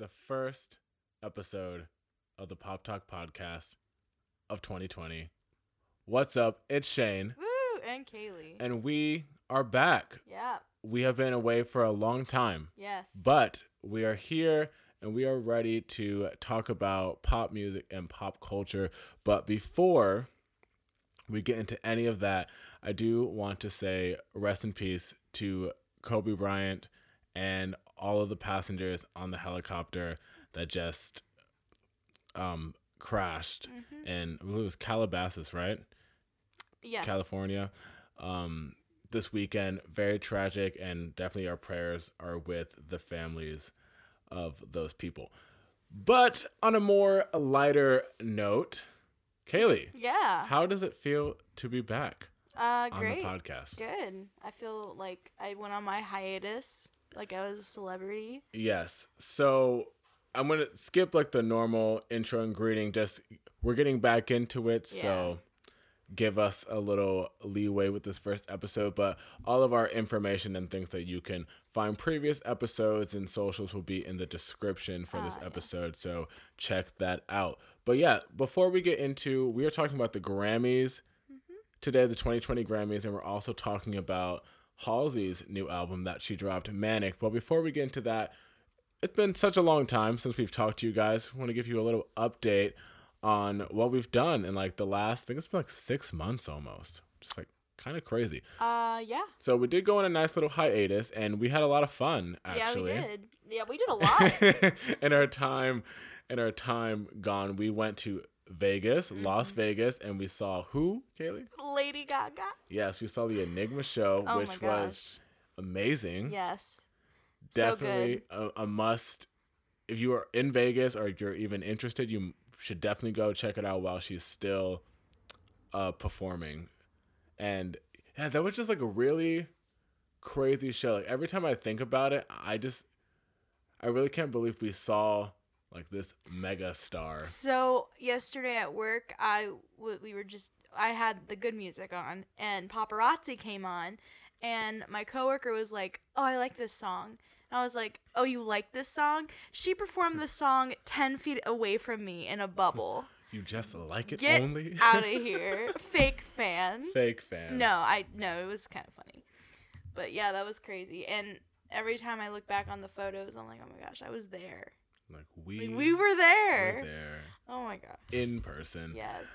the first episode of the Pop Talk podcast of 2020. What's up? It's Shane, Woo! And Kaylee. and we are back. yeah. We have been away for a long time, Yes. but we are here and we are ready to talk about pop music and pop culture. But before we get into any of that, I do want to say rest in peace to Kobe Bryant and all of the passengers on the helicopter that just um crashed Mhm. in I believe it was Calabasas, right? yes. California. Um, this weekend, very tragic, and definitely our prayers are with the families of those people. But on a more lighter note, Kaylee, Yeah. how does it feel to be back Uh, on great. the podcast? Good. I feel like I went on my hiatus, like I was a celebrity. Yes. So I'm gonna skip like the normal intro and greeting. Just we're getting back into it, so give us a little leeway with this first episode. But all of our information and things that you can find previous episodes and socials will be in the description for this Ah, yes. episode. So check that out. But yeah, before we get into, we are talking about the Grammys Mm-hmm. today, the 2020 Grammys, and we're also talking about Halsey's new album that she dropped, Manic. But before we get into that, it's been such a long time since we've talked to you guys. I want to give you a little update on what we've done in like the last, I think it's been like six months almost. Just like kind of crazy. Uh, yeah. So we did go on a nice little hiatus and we had a lot of fun actually. Yeah, we did. Yeah, we did a lot. in our time in our time gone, we went to Vegas, Mm-hmm. Las Vegas, and we saw who, Kaylee? Lady Gaga. Yes, we saw the Enigma show, Oh which was amazing. Yes. definitely a, a must. If you are in Vegas or you're even interested, you should definitely go check it out while she's still uh, performing. And yeah, that was just like a really crazy show. Like every time I think about it, I just I really can't believe we saw like this mega star. So yesterday at work, I w- we were just I had the good music on, and paparazzi came on, and my coworker was like, "Oh, I like this song." And I was like, "Oh, you like this song?" She performed the song ten feet away from me in a bubble. You just like it Get only out of here, fake fan. fake fan. No, I no, it was kind of funny, but yeah, that was crazy. And every time I look back on the photos, I'm like, "Oh my gosh, I was there. Like we Like, we were were there." there Oh my gosh. in person. Yes.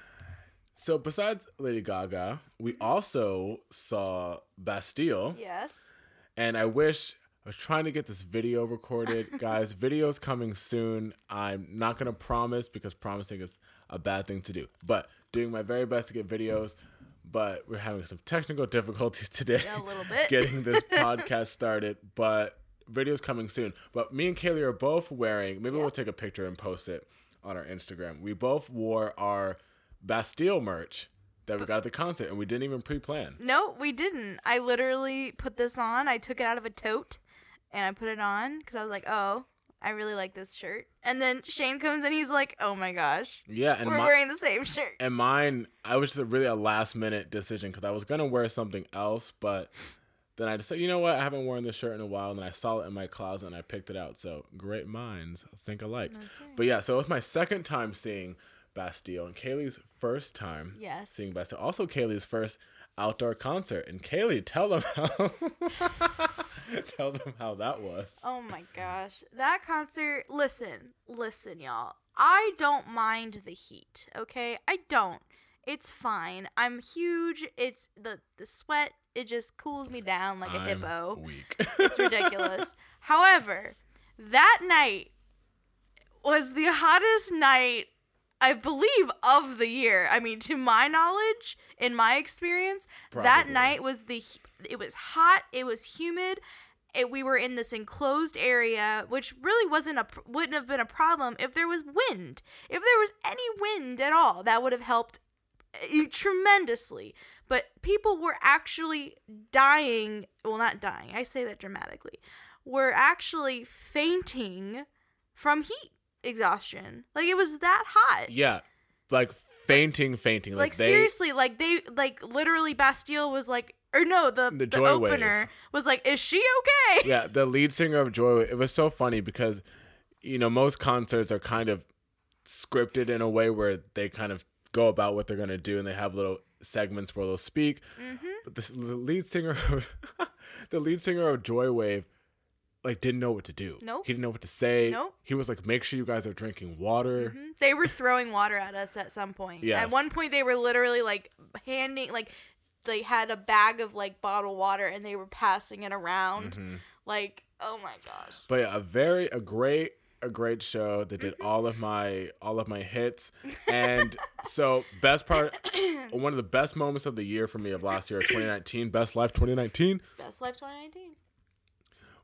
So besides Lady Gaga, we mm-hmm. also saw Bastille, Yes. and I wish I was trying to get this video recorded, guys. Video's coming soon. I'm not gonna promise because promising is a bad thing to do, but doing my very best to get videos. But we're having some technical difficulties today, A little bit. getting this podcast started. But video's coming soon. But me and Kaylee are both wearing. Maybe we'll take a picture and post it on our Instagram. We both wore our Bastille merch that we got at the concert, and we didn't even pre-plan. No, we didn't. I literally put this on. I took it out of a tote and I put it on because I was like, oh, I really like this shirt. And then Shane comes in. He's like, oh my gosh, Yeah, and we're my, wearing the same shirt. and mine, I was just really a last minute decision because I was gonna wear something else, but then I decided, you know what, I haven't worn this shirt in a while, and I saw it in my closet and I picked it out. So great minds think alike. Right. But yeah, so it was my second time seeing Bastille, and Kaylee's first time Yes. seeing Bastille. Also, Kaylee's first outdoor concert. And Kaylee, tell them how tell them how that was. Oh my gosh. That concert, listen, listen, y'all. I don't mind the heat, okay? I don't. It's fine. I'm huge. It's the the sweat, it just cools me down like a I'm hippo. Weak. It's ridiculous. However, that night was the hottest night I believe of the year. I mean, to my knowledge, in my experience, that night was the it was hot, it was humid. It, we were in this enclosed area, which really wasn't a wouldn't have been a problem if there was wind. If there was any wind at all, that would have helped tremendously. But people were actually dying. Well, not dying. I say that dramatically. Were actually fainting from heat exhaustion. Like it was that hot. yeah, like fainting, fainting. Like, Like, they. seriously, like they like literally Bastille was like or no, the The the, Joy Wave. opener was like, "Is she okay?" yeah, the lead singer of Joy. It was so funny because you know, most concerts are kind of scripted in a way where they kind of go about what they're gonna do, and they have little segments where they'll speak. Mm-hmm. But this, the lead singer, the lead singer of Joywave, like didn't know what to do. Nope. He didn't know what to say. Nope. He was like, "Make sure you guys are drinking water." Mhm. They were throwing water at us at some point. Yes. At one point, they were literally like handing, like, they had a bag of like bottled water and they were passing it around. Mm-hmm. Like, oh my gosh. But yeah, a very a great a great show that did Mm-hmm. all of my all of my hits. And so best part one of the best moments of the year for me of last year, 2019, Best Life 2019, Best Life 2019.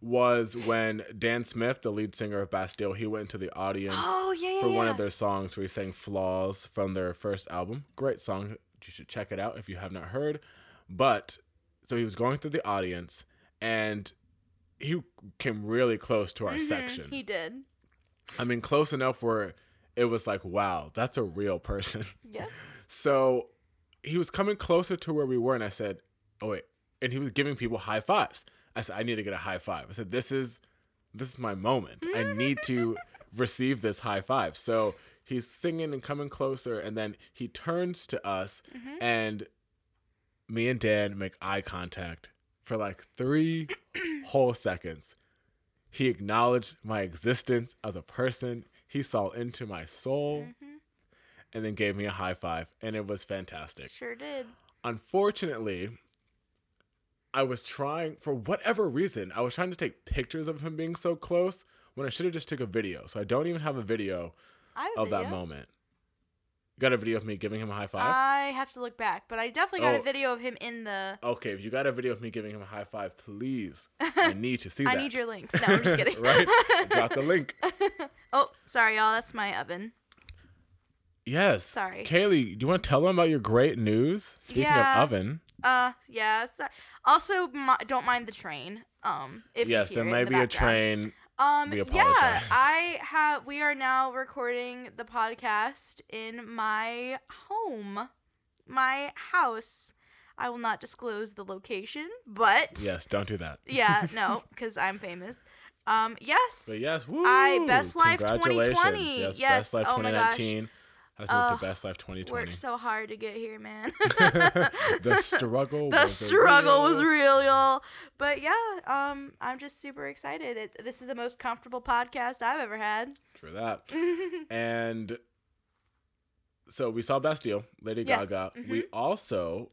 was when Dan Smith, the lead singer of Bastille, he went into the audience Oh, yeah, yeah. for one of their songs where he sang Flaws from their first album. Great song. You should check it out if you have not heard. But so he was going through the audience and he came really close to our section. Mm-hmm. He did. I mean, close enough where it was like, wow, that's a real person. Yeah. so he was coming closer to where we were, and I said, oh wait, and he was giving people high fives. I said, I need to get a high five. I said, this is this is my moment. I need to receive this high five. So he's singing and coming closer, and then he turns to us, mm-hmm. and me and Dan make eye contact for like three whole seconds. He acknowledged my existence as a person. He saw into my soul mm-hmm. and then gave me a high five, and it was fantastic. Sure did. Unfortunately, I was trying, for whatever reason, I was trying to take pictures of him being so close when I should have just took a video. So I don't even have a video have of that video. moment. Got a video of me giving him a high five? I have to look back, but I definitely got Oh. a video of him in the. okay, if you got a video of me giving him a high five, please. I need to see I that. I need your links. No, I'm just kidding. right? Drop the link. Oh, sorry, y'all. That's my oven. Yes. Sorry. Kaylee, do you want to tell them about your great news? Speaking Yeah. of oven. Uh, yeah. Sorry. Also, don't mind the train. Um, if you yes, there it may the be a train. Um, yeah. I have. We are now recording the podcast in my home, my house. I will not disclose the location, but Yes, don't do that. yeah, no, because I'm famous. Um, yes, But yes, woo! I- Best Life 2020. Yes, Yes, Best Life oh my gosh. 2019 has moved Ugh, to Best Life 2020. worked so hard to get here, man. the struggle. the was struggle was real. real, y'all. But yeah, um, I'm just super excited. It, this is the most comfortable podcast I've ever had. for that. and so we saw Bastille, Lady Yes, Gaga. mhm. We also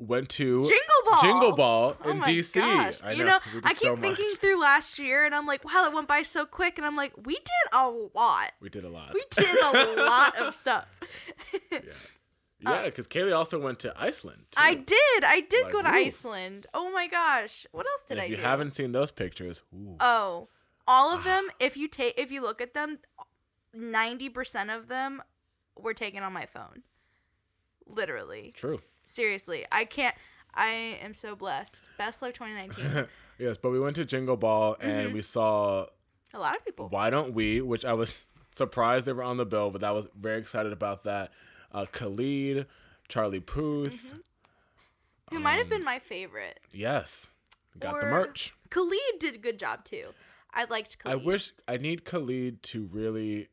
went to Jingle Ball. Jingle Ball Oh in my DC. gosh! I you know, know, I keep so thinking much. through last year, and I'm like, wow, it went by so quick, and I'm like, we did a lot. We did a lot. We did a lot of stuff. yeah, Yeah, because Kaylee also went to Iceland. too. Uh, I did. I did Like, go to woo. Iceland. Oh my gosh! What else did I if you haven't seen those pictures, ooh, Oh, all of them. If you take, if you look at them, ninety percent of them were taken on my phone. Literally, true. Seriously, I can't. I am so blessed. Best Life 2019. yes, but we went to Jingle Ball Mm-hmm. and we saw a lot of people. Why Don't We, which I was surprised they were on the bill, but I was very excited about that. Uh, Khalid, Charlie Puth, Mm-hmm. Who might have been my favorite. yes, got the Or- merch. Khalid did a good job too. I liked I wish I need Khalid to really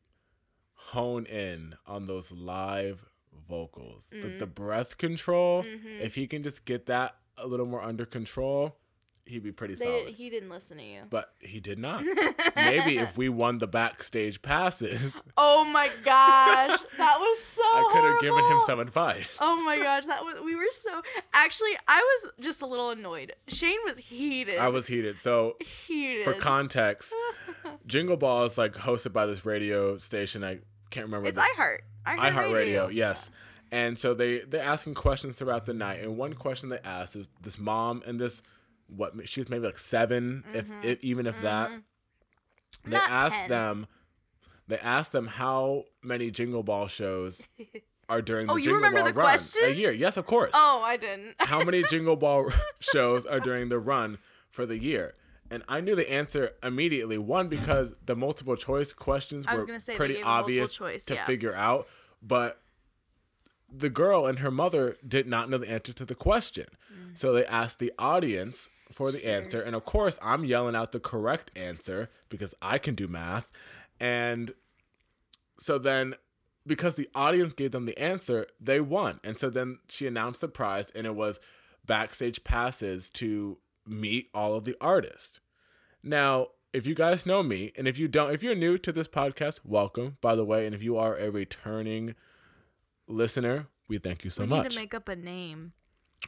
hone in on those live vocals, the, the breath control. Mm-hmm. If he can just get that a little more under control, he'd be pretty They, solid. he didn't listen to you. but he did not. Maybe if we won the backstage passes, Oh my gosh, that was so. I could have given him some advice. Oh my gosh, that was. We were so. Actually, I was just a little annoyed. Shane was heated. I was heated. So, heated. for context, Jingle Ball is like hosted by this radio station. I can't remember. it's the- iHeart. iHeart, iHeartRadio, yes. And so they they're asking questions throughout the night, and one question they asked is this mom and this what she was maybe like 7 if, if even if that. They Mm-hmm. Not asked 10. them, they asked them how many Jingle Ball shows are during the Oh, Jingle Ball the run question? a year. Yes, of course. Oh, I didn't. How many Jingle Ball shows are during the run for the year? And I knew the answer immediately. One because the multiple choice questions were pretty gave a multiple obvious choice, to yeah. figure out, but the girl and her mother did not know the answer to the question. So they asked the audience for the answer. And of course, I'm yelling out the correct answer because I can do math. And so then, because the audience gave them the answer, they won. And so then she announced the prize, and it was backstage passes to meet all of the artists. Now, if you guys know me, and if you don't, if you're new to this podcast, welcome, by the way. And if you are a returning listener, we thank you so we much. We need to make up a name.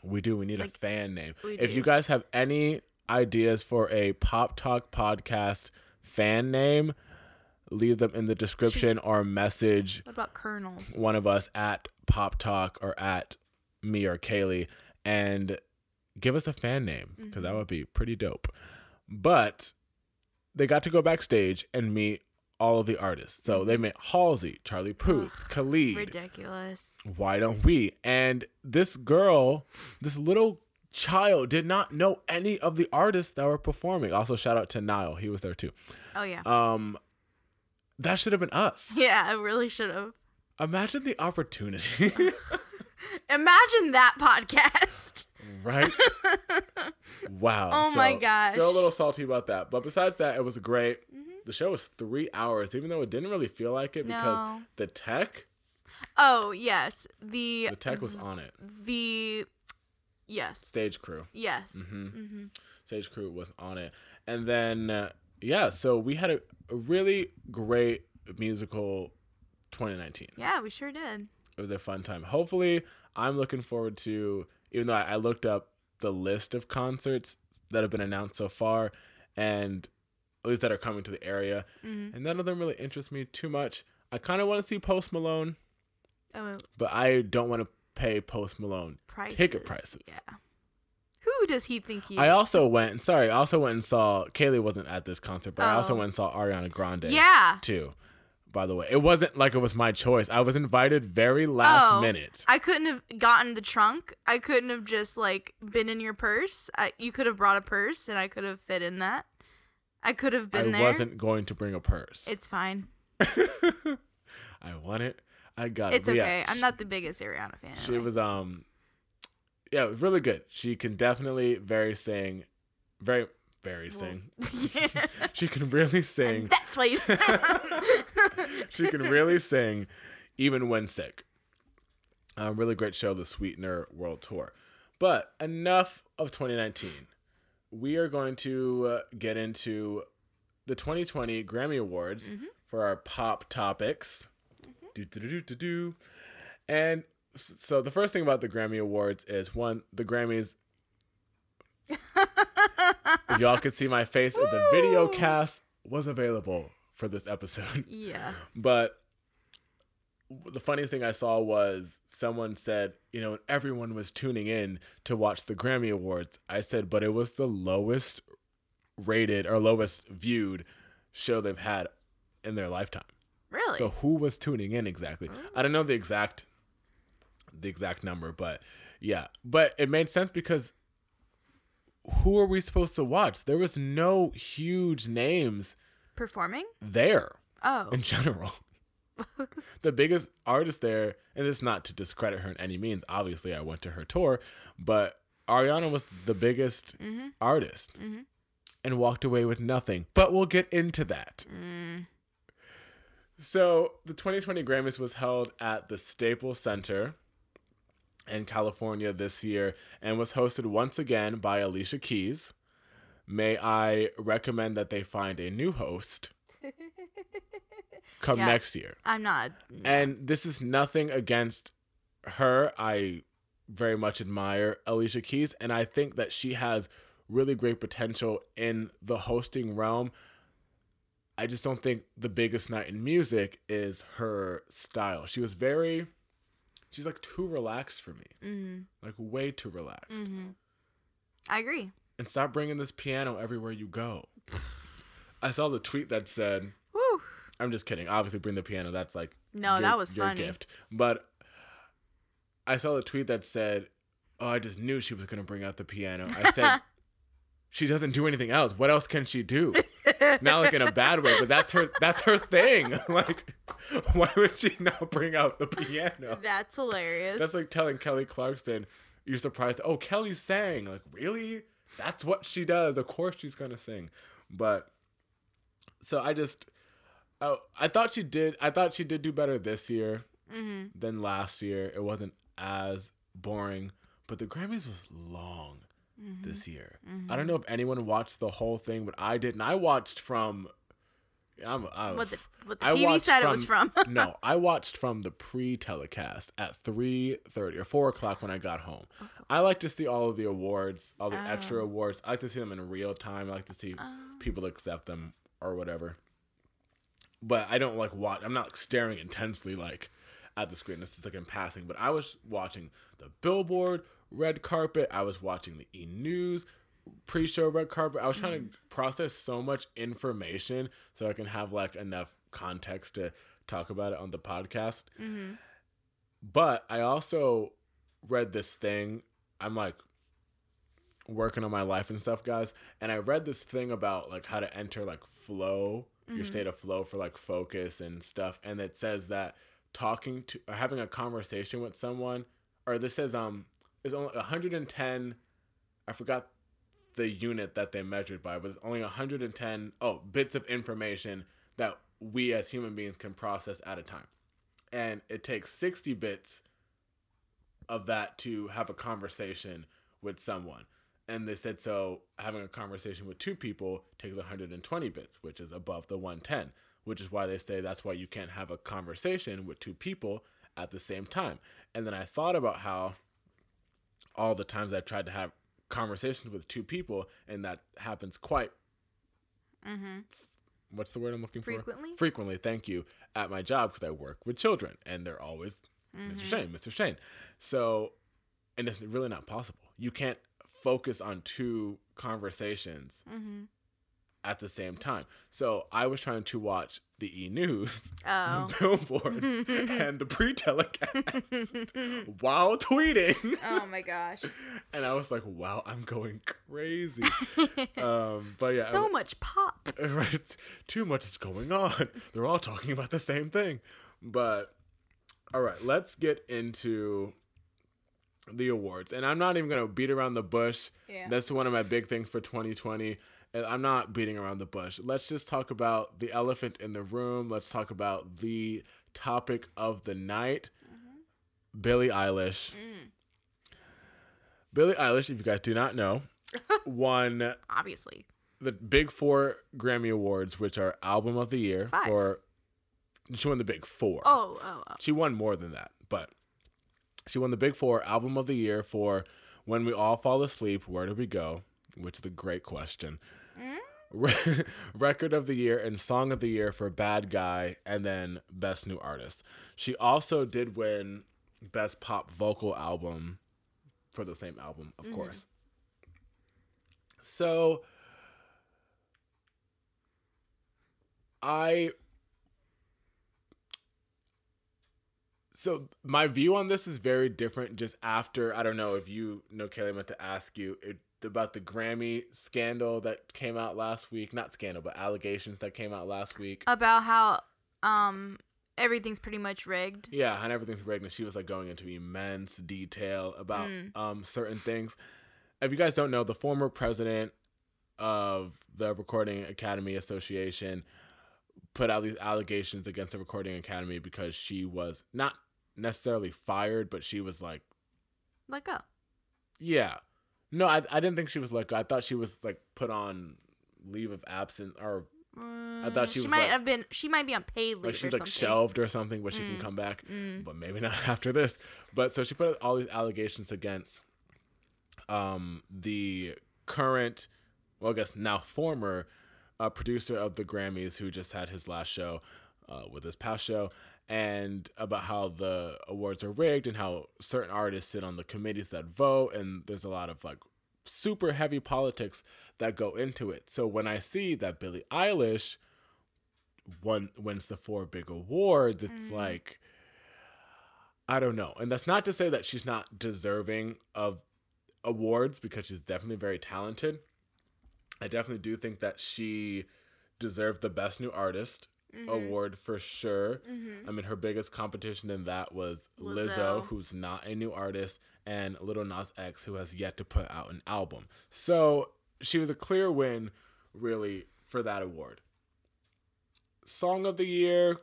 we do. We need a fan name. If do. you guys have any ideas for a Pop Talk podcast fan name, leave them in the description or message What about kernels? one of us at Pop Talk or at me or Kaylee and give us a fan name because Mm-hmm. that would be pretty dope. But they got to go backstage and meet all of the artists. So they met Halsey, Charlie Puth, Khalid. Ridiculous. Why don't we? And this girl, this little child, did not know any of the artists that were performing. Also, shout out to Niall. He was there too. Oh yeah. Um, that should have been us. yeah, I really should have. Imagine the opportunity. Imagine that podcast. Right? wow. Oh my So- gosh. Still a little salty about that. But besides that, it was great. The show was three hours, even though it didn't really feel like it because No. the tech, Oh yes, the the tech was on it. the yes Stage crew, yes. Mm-hmm. stage crew was on it, and then uh, yeah, so we had a, a really great musical 2019. Yeah, we sure did. it was a fun time. Hopefully, I'm looking forward to. Even though I, I looked up the list of concerts that have been announced so far, and at least that are coming to the area, Mm-hmm. and none of them really interest me too much. I kind of want to see Post Malone, Oh, but I don't want to pay Post Malone prices. ticket prices. Yeah. Who does he think he? I is? also went. Sorry, I also went and saw. Kaylee wasn't at this concert, but I also Oh. went and saw Ariana Grande. Yeah. Too. By the way, it wasn't like it was my choice. I was invited very last Oh. minute. I couldn't have gotten the trunk. I couldn't have just like been in your purse. I, you could have brought a purse, and I could have fit in that. I could have been I there. wasn't going to bring a purse. It's fine. I want it. I got it. It's But yeah, okay. I'm not the biggest Ariana fan. She anyway. was um, yeah, it was really good. She can definitely very sing, very very sing. Yeah. she can really sing. That's why. You- she can really sing, even when sick. Um, really great show, the Sweetener World Tour. But enough of 2019. We are going to uh, get into the 2020 Grammy Awards for our pop topics. Do, do, do, do, do, do. And so the first thing about the Grammy Awards is one, the Grammys. y'all could see my face, if the video cast was available for this episode. yeah. But the funniest thing I saw was someone said, you know, everyone was tuning in to watch the Grammy Awards. I said, but it was the lowest rated or lowest viewed show they've had in their lifetime. Really? So who was tuning in exactly? Oh. I don't know the exact the exact number, but yeah. But it made sense because who are we supposed to watch? There was no huge names Performing? there Oh. in general. the biggest artist there, and it's not to discredit her in any means. Obviously, I went to her tour, but Ariana was the biggest mm-hmm. artist mm-hmm. and walked away with nothing. But we'll get into that. Mm. So, the 2020 Grammys was held at the Staples Center in California this year and was hosted once again by Alicia Keys. May I recommend that they find a new host come Yeah. next year? I'm not. And this is nothing against her. I very much admire Alicia Keys, and I think that she has really great potential in the hosting realm. I just don't think the biggest night in music is her style. She was very, she's like too relaxed for me, Mm, like way too relaxed. mm-hmm. I agree. And stop bringing this piano everywhere you go. I saw the tweet that said, Woo. I'm just kidding. Obviously, bring the piano. That's like No, your- that was your funny. gift. But I saw the tweet that said, "Oh, I just knew she was gonna bring out the piano." I said, "She doesn't do anything else. What else can she do?" not like in a bad way, but that's her that's her thing. like, why would she not bring out the piano? That's hilarious. That's like telling Kelly Clarkson, you're surprised. Oh, Kelly sang. Like, really? That's what she does. Of course she's gonna sing. But so I just, oh, I thought she did. I thought she did do better this year mm-hmm. than last year. It wasn't as boring, but the Grammys was long mm-hmm. this year. Mm-hmm. I don't know if anyone watched the whole thing, but I didn't. I watched from. I'm, I'm, what the what the TV said it was from. no, I watched from the pre-telecast at three thirty or four o'clock when I got home. Oh. I like to see all of the awards, all the extra oh. awards. I like to see them in real time. I like to see oh. people accept them or whatever. But I don't like watch. I'm not like, staring intensely like at the screen. It's just like in passing. But I was watching the Billboard red carpet. I was watching the E News pre-show red carpet. I was trying to mm. process so much information so I can have like enough context to talk about it on the podcast. Mm-hmm. But I also read this thing. I'm like working on my life and stuff, guys, and I read this thing about like how to enter like flow, your mm-hmm. state of flow for like focus and stuff, and it says that talking to or having a conversation with someone, or this says um, is only 110. I forgot the unit that they measured by was only 110 oh bits of information that we as human beings can process at a time. And it takes 60 bits of that to have a conversation with someone. And they said so having a conversation with two people takes 120 bits which is above the 110 which is why they say that's why you can't have a conversation with two people at the same time. And then i thought about how all the times I've tried to have conversations with two people, and that happens quite. Mm-hmm. What's the word I'm looking for? Frequently? Frequently, thank you. At my job, because I work with children, and they're always Mr. Mm-hmm. Shane, Mr. Shane. So, and it's really not possible. You can't focus on two conversations mm-hmm. At the same time. So I was trying to watch the E News, Oh. the Billboard, and the pre-telecast while tweeting. oh my gosh. And I was like, wow, I'm going crazy. um, but yeah, so much pop. right, too much is going on. They're all talking about the same thing. But all right, let's get into the awards. And I'm not even going to beat around the bush. Yeah. That's one of my big things for 2020. And I'm not beating around the bush. Let's just talk about the elephant in the room. Let's talk about the topic of the night. Mm-hmm. Billie Eilish. Mm. Billie Eilish, if you guys do not know, won Obviously. the big four Grammy Awards, which are Album of the Year Five. for. She won the big four. Oh, oh, oh. She won more than that, but she won the big four Album of the Year for When We All Fall Asleep, Where Do We Go? Which is a great question. Re- Record of the Year and Song of the Year for Bad Guy, and then Best New Artist. She also did win Best Pop Vocal Album for the same album, of mm-hmm. course. So I so my view on this is very different just after I don't know if you know Kelly meant to ask you it, about the Grammy scandal that came out last week not scandal but allegations that came out last week About how um everything's pretty much rigged. yeah and everything's rigged and she was like going into immense detail about um certain things if you guys don't know the former president of the Recording Academy Association put out these allegations against the Recording Academy because she was not necessarily fired, but she was like, Let go. yeah. No, I, I didn't think she was let go. I thought she was like put on leave of absence or I thought she, She was might like, have been. She might be on paid leave like she's something. like shelved or something, but she can come back, but maybe not after this. But so she put all these allegations against um the current, well, I guess now former uh, producer of the Grammys who just had his last show uh, with his past show, and about how the awards are rigged and how certain artists sit on the committees that vote, and there's a lot of like super heavy politics that go into it. So when I see that Billie Eilish won wins the four big awards, it's mm. like I don't know. And that's not to say that she's not deserving of awards because she's definitely very talented. I definitely do think that she deserved the best new artist Mm-hmm. award for sure. I mean, her biggest competition in that was Lizzo, Lizzo. who's not a new artist, and Little Nas X, who has yet to put out an album. So she was a clear win, really, for that award. Song of the year.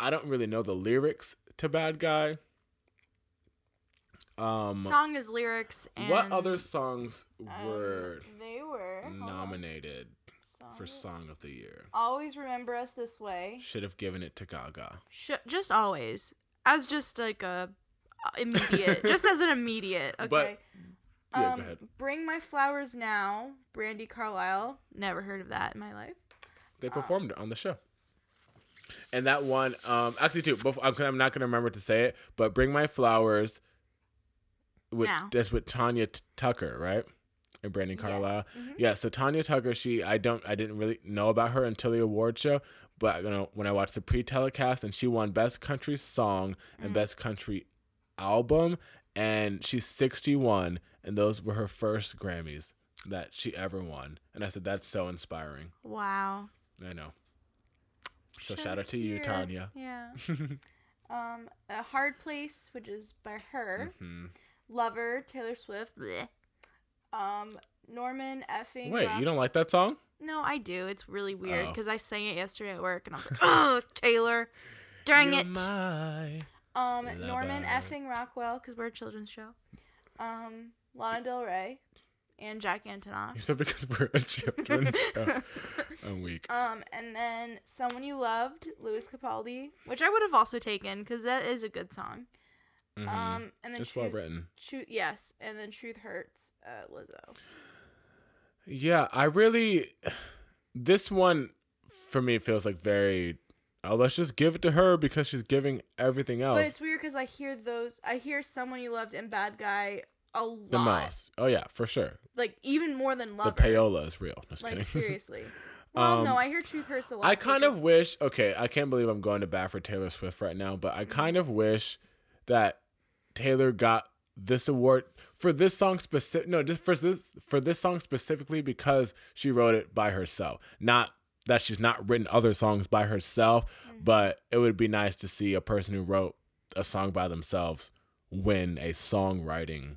I don't really know the lyrics to Bad Guy. Um, Song is lyrics and what other songs um, were they were nominated Song for Song of the Year? Always remember us this way. Should have given it to Gaga. Sh- just always as just like a uh, immediate, just as an immediate. Okay. But- Yeah, um, go ahead. Bring my flowers now, Brandi Carlile. Never heard of that in my life. They performed it on the show. And that one, um, actually, too. Before, I'm, I'm not gonna remember to say it, but "Bring My Flowers" with Now. that's with Tanya T- Tucker, right? And Brandon Carlile. Mm-hmm. Yeah. So Tanya Tucker, she, I don't, I didn't really know about her until the award show, but you know, when I watched the pre-telecast, and she won Best Country Song Mm. and Best Country Album, and she's 61, and those were her first Grammys that she ever won. And I said, that's so inspiring. Wow. I know. So Shout shout out to you. Tanya. Yeah. um, a hard place, which is by her. Hmm. Lover, Taylor Swift. Bleh. Um, Norman effing. Wait, you don't like that song? No, I do. It's really weird Oh. because I sang it yesterday at work, and I was like, "Oh, Taylor, dang You're it." my- Um, Norman effing Rockwell because we're a children's show. Um, Lana Del Rey, and Jack Antonoff. You said because we're a children's show. I'm weak. Um, and then someone you loved, Lewis Capaldi, which I would have also taken because that is a good song. Mhm. Um, and then it's well Truth, written. Truth, yes, and then Truth Hurts, uh, Lizzo. Yeah, I really. This one, for me, feels like very. Oh, let's just give it to her because she's giving everything else But it's weird because I hear those, I hear someone you loved and Bad Guy a lot, the most. Oh yeah, for sure. like even more than love. The payola is real. Just like kidding. seriously. Well, Um, no, I hear Truth Hurts a lot. I kind of wish. Okay, I can't believe I'm going to bat for Taylor Swift right now, but I kind of wish that Taylor got this award for this song specific. No, just for this for this song specifically because she wrote it by herself. Not that she's not written other songs by herself, mm-hmm. but it would be nice to see a person who wrote a song by themselves win a songwriting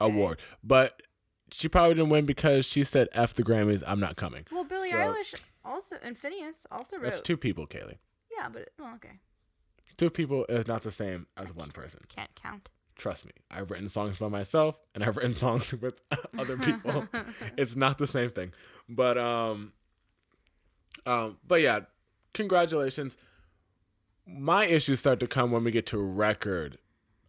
award. But she probably didn't win because she said "f the Grammys." I'm not coming. Well, Billie So- Eilish also and Finneas also wrote. That's two people, Kaylee. Yeah, but well, okay, Two people is not the same as one person. can't count. Trust me. I've written songs by myself and I've written songs with other people. it's not the same thing. But um um but yeah, congratulations. My issues start to come when we get to record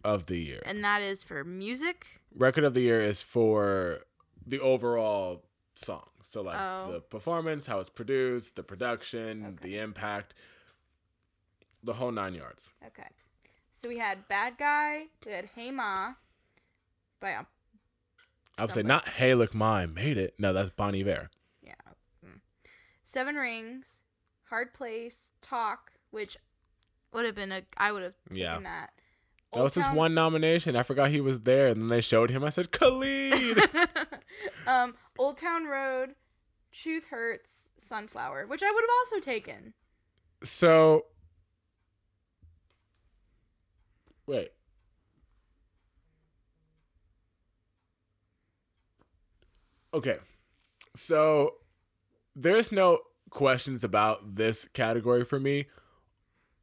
of the year. And that is for music. Record of the year is for the overall song. So like Oh. the performance, how it's produced, the production, Okay. the impact, the whole nine yards. Okay, so we had Bad Guy. We had Hey Ma by um, I would say not Hey Look My made it. No, that's Bon Iver. yeah, mm. Seven Rings, Hard Place, Talk, which would have been a I would have taken Yeah. that. That Old was his one nomination. I forgot he was there, and then they showed him. I said, Khalid. um, Old Town Road, Truth Hurts, Sunflower, which I would have also taken. so, wait. Okay, so there's no questions about this category for me,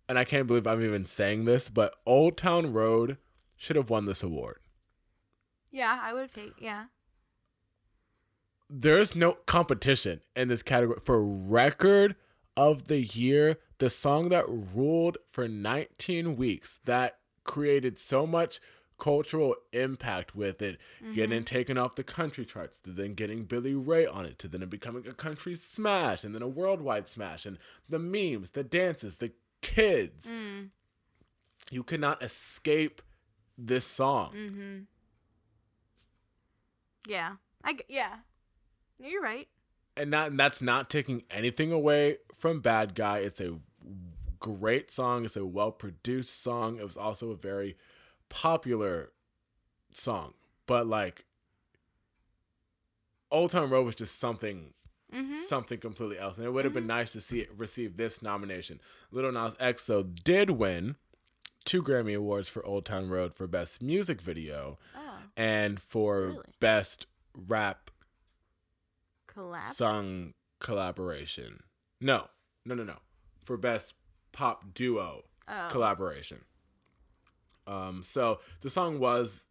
and I can't believe I'm even saying this, but Old Town Road should have won this award. Yeah, I would have taken. Yeah. there's no competition in this category for record of the year the song that ruled for 19 weeks that created so much cultural impact with it getting taken off the country charts to then getting billy ray on it to then it becoming a country smash and then a worldwide smash and the memes the dances the kids Mm. you cannot escape this song Mm-hmm. Yeah. I yeah. You're right. and not and that's not taking anything away from Bad Guy. It's a great song. It's a well produced song. It was also a very popular song. But like Old Town Road was just something mm-hmm. something completely else. And it would have been mm-hmm. nice to see it receive this nomination. Little Nas X though did win two Grammy Awards for Old Town Road for Best Music Video Oh, and for Really? Best Rap collab. Song Collaboration. No, no, no, no. For Best Pop Duo oh. collaboration. Um, so the song was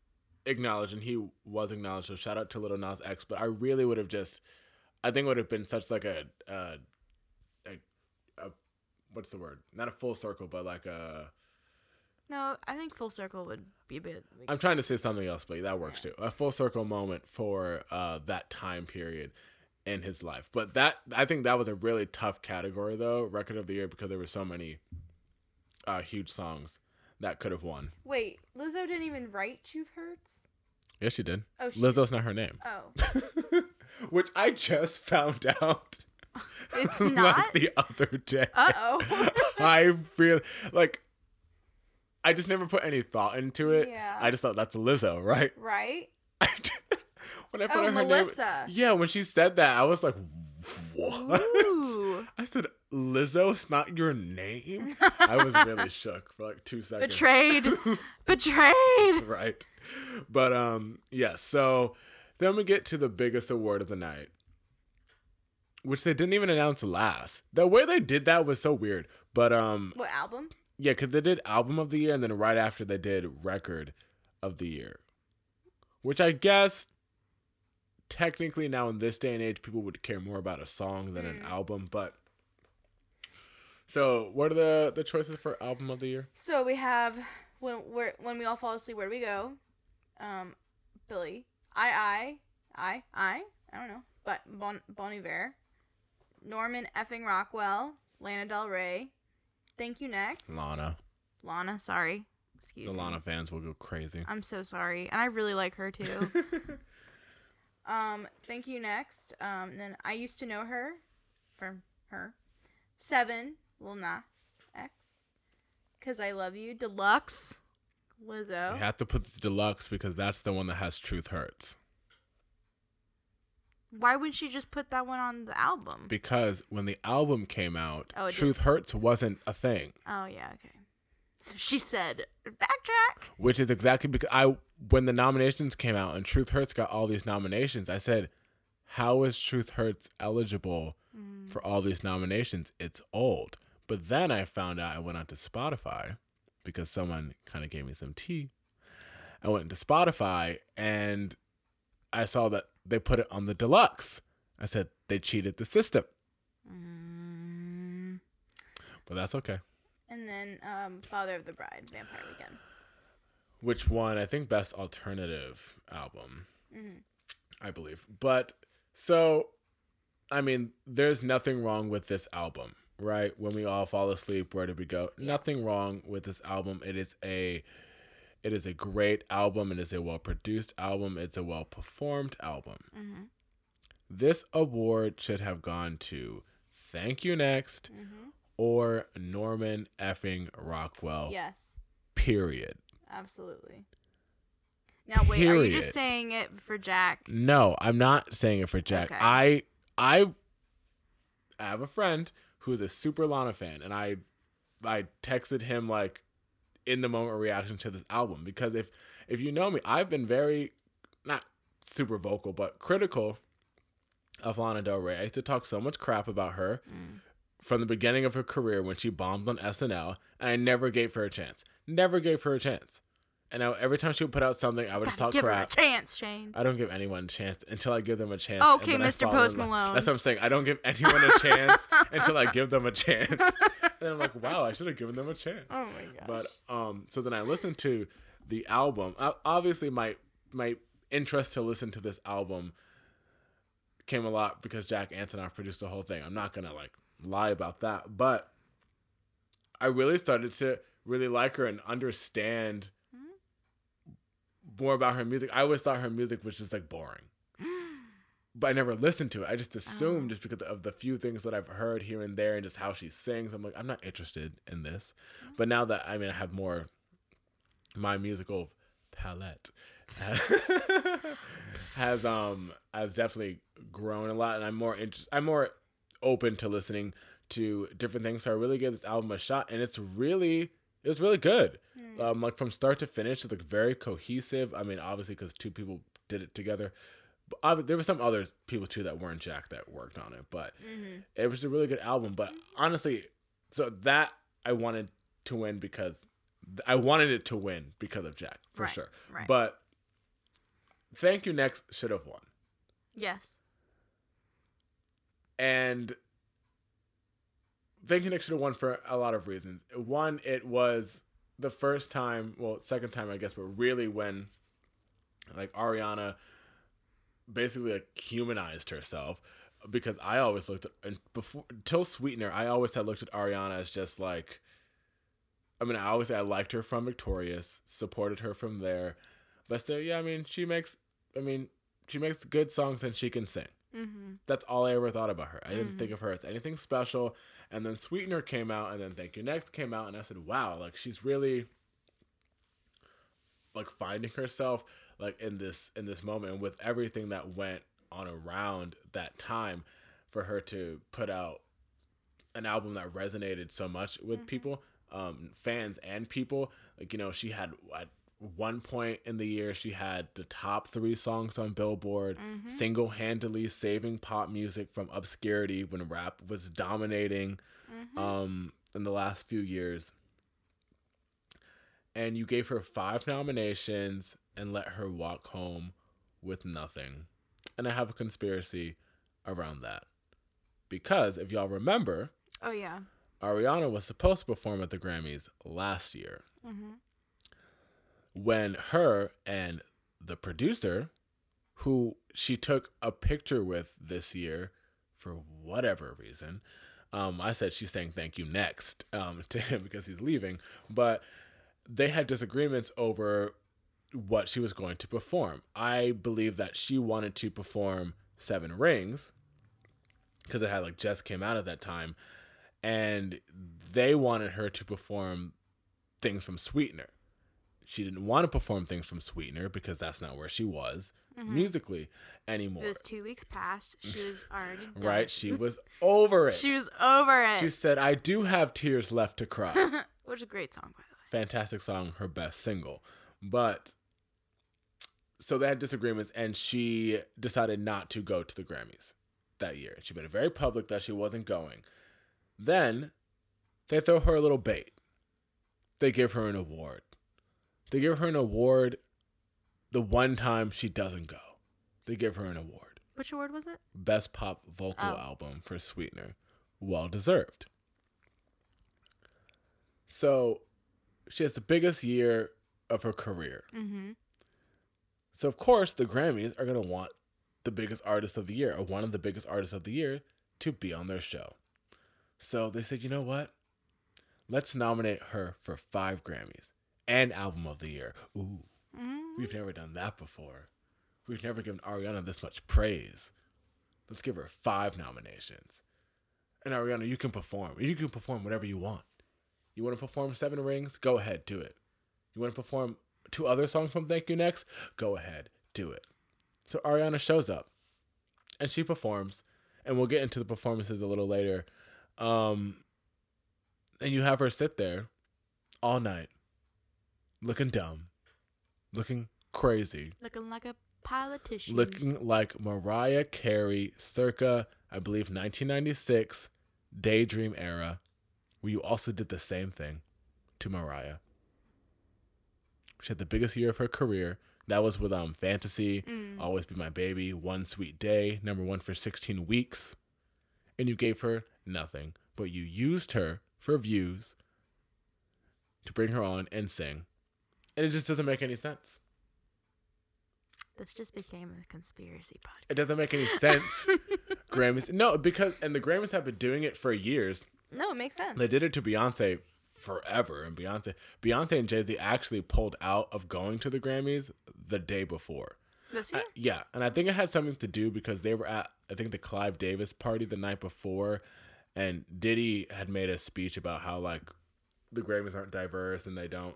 acknowledged and he was acknowledged. So shout out to Little Nas X. But I really would have just, I think it would have been such like a, uh, a, a, what's the word? Not a full circle, but like a. No, I think full circle would be a bit. Like, I'm trying to say something else, but that works too. A full circle moment for uh, that time period in his life. But that I think that was a really tough category though, record of the year, because there were so many uh, huge songs that could have won. Wait, Lizzo didn't even write "Truth Hurts." Yes, she did. Oh, she Lizzo's not her name, Oh, which I just found out it's like not. the other day. Uh oh. I feel like I just never put any thought into it. Yeah. I just thought that's Lizzo, right? right. When I put Oh, her Melissa. name, yeah, when she said that, I was like, "What?" Ooh. I said, "Lizzo's not your name." I was really shook for like two seconds. Betrayed. Betrayed. right, but um, yes. so then we get to the biggest award of the night, which they didn't even announce last. The way they did that was so weird. But um, What album? yeah, because they did album of the year, and then right after they did record of the year, which I guess technically now in this day and age, people would care more about a song than an Mm. album. But so, what are the the choices for album of the year? So we have when where when we all fall asleep, where do we go? Um, Billy, I I I I I don't know, but Bon Bon Iver, Norman effing Rockwell, Lana Del Rey. Thank you next. Lana. Lana, sorry. Excuse me. The me. Lana fans will go crazy. I'm so sorry, and I really like her too. um, thank you next. Um, and then I used to know her, from her. Seven, Lil Nas X, cause I love you. Deluxe, Lizzo. You have to put the deluxe because that's the one that has Truth Hurts. Why wouldn't she just put that one on the album? Because when the album came out, Oh, it did. Truth Hurts wasn't a thing. oh yeah, okay. So she said, backtrack. which is exactly because I when the nominations came out and Truth Hurts got all these nominations, I said, "How is Truth Hurts eligible for all these nominations? It's old." But then I found out I went onto Spotify because someone kind of gave me some tea. I went into Spotify and I saw that they put it on the deluxe. I said they cheated the system, Mm. but that's okay. And then um, Father of the Bride, Vampire Weekend. Which won I think best alternative album. Mhm. I believe. But so I mean, there's nothing wrong with this album, right? When we all fall asleep, where did we go? Nothing wrong with this album. It is a it is a great album. It is a well produced album. It's a well performed album. Mhm. This award should have gone to Thank You Next Mhm. or Norman effing Rockwell. Yes, Period. Absolutely. Now wait, are you just saying it for Jack? No, I'm not saying it for Jack. Okay. I I I have a friend who's a super Lana fan, and I I texted him like in the moment reaction to this album because if if you know me, I've been very not super vocal but critical of Lana Del Rey. I used to talk so much crap about her mm. from the beginning of her career when she bombed on SNL, and I never gave her a chance. Never gave her a chance. And I, every time she would put out something, I would just talk give her a crap. chance, Shane. I don't give anyone a chance until I give them a chance. Okay, I Mr. Post love. Malone. That's what I'm saying. I don't give anyone a chance until I give them a chance. And I'm like, wow, I should have given them a chance. Oh my gosh. But um, so then I listened to the album. O- Obviously, my my interest to listen to this album came a lot because Jack Antonoff produced the whole thing. I'm not gonna like lie about that, but I really started to really like her and understand more about her music. I always thought her music was just like boring. But I never listened to it. I just assumed just because of the few things that I've heard here and there and just how she sings. I'm like, I'm not interested in this. But now that I mean I have more my musical palette has um has definitely grown a lot, and I'm more interested. I'm more open to listening to different things. So I really give this album a shot, and it's really it's really good. Um, like from start to finish, it's like very cohesive. I mean, obviously because two people did it together. But obvi- there were some other people too that weren't Jack that worked on it, but it was a really good album. But honestly, so that I wanted to win because I wanted it to win because of Jack for Right, sure. right. But Thank You Next should have won. Yes. and Should have won for a lot of reasons. One, it was the first time, well, second time I guess, but really when like Ariana basically like humanized herself because I always looked at and before till Sweetener, I always had looked at Ariana as just like I mean, I always I liked her from Victorious, supported her from there, but still, yeah, I mean, she makes, I mean, she makes good songs and she can sing Mm-hmm. that's all I ever thought about her. I didn't think of her as anything special. And then Sweetener came out, and then Thank You Next came out, and I said, "Wow, like she's really like finding herself like in this in this moment, and with everything that went on around that time, for her to put out an album that resonated so much with people, um, fans and people. Like you know, she had one point in the year she had the top three songs on Billboard, mm-hmm. single handedly saving pop music from obscurity when rap was dominating mm-hmm. um, in the last few years. And you gave her five nominations and let her walk home with nothing. And I have a conspiracy around that. Because if y'all remember, Oh yeah. Ariana was supposed to perform at the Grammys last year. Mm-hmm. When her and the producer, who she took a picture with this year for whatever reason, um, I said she's saying thank you next um, to him because he's leaving, but they had disagreements over what she was going to perform. I believe that she wanted to perform Seven Rings because it had like just came out at that time, and they wanted her to perform things from Sweetener. She didn't want to perform things from Sweetener because that's not where she was mm-hmm. musically anymore. It was two weeks past. She was already done. Right? She was over it. She was over it. She said, I do have tears left to cry. Which is a great song, by the way. Fantastic song, her best single. But so they had disagreements, and she decided not to go to the Grammys that year. She made it very public that she wasn't going. Then they throw her a little bait. They give her an award. They give her an award the one time she doesn't go. They give her an award. Which award was it? Best Pop Vocal Oh. Album for Sweetener. Well deserved. So she has the biggest year of her career. Mm-hmm. So, of course, the Grammys are going to want the biggest artist of the year or one of the biggest artists of the year to be on their show. So they said, you know what? Let's nominate her for five Grammys and Album of the Year. Ooh, Mm-hmm. we've never done that before. We've never given Ariana this much praise. Let's give her five nominations. And Ariana, you can perform. You can perform whatever you want. You want to perform Seven Rings? Go ahead, do it. You want to perform two other songs from Thank You Next? Go ahead, do it. So Ariana shows up and she performs, and we'll get into the performances a little later. Um, and you have her sit there all night, looking dumb, looking crazy, Looking like a politician. looking like Mariah Carey circa, I believe, 1996 Daydream era, where you also did the same thing to Mariah. She had the biggest year of her career. That was with um Fantasy, Always Be My Baby, One Sweet Day, number one for 16 weeks. And you gave her nothing, but you used her for views to bring her on and sing. And it just doesn't make any sense. This just became a conspiracy podcast. It doesn't make any sense. Grammys. No, because and the Grammys have been doing it for years. No, it makes sense. They did it to Beyonce forever, and Beyonce, Beyonce and Jay Z actually pulled out of going to the Grammys the day before. this I- year? yeah, and I think it had something to do because they were at I think the Clive Davis party the night before, and Diddy had made a speech about how like the Grammys aren't diverse and they don't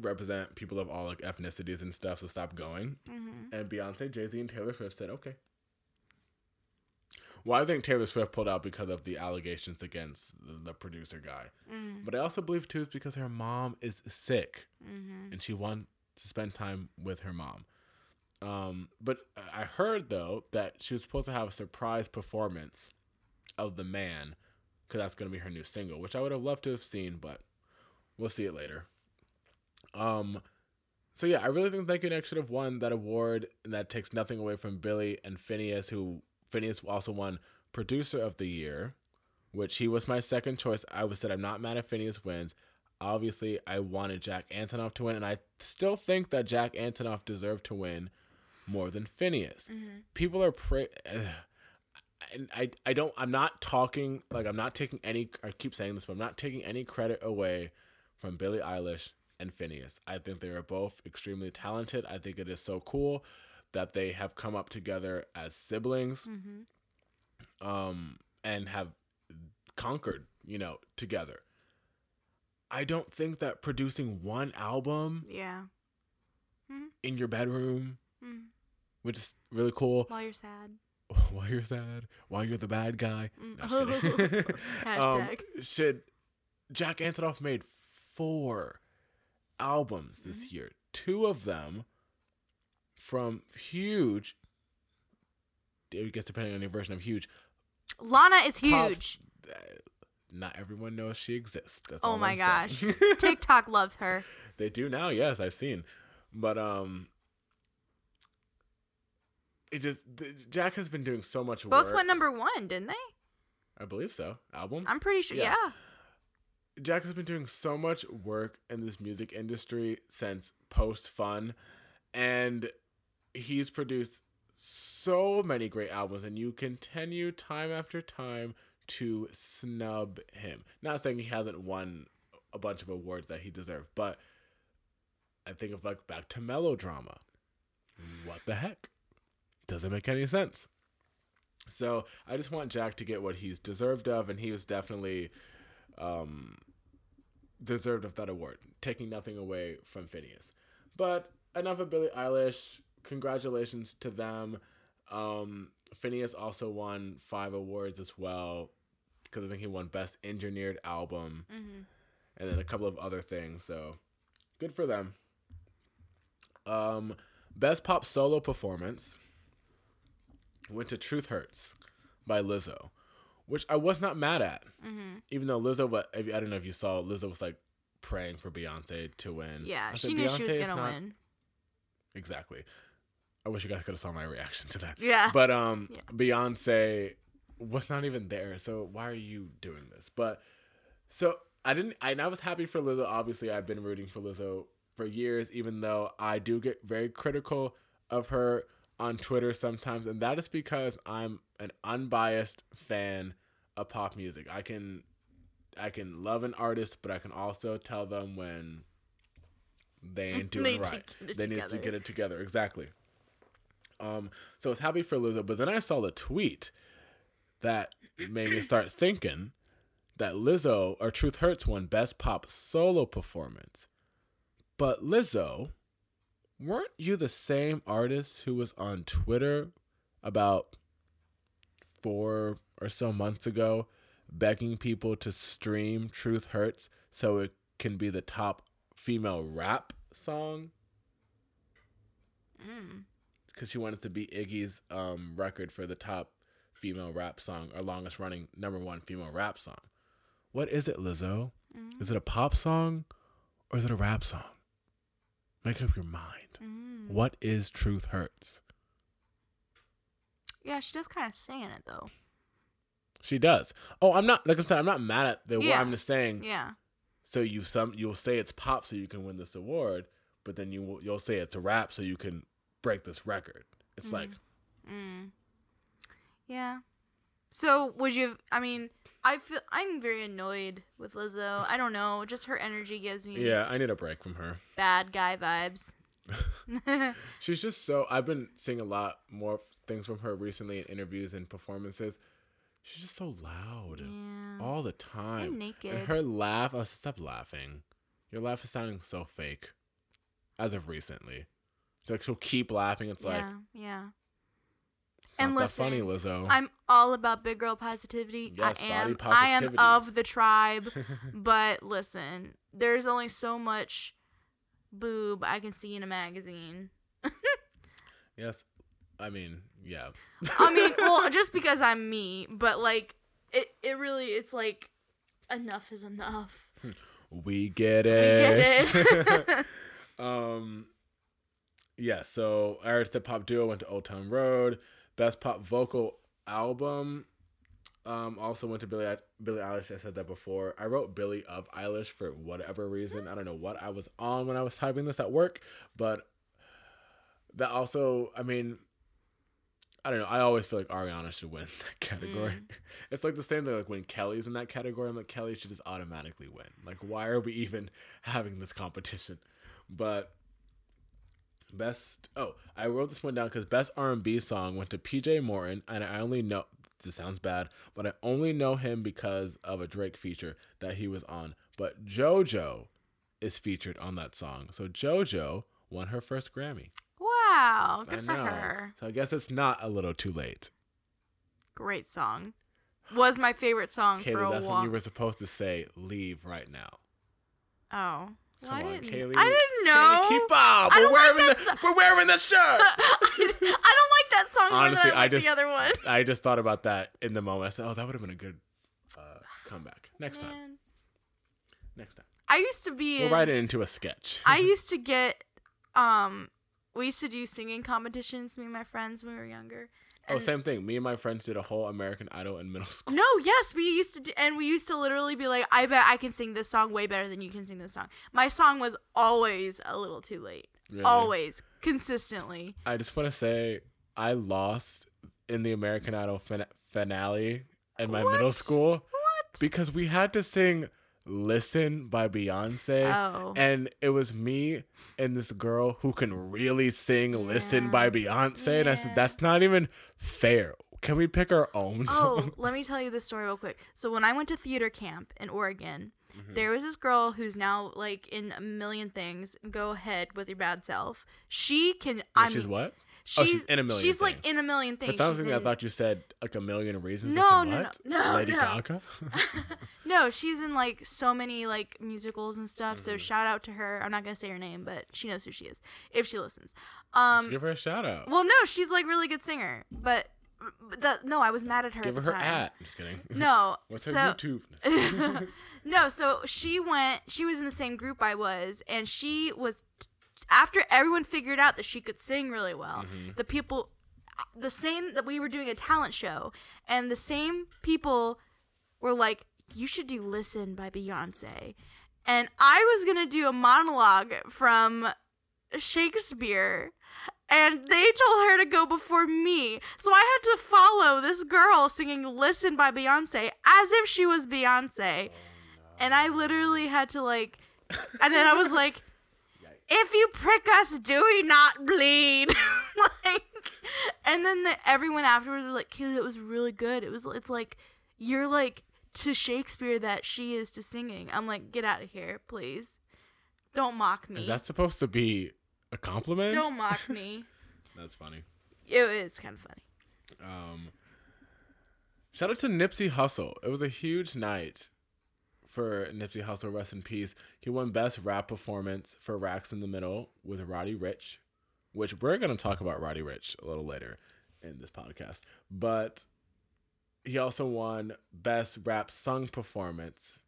represent people of all like ethnicities and stuff. So stop going. Mm-hmm. And Beyonce, Jay Z, and Taylor Swift said, okay. Well, I think Taylor Swift pulled out because of the allegations against the, the producer guy. Mm-hmm. But I also believe too it's because her mom is sick Mm-hmm. and she wants to spend time with her mom. Um, but I heard though that she was supposed to have a surprise performance of the man because that's going to be her new single, which I would have loved to have seen, but we'll see it later. Um, so yeah, I really think Thank You Next should have won that award, and that takes nothing away from Billie and Finneas, who Finneas also won Producer of the Year, which he was my second choice. I was said I'm not mad if Finneas wins. Obviously, I wanted Jack Antonoff to win, and I still think that Jack Antonoff deserved to win more than Finneas. Mm-hmm. People are pra- and I I don't I'm not talking like I'm not taking any I keep saying this but I'm not taking any credit away from Billie Eilish and Finneas. I think they are both extremely talented. I think it is so cool that they have come up together as siblings Mm-hmm. um and have conquered, you know, together. I don't think that producing one album Yeah. in your bedroom, Mm. which is really cool, While you're sad. while you're sad, while you're the bad guy, Mm. No, I'm just kidding. um, should Jack Antonoff made four albums this Mm-hmm. year. Two of them from huge. I guess depending on your version of huge. Lana is huge. uh, Not everyone knows she exists. That's Oh my I'm gosh. TikTok loves her. they do now. Yes, I've seen, but um, it just Jack has been doing so much Both work. Both went number one, didn't they? I believe so. Albums. I'm pretty sure. Yeah. Yeah. Jack has been doing so much work in this music industry since post fun, and he's produced so many great albums, and you continue time after time to snub him. Not saying he hasn't won a bunch of awards that he deserved, but I think of like back to melodrama. What the heck? Doesn't make any sense. So I just want Jack to get what he's deserved of, and he was definitely um, deserved of that award, taking nothing away from Finneas. But enough of Billie Eilish. Congratulations to them. Um, Finneas also won five awards as well, because I think he won Best Engineered Album, Mm-hmm. and then a couple of other things. So good for them. Um, Best Pop Solo Performance went to Truth Hurts by Lizzo, which I was not mad at. Mm-hmm. Even though Lizzo, but I don't know if you saw, Lizzo was like praying for Beyonce to win. Yeah, she knew she was gonna not-" win. Exactly. I wish you guys could have saw my reaction to that. Yeah. But um, Yeah. Beyonce was not even there. So why are you doing this? But so I didn't. I, and I was happy for Lizzo. Obviously, I've been rooting for Lizzo for years, even though I do get very critical of her on Twitter sometimes, and that is because I'm an unbiased fan of pop music. I can I can love an artist, but I can also tell them when they ain't doing They it need to right. they need to get it together. Exactly. Um, so I was happy for Lizzo, but then I saw the tweet that made me start thinking that Lizzo or Truth Hurts won Best Pop Solo Performance. But Lizzo, weren't you the same artist who was on Twitter about four or so months ago begging people to stream Truth Hurts so it can be the top female rap song? Mm. because she wanted to be Iggy's um, record for the top female rap song or longest running number one female rap song. What is it, Lizzo? Mm. Is it a pop song or is it a rap song? Make up your mind. Mm. What is Truth Hurts? Yeah, she does kind of sing in it though. She does. Oh, I'm not like I said. I'm not mad at the. Yeah. I'm just saying. Yeah. So you some you'll say it's pop so you can win this award, but then you will- you'll say it's a rap so you can break this record. It's like Mm. Yeah. So would you? have- I mean, I feel I'm very annoyed with Lizzo. I don't know. Just her energy gives me yeah, I need a break from her. bad guy vibes. She's just so. I've been seeing a lot more f- things from her recently in interviews and performances. She's just so loud yeah. all the time. naked. And her laugh. Oh, stop laughing. Your laugh is sounding so fake. As of recently. She's like, she'll keep laughing. It's like, yeah, yeah. "It's And not that funny, listen, Lizzo. I'm all about big girl positivity. Yes, I am. I am of the tribe. but listen, there's only so much boob I can see in a magazine. yes. I mean, yeah. I mean, well, just because I'm me, but like it it really it's like enough is enough. we get it. We get it. um, yeah. So I already said pop duo went to Old Town Road. Best pop vocal album. Um, also went to Billie Billie Eilish. I said that before. I wrote Billie of Eilish for whatever reason. I don't know what I was on when I was typing this at work, but that also. I mean, I don't know. I always feel like Ariana should win that category. It's like the same thing. Like when Kelly's in that category, I'm like Kelly should just automatically win. Like why are we even having this competition? But best. Oh, I wrote this one down because best R&B song went to PJ Morton, and I only know this sounds bad, but I only know him because of a Drake feature that he was on. But JoJo is featured on that song, so JoJo won her first Grammy. wow, good I for know. her. So I guess it's not a little too late. Great song. Was my favorite song for a that's while. when you were supposed to say leave right now. oh. Well, I Come on, didn't, Kaylee. I didn't know. Kaylee, keep up. We're like wearing that the so- we're wearing the shirt. I don't like that song Honestly, I I just- the other one. I just thought about that in the moment. I said, "Oh, that would have been a good uh, comeback next time. Next time, I used to be we'll in, write it into a sketch." I used to get um we used to do singing competitions, me and my friends when we were younger. Oh, same thing. Me and my friends did a whole American Idol in middle school. No, yes, we used to do, and we used to literally be like, I bet I can sing this song way better than you can sing this song. My song was always a little too late. Really. Always, consistently. I just want to say I lost in the American Idol fin- finale in my middle school What? because we had to sing "Listen" by Beyonce. Oh. And it was me and this girl who can really sing Listen by Beyonce. And I said, that's not even fair. Can we pick our own Oh, song? let me tell you this story real quick. So when I went to theater camp in Oregon, Mm-hmm. there was this girl who's now like in a million things. Go ahead with your bad self. She can. I'm. She's what? She's, oh, she's in a million She's like in a million For things. some She's reason, I thought you said like a million reasons. No, no, no, no, Lady. Gaga? No, she's in like so many like musicals and stuff. So shout out to her. I'm not gonna say her name, but she knows who she is if she listens. Um, Give her a shout out. well, no, she's like really good singer, but, that, no, I was mad at her Give at her her time. at. I'm just kidding. No, What's her so YouTube? no, so she went. She was in the same group I was, and she was. After everyone figured out that she could sing really well, Mm-hmm. the people, the same that we were doing a talent show, and the same people were like, "You should do "Listen" by Beyonce," and I was gonna do a monologue from Shakespeare. And they told her to go before me. So I had to follow this girl singing Listen by Beyonce as if she was Beyonce. And I literally had to like and then I was like if you prick us, do we not bleed? like and then the, everyone afterwards was like, Kaylee, it was really good. It was it's like you're like to Shakespeare that she is to singing. I'm like, get out of here, please. Don't mock me. Is that supposed to be a compliment? Don't mock me. That's funny. It is kind of funny. Um, shout out to Nipsey Hussle. It was a huge night for Nipsey Hussle. Rest in peace. He won Best Rap Performance for Racks in the Middle with Roddy Ricch, which we're going to talk about Roddy Ricch a little later in this podcast. But he also won Best Rap Song Performance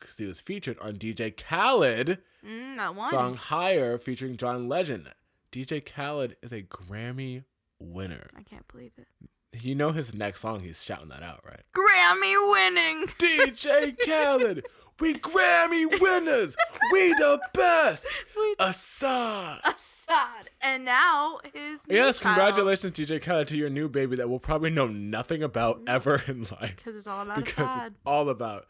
because he was featured on DJ Khaled Mm, song Higher featuring John Legend. DJ Khaled is a Grammy winner. I can't believe it. You know his next song, he's shouting that out, right? Grammy winning. DJ Khaled, we Grammy winners, we the best. Wait, Asahd. Asahd. And now his Yes, congratulations, DJ Khaled, to your new baby that we'll probably know nothing about ever in life Because it's all about because Asahd. it's all about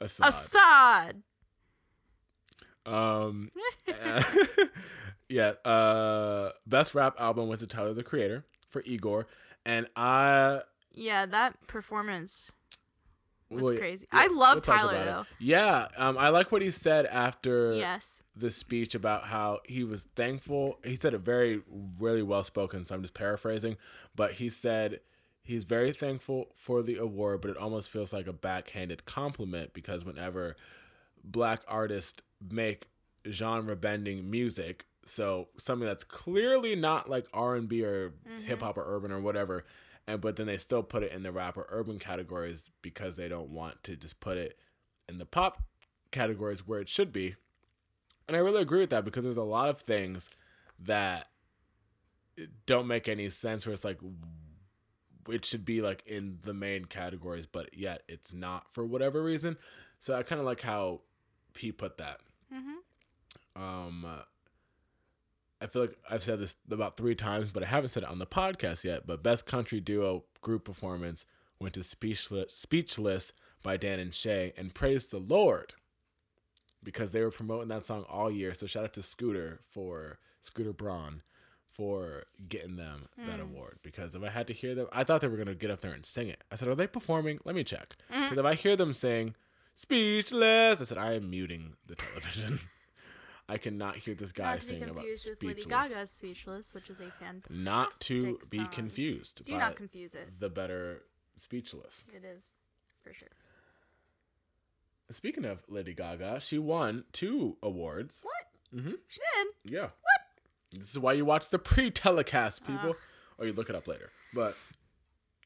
Asahd. Asahd. Um, yeah. Uh, best rap album went to Tyler the Creator for Igor, and I Yeah, that performance was Well, crazy. yeah, I love we'll Tyler about it. though. Yeah, um, I like what he said after Yes. the speech about how he was thankful. He said it very, really well spoken, so I'm just paraphrasing. But he said he's very thankful for the award, but it almost feels like a backhanded compliment because whenever black artists make genre bending music, so something that's clearly not like R and B or hip hop or urban or whatever, and but then they still put it in the rap or urban categories because they don't want to just put it in the pop categories where it should be. And I really agree with that because there's a lot of things that don't make any sense where it's like it should be like in the main categories, but yet it's not for whatever reason. So I kind of like how P put that. Mm-hmm. Um, I feel like I've said this about three times, but I haven't said it on the podcast yet. But best country duo group performance went to Speechless, Speechless by Dan and Shay, and praise the Lord because they were promoting that song all year. So shout out to Scooter for Scooter Braun for getting them that mm. award. Because if I had to hear them, I thought they were gonna get up there and sing it. I said, "Are they performing? Let me check." Mm. Because if I hear them sing "Speechless," I said, "I am muting the television." I cannot hear this guy Not to be singing about confused with speechless. Lady Gaga's "Speechless," which is a fantastic. Not to be song. confused. Do not confuse it. the better speechless. It is, for sure. Speaking of Lady Gaga, she won two awards. What? Mm-hmm. She did. Yeah. What? This is why you watch the pre-telecast, people, or you look it up later. But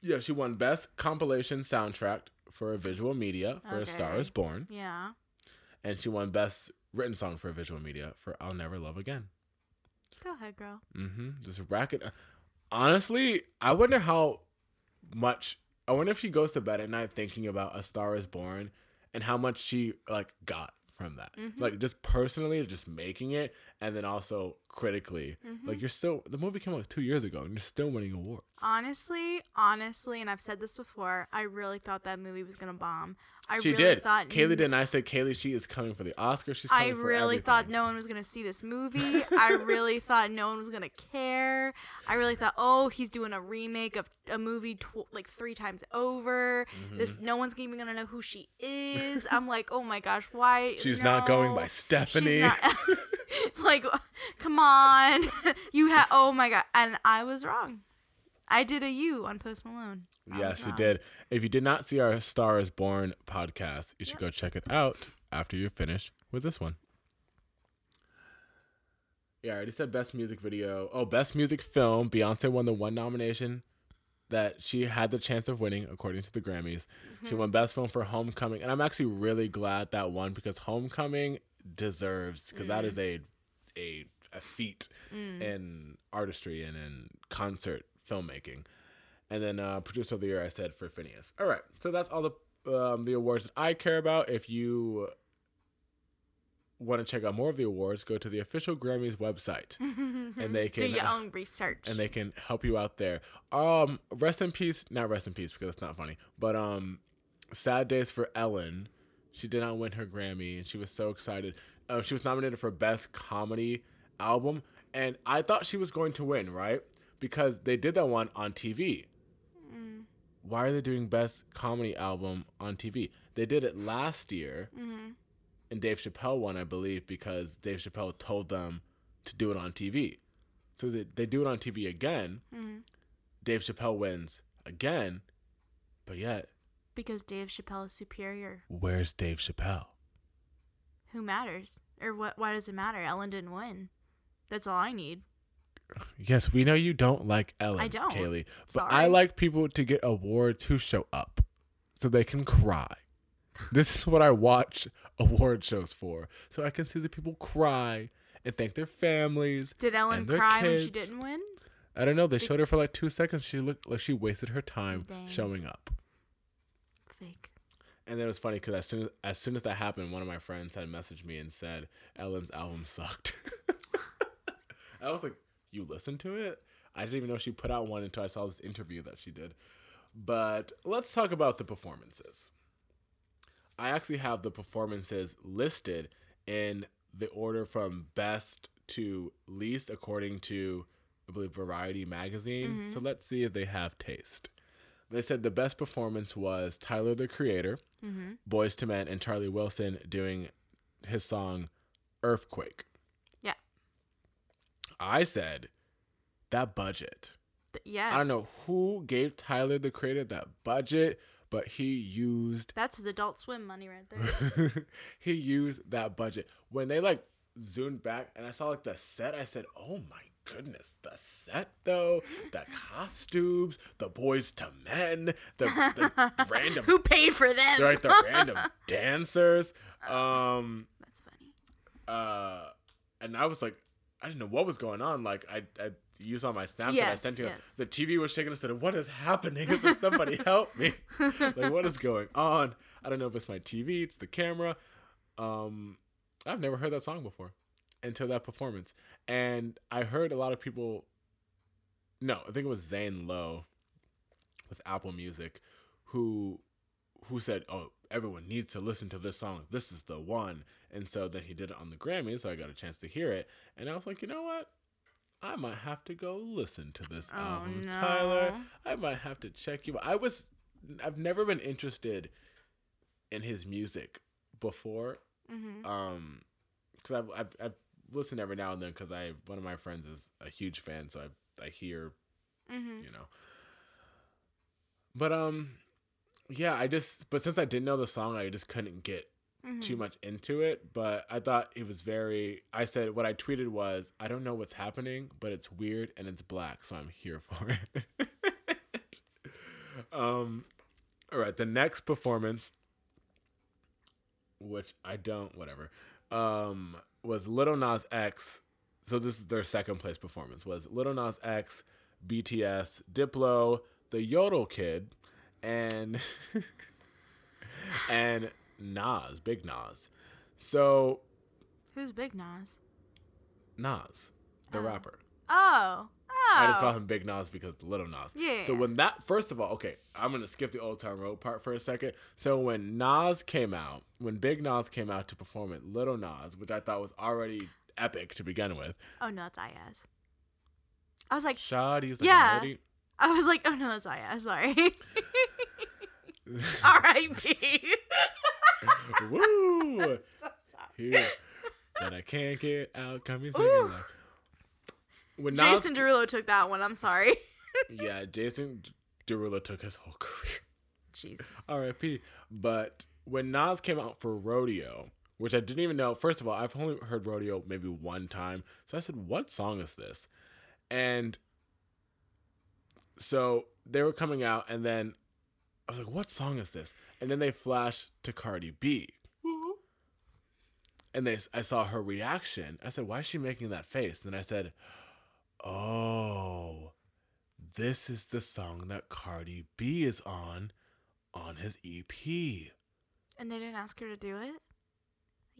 yeah, she won best compilation soundtrack for a visual media for A Star Is Born, Yeah. and she won best written song for visual media for I'll Never Love Again. Go ahead, girl. Mm-hmm. Just rack it. Honestly, I wonder how much. I wonder if she goes to bed at night thinking about A Star Is Born and how much she like got from that. Like just personally, just making it, and then also critically. Like you're still the movie came out two years ago, and you're still winning awards. Honestly, honestly, and I've said this before, I really thought that movie was gonna bomb. I she really did. thought Kaylee did, and I said Kaylee, she is coming for the Oscar. She's I really thought no one was gonna see this movie. I really thought no one was gonna care. I really thought, oh, he's doing a remake of a movie tw- like three times over. Mm-hmm. This no one's even gonna know who she is. I'm like, oh my gosh, why? She's not going by No. Stephanie. Like, come on, you have. Oh my god, and I was wrong. I did a U on Post Malone. I Yes, you did. If you did not see our Star is Born podcast, you should go check it out after you're finished with this one. Yeah, I already said best music video. Oh, best music film. Beyonce won the one nomination that she had the chance of winning, according to the Grammys. She Mm-hmm. won best film for Homecoming, and I'm actually really glad that won because Homecoming deserves because that Mm. is a a a feat in artistry and in concert filmmaking. And then uh, producer of the year, I said for Finneas. All right, so that's all the um, the awards that I care about. If you want to check out more of the awards, go to the official Grammys website, and they can Do your own research. and they can help you out there. Um, rest in peace, not rest in peace because it's not funny, but um, sad days for Ellen. She did not win her Grammy, and she was so excited. Uh, she was nominated for best comedy album, and I thought she was going to win, right? Because they did that one on TV. Mm. Why are they doing best comedy album on TV? They did it last year, mm-hmm. and Dave Chappelle won, I believe, because Dave Chappelle told them to do it on TV. So they, they do it on TV again. Mm-hmm. Dave Chappelle wins again, but yet, because Dave Chappelle is superior. where's Dave Chappelle? Who matters? Or what? Why does it matter? Ellen didn't win. That's all I need. Yes, we know you don't like Ellen, I don't. Kaylee, but Sorry. I like people to get awards who show up so they can cry. This is what I watch award shows for, so I can see the people cry and thank their families. Did Ellen cry when she didn't win? I don't know. They showed her for like two seconds. She looked like she wasted her time Dang. showing up. Fake. And then it was funny because as soon as, as soon as that happened, one of my friends had messaged me and said Ellen's album sucked. I was like, "You listened to it?" I didn't even know she put out one until I saw this interview that she did. But let's talk about the performances. I actually have the performances listed in the order from best to least according to I believe Variety magazine. Mm-hmm. So let's see if they have taste. They said the best performance was Tyler the Creator Mm-hmm. Boyz II Men and Charlie Wilson doing his song Earthquake. Yeah. I said that budget. Yes. I don't know who gave Tyler the Creator that budget, but he used That's his Adult Swim money right there. he used that budget. When they like zoomed back and I saw like the set, I said, "Oh my goodness, the set though, the costumes, the Boyz II Men, the, the random Who paid for them? right, the random dancers." Um That's funny. uh and I was like I didn't know what was going on. Like I I you saw my Snapchat I Yes, sent you. yes. The TV was shaking. I said, "What is happening? Is it somebody help me? like what is going on? I don't know if it's my TV, it's the camera. Um, I've never heard that song before until that performance, and I heard a lot of people. No, I think it was Zane Lowe with Apple Music, who who said, "Oh, everyone needs to listen to this song. This is the one." And so then he did it on the Grammys, so I got a chance to hear it, and I was like, you know what? I might have to go listen to this Oh, album, no. Tyler. I might have to check you. I was, I've never been interested in his music before, Mm-hmm. um, because I've, I've I've listened every now and then because I one of my friends is a huge fan, so I I hear Mm-hmm. you know. But um, yeah, I just but since I didn't know the song, I just couldn't get Mm-hmm. too much into it. But I thought it was very. I said what I tweeted was, I don't know what's happening, but it's weird and it's black, so I'm here for it. um, all right, the next performance, which I don't, whatever, um, was Little Nas X. So this is their second place performance. Was Little Nas X, BTS, Diplo, the Yodel Kid, and and Nas, Big Nas. So Who's Big Nas? Nas, the Oh. rapper. Oh. Oh. I just call him Big Nas because of Little Nas. Yeah. So when that, first of all, okay, I'm gonna skip the Old time Road part for a second. So when Nas came out, when Big Nas came out to perform it, Little Nas, which I thought was already epic to begin with, Oh no, it's Ayaz. I was like, Shawty's like Yeah. I was like, oh no, that's Ayaz. Sorry. R.I.P. Woo! so. Here, that I can't get out. Here, singing like. When Nas, Jason Derulo took that one. I'm sorry. yeah, Jason Derulo took his whole career. Jesus. R.I.P. But when Nas came out for Rodeo, which I didn't even know, first of all, I've only heard Rodeo maybe one time. So I said, What song is this? And so they were coming out, and then I was like, What song is this? And then they flashed to Cardi B. And they, I saw her reaction. I said, Why is she making that face? And I said, Oh, this is the song that Cardi B is on on his EP. And they didn't ask her to do it?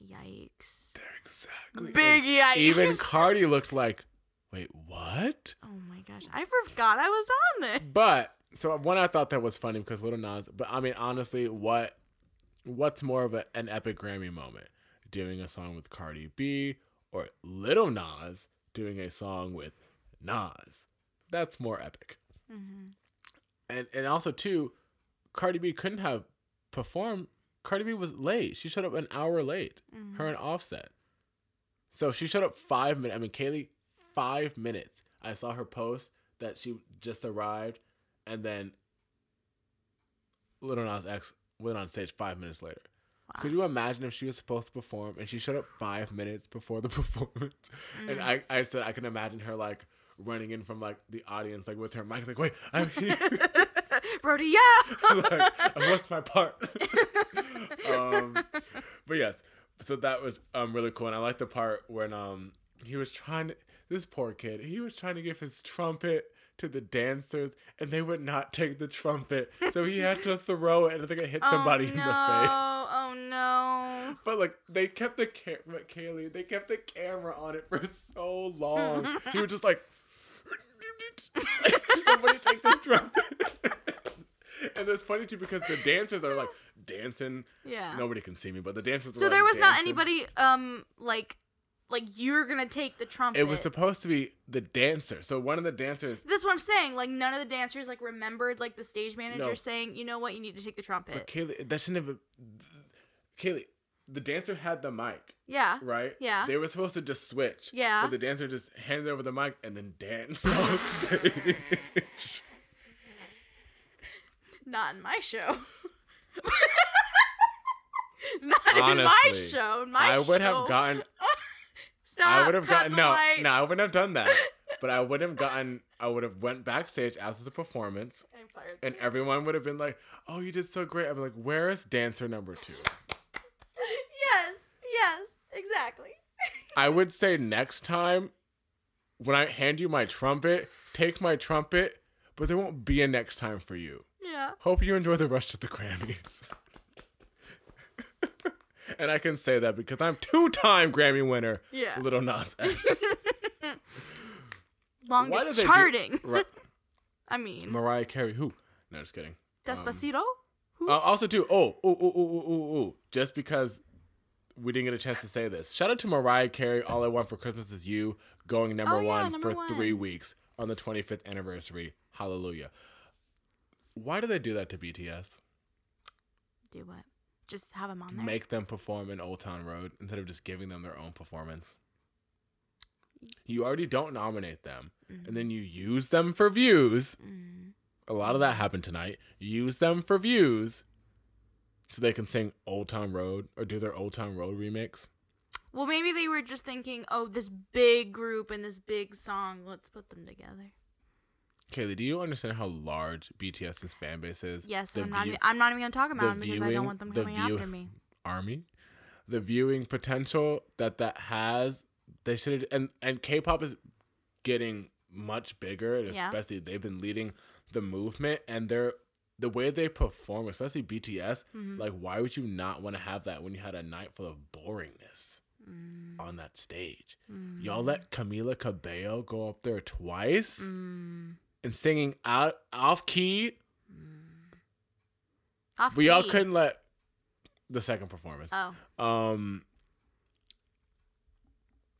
Yikes. Exactly. Big And yikes. Even Cardi looked like, wait, what? Oh my gosh. I forgot I was on this. But so one, I thought that was funny because Little Nas. But I mean, honestly, what what's more of a, an epic Grammy moment? Doing a song with Cardi B or Little Nas doing a song with Nas? That's more epic. Mm-hmm. And and also too, Cardi B couldn't have performed. Cardi B was late. She showed up an hour late. Mm-hmm. Her and Offset. So she showed up five minutes. I mean, Kaylee, five minutes. I saw her post that she just arrived, and then Little Nas X went on stage five minutes later. Wow. Could you imagine if she was supposed to perform and she showed up five minutes before the performance? And Mm. I, I said I can imagine her like running in from like the audience like with her mic like wait I'm here Brody, yeah. like, what's my part? um, but yes, so that was um really cool, and I like the part when um he was trying to this poor kid he was trying to give his trumpet to the dancers, and they would not take the trumpet, so he had to throw it, and I think it hit somebody oh, in the face. Oh no. But like they kept the camera, Kaylee, they kept the camera on it for so long. he was just like, somebody take this trumpet. and it's funny too because the dancers are like dancing. Yeah. Nobody can see me, but the dancers. So there like, was not anybody um like like you're gonna take the trumpet. It was supposed to be the dancer. So one of the dancers. That's what I'm saying. Like none of the dancers like remembered like the stage manager No. saying, you know what, you need to take the trumpet. But Kaylee, that shouldn't have. Kaylee, the dancer had the mic, yeah. right? Yeah. They were supposed to just switch. Yeah. But the dancer just handed over the mic and then danced on stage. Not in my show. Not in my Honestly, show. In my I would show. have gotten. Stop. I would have gotten no, lights. no, I wouldn't have done that. But I would have gotten. I would have went backstage after the performance, And and everyone would have been like, "Oh, you did so great." I'm like, "Where's dancer number two? yes. Yes. Exactly. I would say next time, when I hand you my trumpet, take my trumpet, but there won't be a next time for you. Hope you enjoy the rest of the Grammys. and I can say that because I'm two-time Grammy winner. Yeah. Little Nas X. Longest they do- charting. Right. I mean, Mariah Carey. Who? No, just kidding. Despacito. Who? Uh, also, too. Oh, ooh, ooh, ooh, ooh, ooh, ooh. Just because we didn't get a chance to say this. Shout out to Mariah Carey. All I want for Christmas is you. Going number Oh, yeah, one number for one. three weeks on the 25th anniversary. Hallelujah. Why do they do that to BTS? Do what? Just have them on there. Make them perform in Old Town Road instead of just giving them their own performance. You already don't nominate them, and then you use them for views. Mm. A lot of that happened tonight. Use them for views so they can sing Old Town Road or do their Old Town Road remix. Well, maybe they were just thinking, oh, this big group and this big song. Let's put them together. Kaylee, do you understand how large BTS's fan base is? Yes, The I'm not. view- Even, I'm not even gonna talk about the them because I don't want them the coming view- after me. army, the viewing potential that that has. They should and and K-pop is getting much bigger, Yeah. especially they've been leading the movement, and they're the way they perform, especially BTS. Mm-hmm. Like, why would you not want to have that when you had a night full of boringness Mm. on that stage? Y'all let Camila Cabello go up there twice Mm. And singing out off key. Off We all couldn't let the second performance. Oh, Um,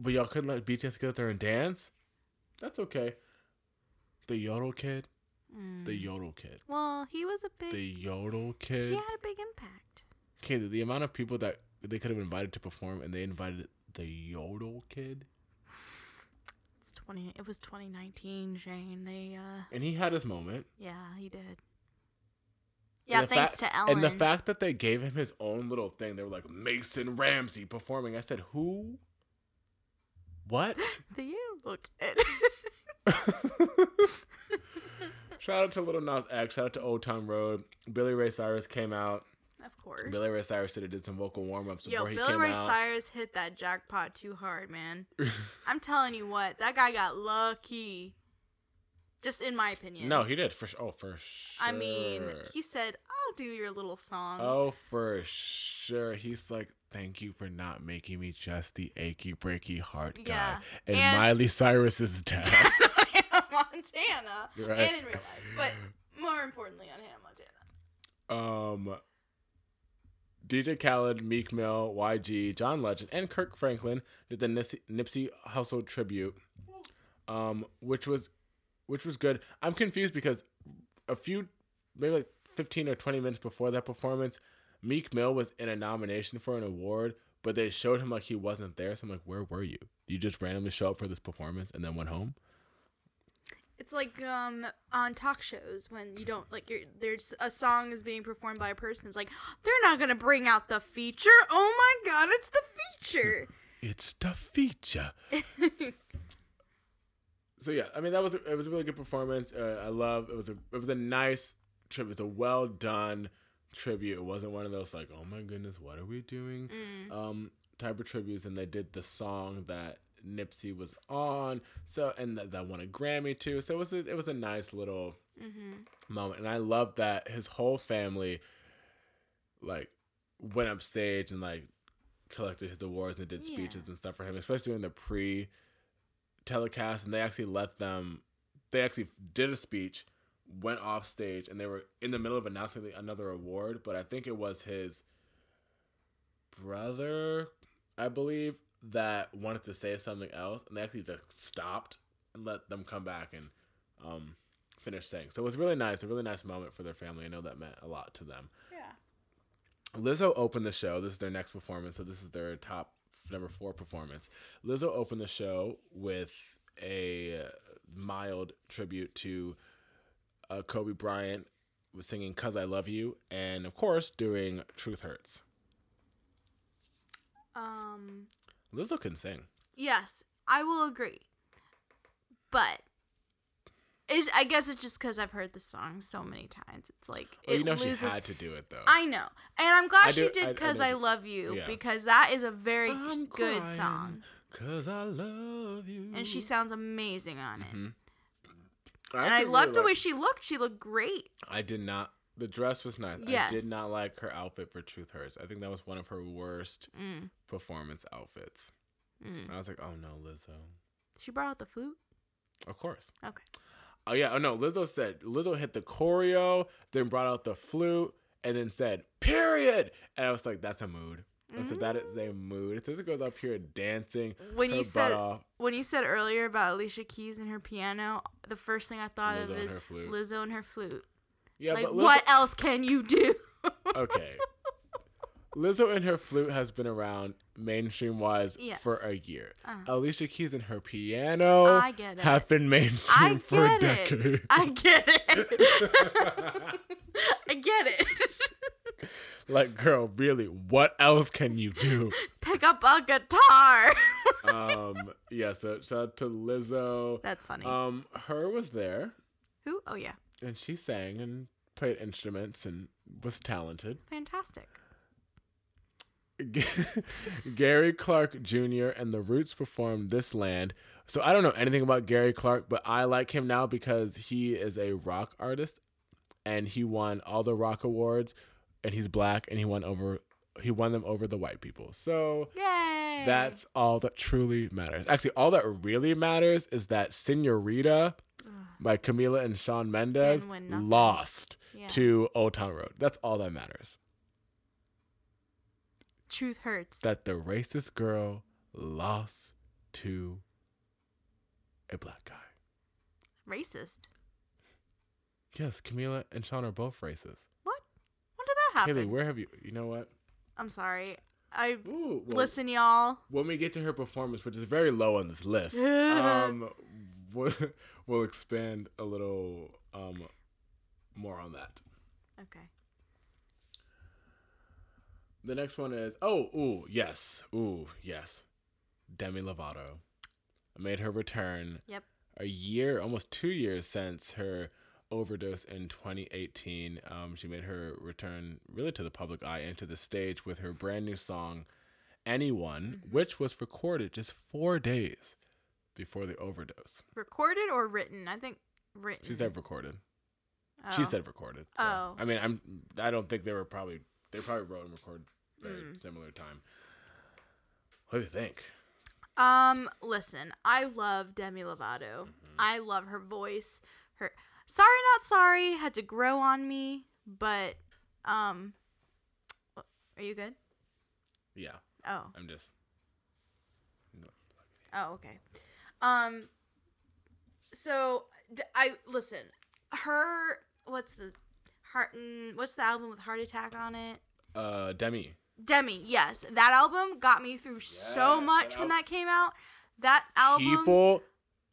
but y'all couldn't let BTS get up there and dance. That's okay. The Yodel kid, the Yodel kid, Mm. well, he was a big. the Yodel Kid. he had a big impact. Okay, the, the amount of people that they could have invited to perform, and they invited the Yodel kid, twenty. It was 2019, Shane. They. uh and he had his moment. Yeah, he did. Yeah, thanks fact- to Ellen. And the fact that they gave him his own little thing, they were like Mason Ramsey performing. I said, who? What? the you look good. Shout out to Little Nas X. Shout out to Old Town Road. Billy Ray Cyrus came out. Of course. Billy Ray Cyrus should have did some vocal warm ups Yo, before he Billy came Ray out. Cyrus hit that jackpot too hard, man. I'm telling you what, that guy got lucky. Just in my opinion. No, he did for sure. Oh, for sure. I mean, he said, "I'll do your little song." Oh, for sure. He's like, thank you for not making me just the achy breaky heart guy. Yeah. And, And- Miley Cyrus's dad. Montana, Right. and in real life, but more importantly on Hannah Montana. um, DJ Khaled, Meek Mill, YG, John Legend, and Kirk Franklin did the Nipsey, Nipsey tribute, um, which was which was good. I'm confused because a few, maybe like 15 or 20 minutes before that performance, Meek Mill was in a nomination for an award, but they showed him like he wasn't there. So I'm like, where were you? You just randomly show up for this performance and then went home? It's like um on talk shows when you don't like you're, there's a song is being performed by a person. It's like they're not gonna bring out the feature. Oh my god, it's the feature. It's the feature. so yeah, I mean that was a, it was a really good performance. Uh, I love it was a it was a nice tribute. It was a well done tribute. It wasn't one of those like oh my goodness what are we doing um type of tributes. And they did the song that Nipsey was on. So and that, that won a Grammy too. So it was a, it was a nice little mm-hmm. moment. And I love that his whole family like went up stage and like collected his awards and did Yeah. speeches and stuff for him, especially during the pre telecast. And they actually let them, they actually did a speech, went off stage, and they were in the middle of announcing the, another award. But I think it was his brother, I believe, that wanted to say something else, and they actually just stopped and let them come back and um, finish saying. So it was really nice, a really nice moment for their family. I know that meant a lot to them. Yeah. Lizzo opened the show. This is their next performance, so this is their top number four performance. Lizzo opened the show with a mild tribute to uh, Kobe Bryant, was singing "Cause I Love You," and of course doing "Truth Hurts." Um. Lizzo can sing. Yes, I will agree. But it's, I guess it's just because I've heard the song so many times. It's like Well, it you know loses. she had to do it though. I know, and I'm glad I she do- did I- I because I, love you yeah. because that is a very I'm good song, Cause I love you. and she sounds amazing on it. Mhm. And I actually loved really the way like- she looked. She looked great. I did not. The dress was nice. Yes. I did not like her outfit for Truth Hurts. I think that was one of her worst Mm. performance outfits. Mm. I was like, oh no, Lizzo. She brought out the flute. Of course. Okay. Oh yeah. Oh no. Lizzo said Lizzo hit the choreo, then brought out the flute, and then said period. And I was like, that's a mood. I said that is a mood. This goes up here dancing. When you said off. when you said earlier about Alicia Keys and her piano, the first thing I thought Lizzo of is. Lizzo and her flute. Yeah, like, but Lizzo, what else can you do? okay. Lizzo and her flute has been around mainstream wise Yes. for a year. Uh. Alicia Keys and her piano I get it. have been mainstream for a decade. it. I get it. I get it. like, girl, really, what else can you do? Pick up a guitar. um, yeah, so shout out to Lizzo. That's funny. Um, her was there Who? Oh yeah, and she sang and played instruments and was talented. fantastic. Gary Clark Jr. and the Roots performed This Land. So I don't know anything about Gary Clark, but I like him now because he is a rock artist and he won all the rock awards and he's black and he won over he won them over the white people. So Yay. that's all that truly matters. Actually, all that really matters is that Senorita by Camila and Shawn Mendes Didn't win nothing. lost Yeah. to Old Town Road. That's all that matters. truth hurts. that the racist girl lost to a black guy. Racist. Yes, Camila and Sean are both racist. What? When did that happen? Haley, where have you? You know what? I'm sorry. I Ooh, well, listen, y'all. When we get to her performance, which is very low on this list, um, we'll, we'll expand a little um, more on that. Okay. The next one is oh, ooh, yes, ooh, yes, Demi Lovato made her return. Yep. a year, almost two years since her overdose in 2018. Um, she made her return really to the public eye and to the stage with her brand new song, Anyone, which was recorded just four days before the overdose. Recorded or written? I think written. She said recorded. Oh. She said recorded. So. Oh. I mean, I'm. I don't think they were probably. They probably wrote and recorded very Hmm. similar time. What do you think? Um, listen, I love Demi Lovato. Mm-hmm. I love her voice. Her Sorry Not Sorry had to grow on me, but um Are you good? Yeah, Oh. I'm just. Oh, okay. Um so I listen. Her what's the heart what's the album with heart attack on it? Uh, Demi. Demi, yes. That album got me through so much that when al- that came out. That album people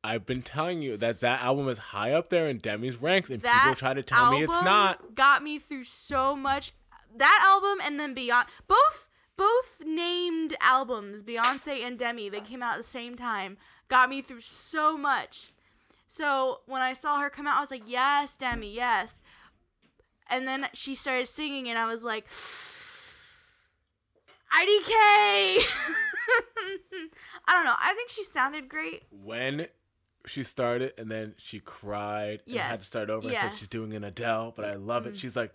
I've been telling you that that album is high up there in Demi's ranks, and people try to tell me it's album not. Got me through so much. That album and then Beyond, both both named albums, Beyonce and Demi, they came out at the same time. Got me through so much. So when I saw her come out, I was like, "Yes, Demi, yes." And then she started singing, and I was like, "IDK." I don't know. I think she sounded great. When she started, and then she cried and had to start over and said she's doing an Adele, but I love it. Mm-hmm. She's like,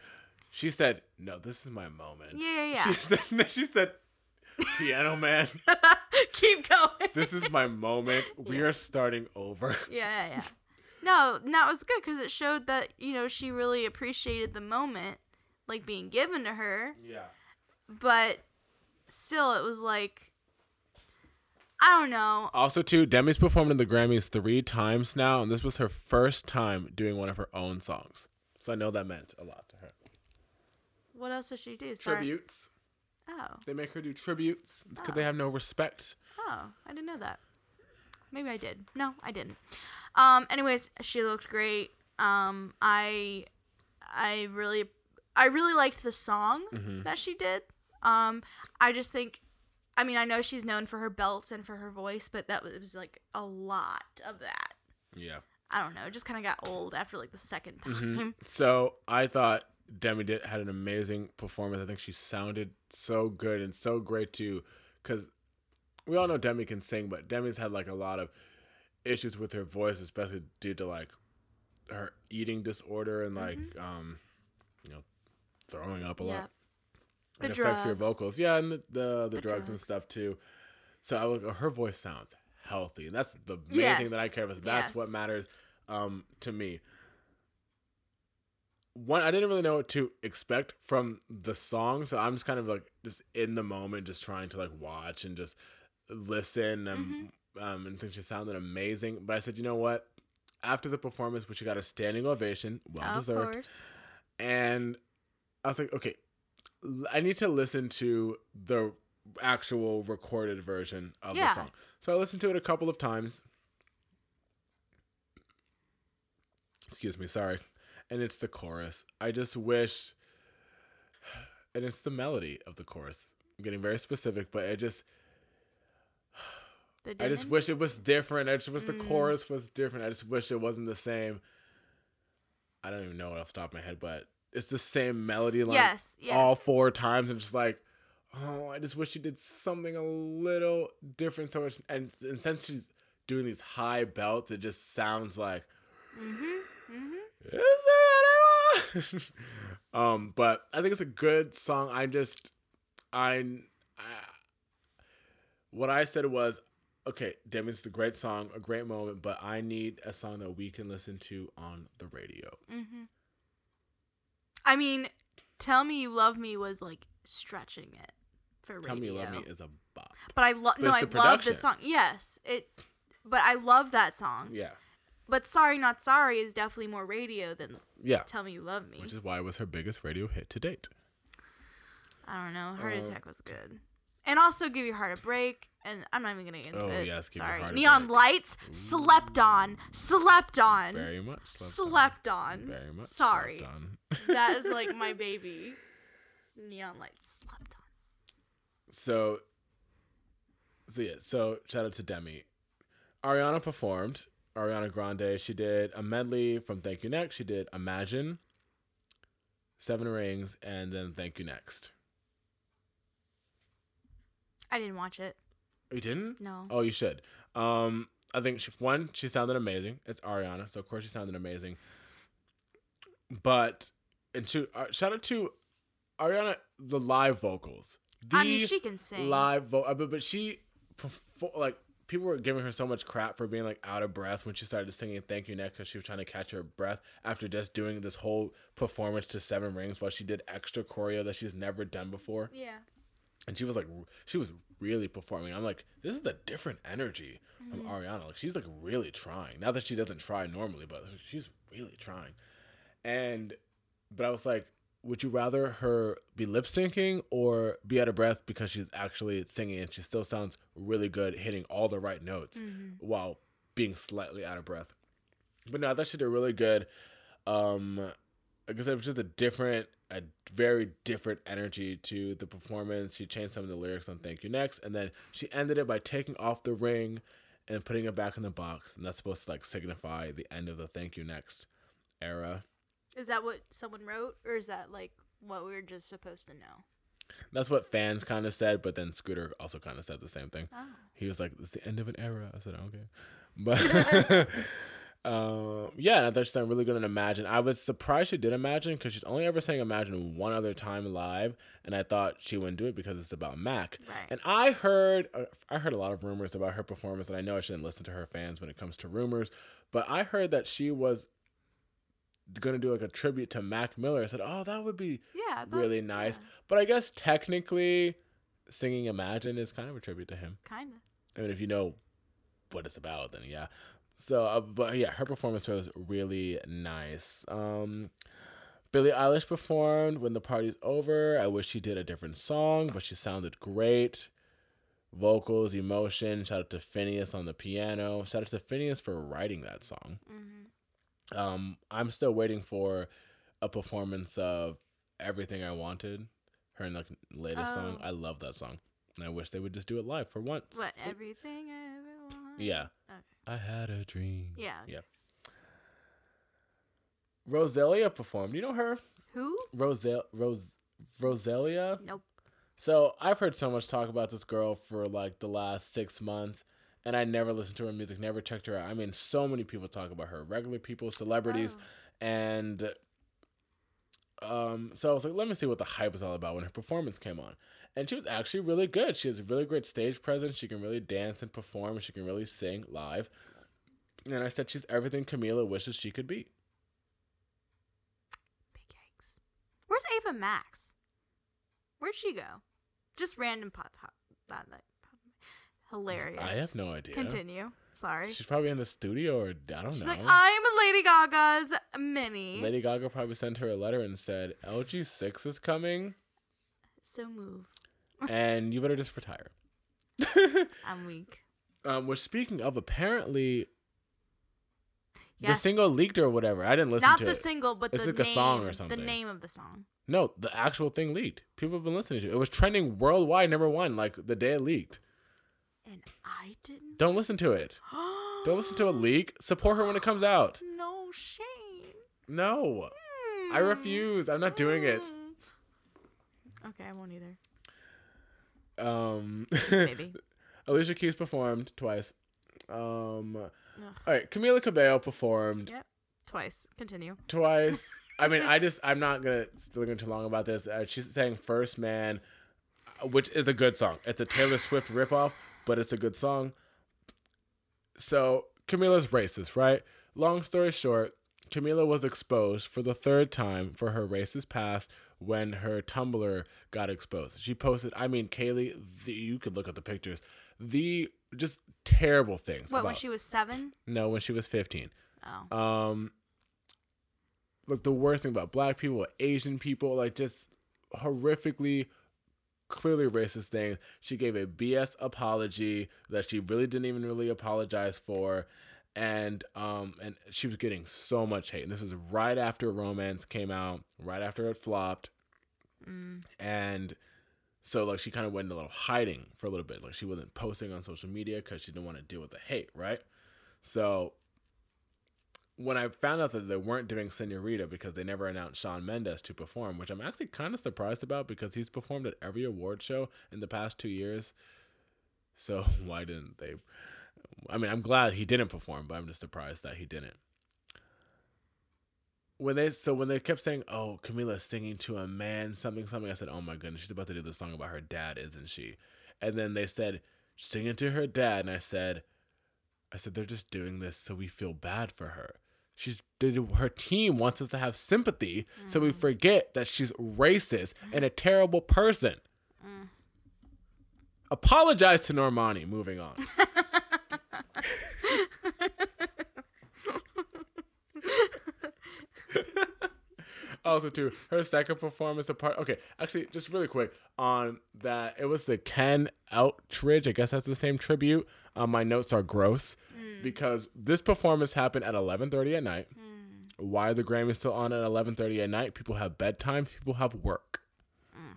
she said, "No, this is my moment." Yeah, yeah, yeah. She said, she said, "Piano Man, Keep going. this is my moment. We are starting over." Yeah, yeah, yeah. No, no, it was good because it showed that you know she really appreciated the moment, like being given to her. Yeah. But still, it was like I don't know. Also, too, Demi's performed in the Grammys three times now, and this was her first time doing one of her own songs. So I know that meant a lot to her. What else does she do? Sorry. Tributes. Oh, They make her do tributes because they have no respect. oh, I didn't know that. Maybe I did. No, I didn't. Um. Anyways, she looked great. Um. I, I really, I really liked the song Mm-hmm. that she did. Um. I just think. I mean, I know she's known for her belts and for her voice, but that was, it was like a lot of that. Yeah. I don't know. It just kind of got old after like the second time. Mm-hmm. So I thought Demi did had an amazing performance. I think she sounded so good and so great too, because we all know Demi can sing, but Demi's had like a lot of issues with her voice, especially due to like her eating disorder and like um, you know, throwing up a Yeah. lot. The it affects your vocals. Yeah, and the the, the, The drugs, and stuff too. So I look, her voice sounds healthy, and that's the main thing that I care about. That's what matters um, to me. One, I didn't really know what to expect from the song, so I'm just kind of like just in the moment, just trying to like watch and just listen and Mm-hmm. um, and think she sounded amazing. But I said, you know what? After the performance, which she got a standing ovation, well of deserved, course. and I was like, okay, I need to listen to the actual recorded version of Yeah. the song. So I listened to it a couple of times. Excuse me, sorry. And it's the chorus. I just wish, and it's the melody of the chorus. I'm getting very specific, but I just, The I just wish it was different. I just wish the Mm. chorus was different. I just wish it wasn't the same. I don't even know what off the top of my head, but it's the same melody line Yes, all four times, and just like, oh, I just wish you did something a little different. So much, and, and since she's doing these high belts, it just sounds like, Mm-hmm. Is that what I want? um, but I think it's a good song. I just, I, I what I said was, okay, Demi's a great song, a great moment, but I need a song that we can listen to on the radio. Mm-hmm. I mean, "Tell Me You Love Me" was like stretching it for radio. Tell Me You Love Me is a bop. but I love no, I love the production. song. Yes, it. But I love that song. Yeah. But "Sorry Not Sorry" is definitely more radio than Yeah. "Tell Me You Love Me." Which is why it was her biggest radio hit to date. I don't know. Heart Uh, Attack was good. And also give your heart a break. And I'm not even gonna get into Oh, it. yes, Give Your Sorry. Heart a Neon Break. Lights. Slept on. Slept on. Very much. slept slept on. on. Very much. Sorry. slept on. that is like my baby. Neon Lights. Slept on. so, so yeah. So shout out to Demi. Ariana performed. Ariana Grande. She did a medley from Thank You Next. She did Imagine, Seven Rings, and then Thank You Next. I didn't watch it. You didn't? No. Oh, you should. Um, I think she, one, she sounded amazing. It's Ariana, so of course she sounded amazing. But and she uh, shout out to Ariana, the live vocals. The I mean, she can sing. live vo- uh, but but she perfor- like people were giving her so much crap for being like out of breath when she started singing "Thank You Next" because she was trying to catch her breath after just doing this whole performance to Seven Rings while she did extra choreo that she's never done before. Yeah. and she was like she was really performing. I'm like this is a different energy from mm-hmm. ariana. Like she's like really trying. Not that she doesn't try normally but she's really trying. And but i was like would you rather her be lip syncing or be out of breath because she's actually singing and she still sounds really good hitting all the right notes while being slightly out of breath but no i thought she did really good um like I said, it was just a different, a very different energy to the performance. She changed some of the lyrics on "Thank You Next," and then she ended it by taking off the ring and putting it back in the box, and that's supposed to like signify the end of the "Thank You Next" era. Is that what someone wrote, or is that like what we are just supposed to know? That's what fans kind of said, but then Scooter also kind of said the same thing. Oh. He was like, "It's the end of an era." I said, "Okay," but um, yeah, and I thought she sounded really good in Imagine. I was surprised she did Imagine because she's only ever sang Imagine one other time live, and I thought she wouldn't do it because it's about Mac. Right. And I heard, uh, I heard a lot of rumors about her performance, and I know I shouldn't listen to her fans when it comes to rumors, but I heard that she was gonna do like a tribute to Mac Miller. I said, "Oh, that would be Yeah. that- really nice." yeah, But I guess technically, singing Imagine is kind of a tribute to him. Kinda. I mean, if you know what it's about, then yeah. So, uh, but yeah, her performance was really nice. Um, Billie Eilish performed when the party's over. I wish she did a different song, but she sounded great. Vocals, emotion. Shout out to Finneas on the piano. Shout out to Finneas for writing that song. Mm-hmm. Um, I'm still waiting for a performance of Everything I Wanted. Her in the latest song. Oh. I love that song. And I wish they would just do it live for once. What So- everything I ever wanted. yeah. Okay. I had a dream. Yeah. Yeah. Rosalía performed. You know her? Who? Rosel Rose Rosalía. Nope. So I've heard so much talk about this girl for like the last six months, and I never listened to her music, never checked her out. I mean, so many people talk about her, regular people, celebrities, Oh. and um, so I was like, let me see what the hype was all about when her performance came on, and she was actually really good. She has a really great stage presence. She can really dance and perform. She can really sing live, and I said she's everything Camila wishes she could be. Big yikes. Where's Ava Max? Where'd she go? Just random pop that, that hilarious. I have no idea. Continue. Sorry. She's probably in the studio, or I don't She's know. like, I am Lady Gaga's mini. Lady Gaga probably sent her a letter and said, LG6 is coming so move. and you better just retire. I'm weak. Um, we're speaking of, apparently the single leaked or whatever. I didn't listen Not to the single, but It's the like a song or something. The name of the song. no, the actual thing leaked. People have been listening to it. It was trending worldwide, number one, like the day it leaked. And I didn't. Don't listen to it. Don't listen to a leak. Support her when it comes out. No shame. No, I refuse. I'm not doing it. Mm. Okay, I won't either. Um, Maybe. Alicia Keys performed twice. Um, Ugh. all right, Camila Cabello performed Yep. Twice. Continue. twice. I mean, I just I'm not gonna still go too long about this. Uh, she's saying First Man, uh, which is a good song. It's a Taylor Swift ripoff, but it's a good song. So Camila's racist, right? Long story short, Camila was exposed for the third time for her racist past when her Tumblr got exposed. She posted, I mean, Kaylee, the, you could look at the pictures, the just terrible things. What, when she was seven? no, when she was 15. Oh. Um, look, the worst thing about black people, Asian people, like just horrifically, clearly racist things. She gave a BS apology that she really didn't even really apologize for, and um, and she was getting so much hate. And this was right after Romance came out, right after it flopped, Mm. and. So like she kind of went into a little hiding for a little bit. Like she wasn't posting on social media because she didn't want to deal with the hate, right? So when I found out that they weren't doing Senorita because they never announced Shawn Mendes to perform, which I'm actually kind of surprised about because he's performed at every award show in the past two years. So why didn't they? I mean, I'm glad he didn't perform, but I'm just surprised that he didn't. When they so when they kept saying, "Oh, Camila's singing to a man," something something, I said, "Oh my goodness, she's about to do the song about her dad, isn't she?" And then they said, "Singing to her dad," and I said, I said they're just doing this so we feel bad for her. She's her team wants us to have sympathy, so we mm. forget that she's racist and a terrible person. Mm. Apologize to Normani. Moving on. also, too, her second performance apart. Okay, actually, just really quick on that, it was the Ken Outridge. I guess that's his name. Tribute. Um, my notes are gross mm. because this performance happened at 11:30 at night. Mm. Why are the Grammys still on at 11:30 at night? People have bedtime. People have work. Mm.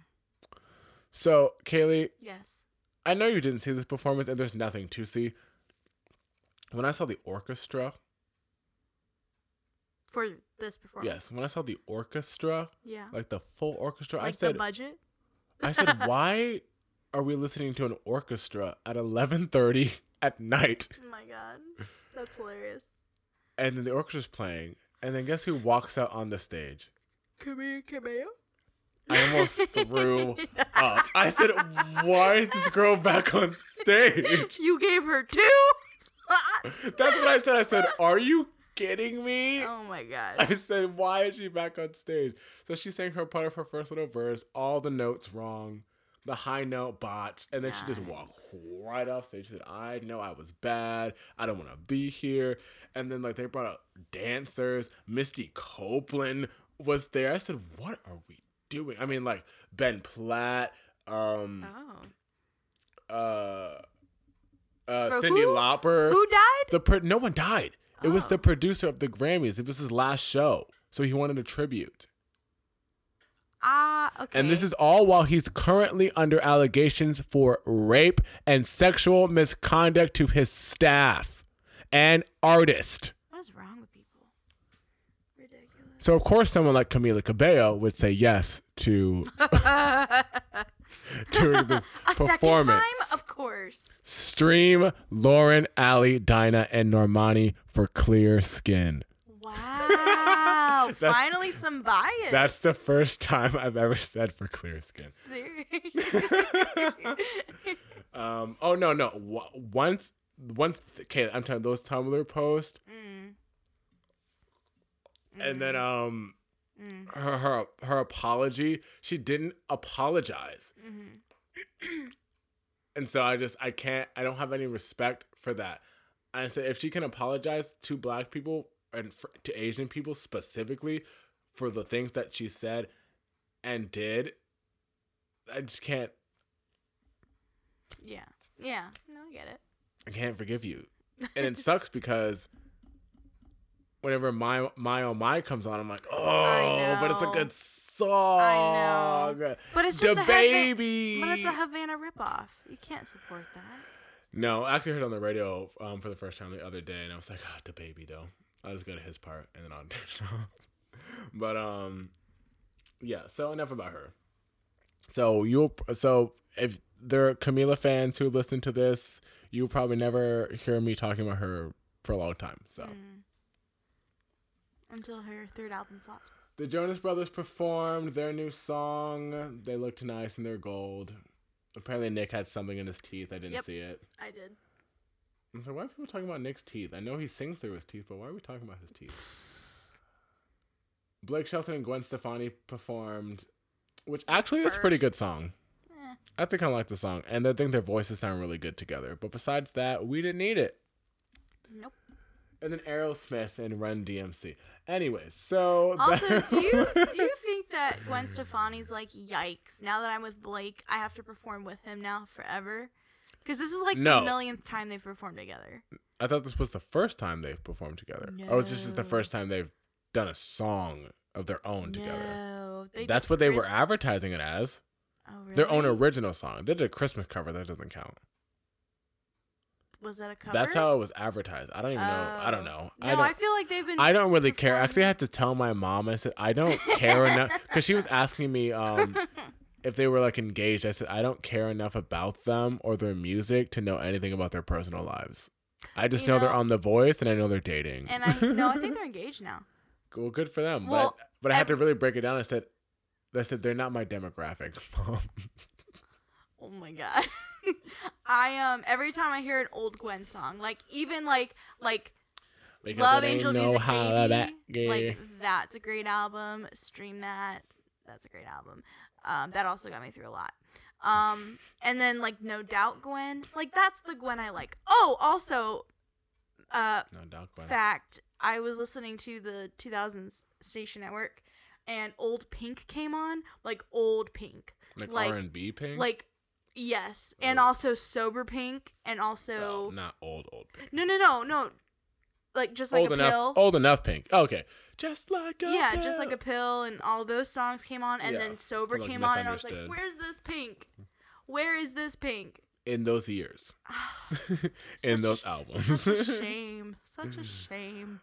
So, Kaylee, Yes. I know you didn't see this performance, and there's nothing to see. When I saw the orchestra, For this performance. yes, when I saw the orchestra, Yeah. like the full orchestra, Like I the said, budget? I said, why are we listening to an orchestra at 11:30 at night? Oh my god. That's hilarious. And then the orchestra's playing, and then guess who walks out on the stage? Come here, come here. I almost threw up. I said, why is this girl back on stage? You gave her two slots. That's what I said. I said, are you kidding me? Oh my god. I said, why is she back on stage? So she sang her part of her first little verse, all the notes wrong. The high note botch, and then she just walked right off stage. She said, "I know I was bad. I don't want to be here." And then like they brought up dancers. Misty Copeland was there. I said, "What are we doing?" I mean, like Ben Platt, um, Oh. uh, uh, Cyndi who? Lauper. Who died? The pro- no one died. It was the Oh. producer of the Grammys. It was his last show, so he wanted a tribute. Ah, okay. And this is all while he's currently under allegations for rape and sexual misconduct to his staff and artist. What is wrong with people? Ridiculous. So of course someone like Camila Cabello would say yes to during this A second performance. time? Of course. Stream Lauren, Ally, Dinah, and Normani for clear skin. Wow. Finally some bias. That's the first time I've ever said for clear skin. Um. Oh no no. Once once. Okay, I'm telling those Tumblr posts, Mm. and then um, Mm. her her her apology. She didn't apologize, Mm-hmm. and so I just I can't. I don't have any respect for that. I said if she can apologize to black people and for, to Asian people specifically for the things that she said and did, I just can't. yeah. Yeah. No, I get it. I can't forgive you. And it sucks because whenever my my oh my comes on, I'm like, oh, but it's a good song. know. But it's the just a baby. But it's a Havana ripoff. You can't support that. no, I actually heard on the radio um, for the first time the other day, and I was like, oh, the baby though. I'll just go to his part and then I'll. but um, yeah. So enough about her. So you'll so if there are Camila fans who listen to this, you'll probably never hear me talking about her for a long time. So. Mm. Until her third album flops. The Jonas Brothers performed their new song. They looked nice in their gold. Apparently, Nick had something in his teeth. I didn't Yep. see it. I did. I'm like, why are people talking about Nick's teeth? I know he sings through his teeth, but why are we talking about his teeth? Blake Shelton and Gwen Stefani performed, which actually is a pretty good song. Eh. I think I like the song, and I think their voices sound really good together. But besides that, we didn't need it. Nope. And then Aerosmith and Run DMC. Anyways, so Also, that- do you do you think that Gwen Stefani's like, yikes? Now that I'm with Blake, I have to perform with him now forever? Because this is like No. the millionth time they've performed together. I thought this was the first time they've performed together. Oh, it's just the first time they've done a song of their own together. No, That's what they were advertising it as. Oh, really? Their own original song. They did a Christmas cover. That doesn't count. Was that a cover? That's how it was advertised. I don't even know. I don't Oh. know. No, I I, don't. feel like they've been. I don't really care. Actually, I had to tell my mom. I said I don't care enough because she was asking me um, if they were like engaged. I said I don't care enough about them or their music to know anything about their personal lives. I just You know, they're on The Voice and I know they're dating. and I no, I think they're engaged now. well, good for them. Well, but but I had to really break it down. I said, I said they're not my demographic. Oh my god. I um every time I hear an old Gwen song, like even like like Because Love Angel Music Baby, yeah. like that's a great album. Stream that. That's a great album. Um, that also got me through a lot. Um, and then like No Doubt Gwen, like that's the Gwen I like. Oh, also, uh, no doubt. Gwen. fact, I was listening to the 2000s station network, and Old Pink came on, like Old Pink, like like- R and B pink. like yes, and also Sober Pink, and also Oh, not old old pink. no, no, no, no, like just like old a enough. pill. Old enough pink. Okay, just like a yeah, just like a pill, and all those songs came on, and Yeah, then Sober like, came on, and I was like, "Where's this pink? Where is this pink?" in those years. In those albums. Such a shame. Such a shame.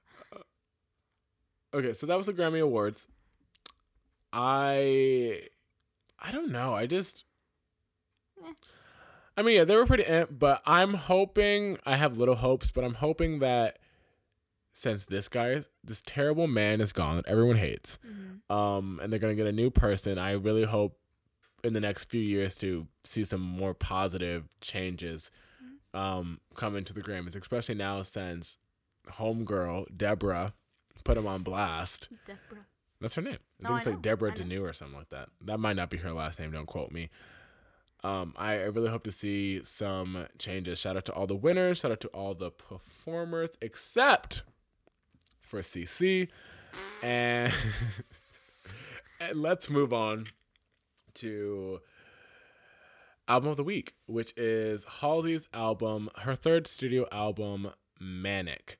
okay, so that was the Grammy Awards. I I don't know. I just Eh. I mean, yeah, they were pretty eh, but I'm hoping I have little hopes, but I'm hoping that since this guy this terrible man is gone that everyone hates, Mhm. um, and they're gonna get a new person, I really hope in the next few years to see some more positive changes um come into the Grammys, especially now since homegirl Deborah put him on blast. Deborah. That's her name. I think I it's like know, Deborah I. Danu or something like that. That might not be her last name. Don't quote me. Um, I, I really hope to see some changes. Shout out to all the winners. Shout out to all the performers, except for CC. And, and let's move on to album of the week, which is Halsey's album, her third studio album, Manic.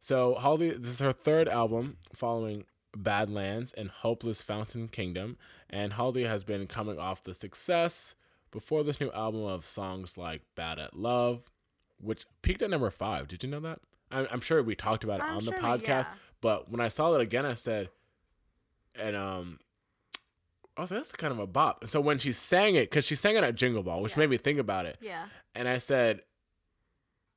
So Halsey, this is her third album following Badlands and Hopeless Fountain Kingdom, and Halsey has been coming off the success before this new album of songs like Bad at Love, which peaked at number five. Did you know that? I'm, I'm sure we talked about it I'm on the sure we- podcast, yeah. but when I saw it again, I said, and um, I was like, that's kind of a bop. So when she sang it, because she sang it at Jingle Ball, which made me think about it, Yeah. and I said,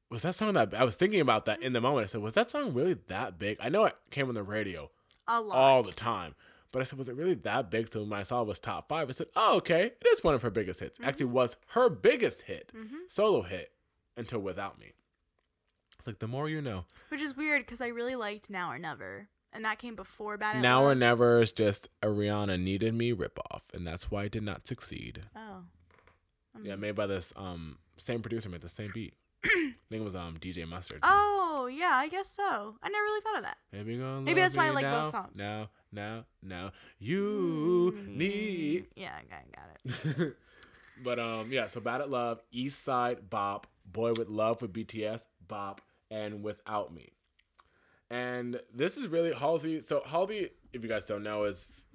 was that song that I was thinking about that in the moment? I said, was that song really that big? I know it came on the radio A lot. all the time. But I said, was it really that big? So when I saw it was top five, I said, oh, okay. It is one of her biggest hits. Actually, was her biggest hit, solo hit, until Without Me. It's like, the more you know. Which is weird because I really liked Now or Never. And that came before Bad at Love. now or Never is just a Rihanna Needed Me ripoff. And that's why it did not succeed. Oh. Yeah, made by this um same producer, made the same beat. I think it was um DJ Mustard. Oh, yeah, I guess so. I never really thought of that. Maybe, gonna Maybe that's why I me like both songs. Now, now, now, you need Yeah, I got, got it. but um, yeah. So bad at love, East Side Bop, Boy with Love with BTS Bop, and Without Me. And this is really Halsey. So Halsey, if you guys don't know, is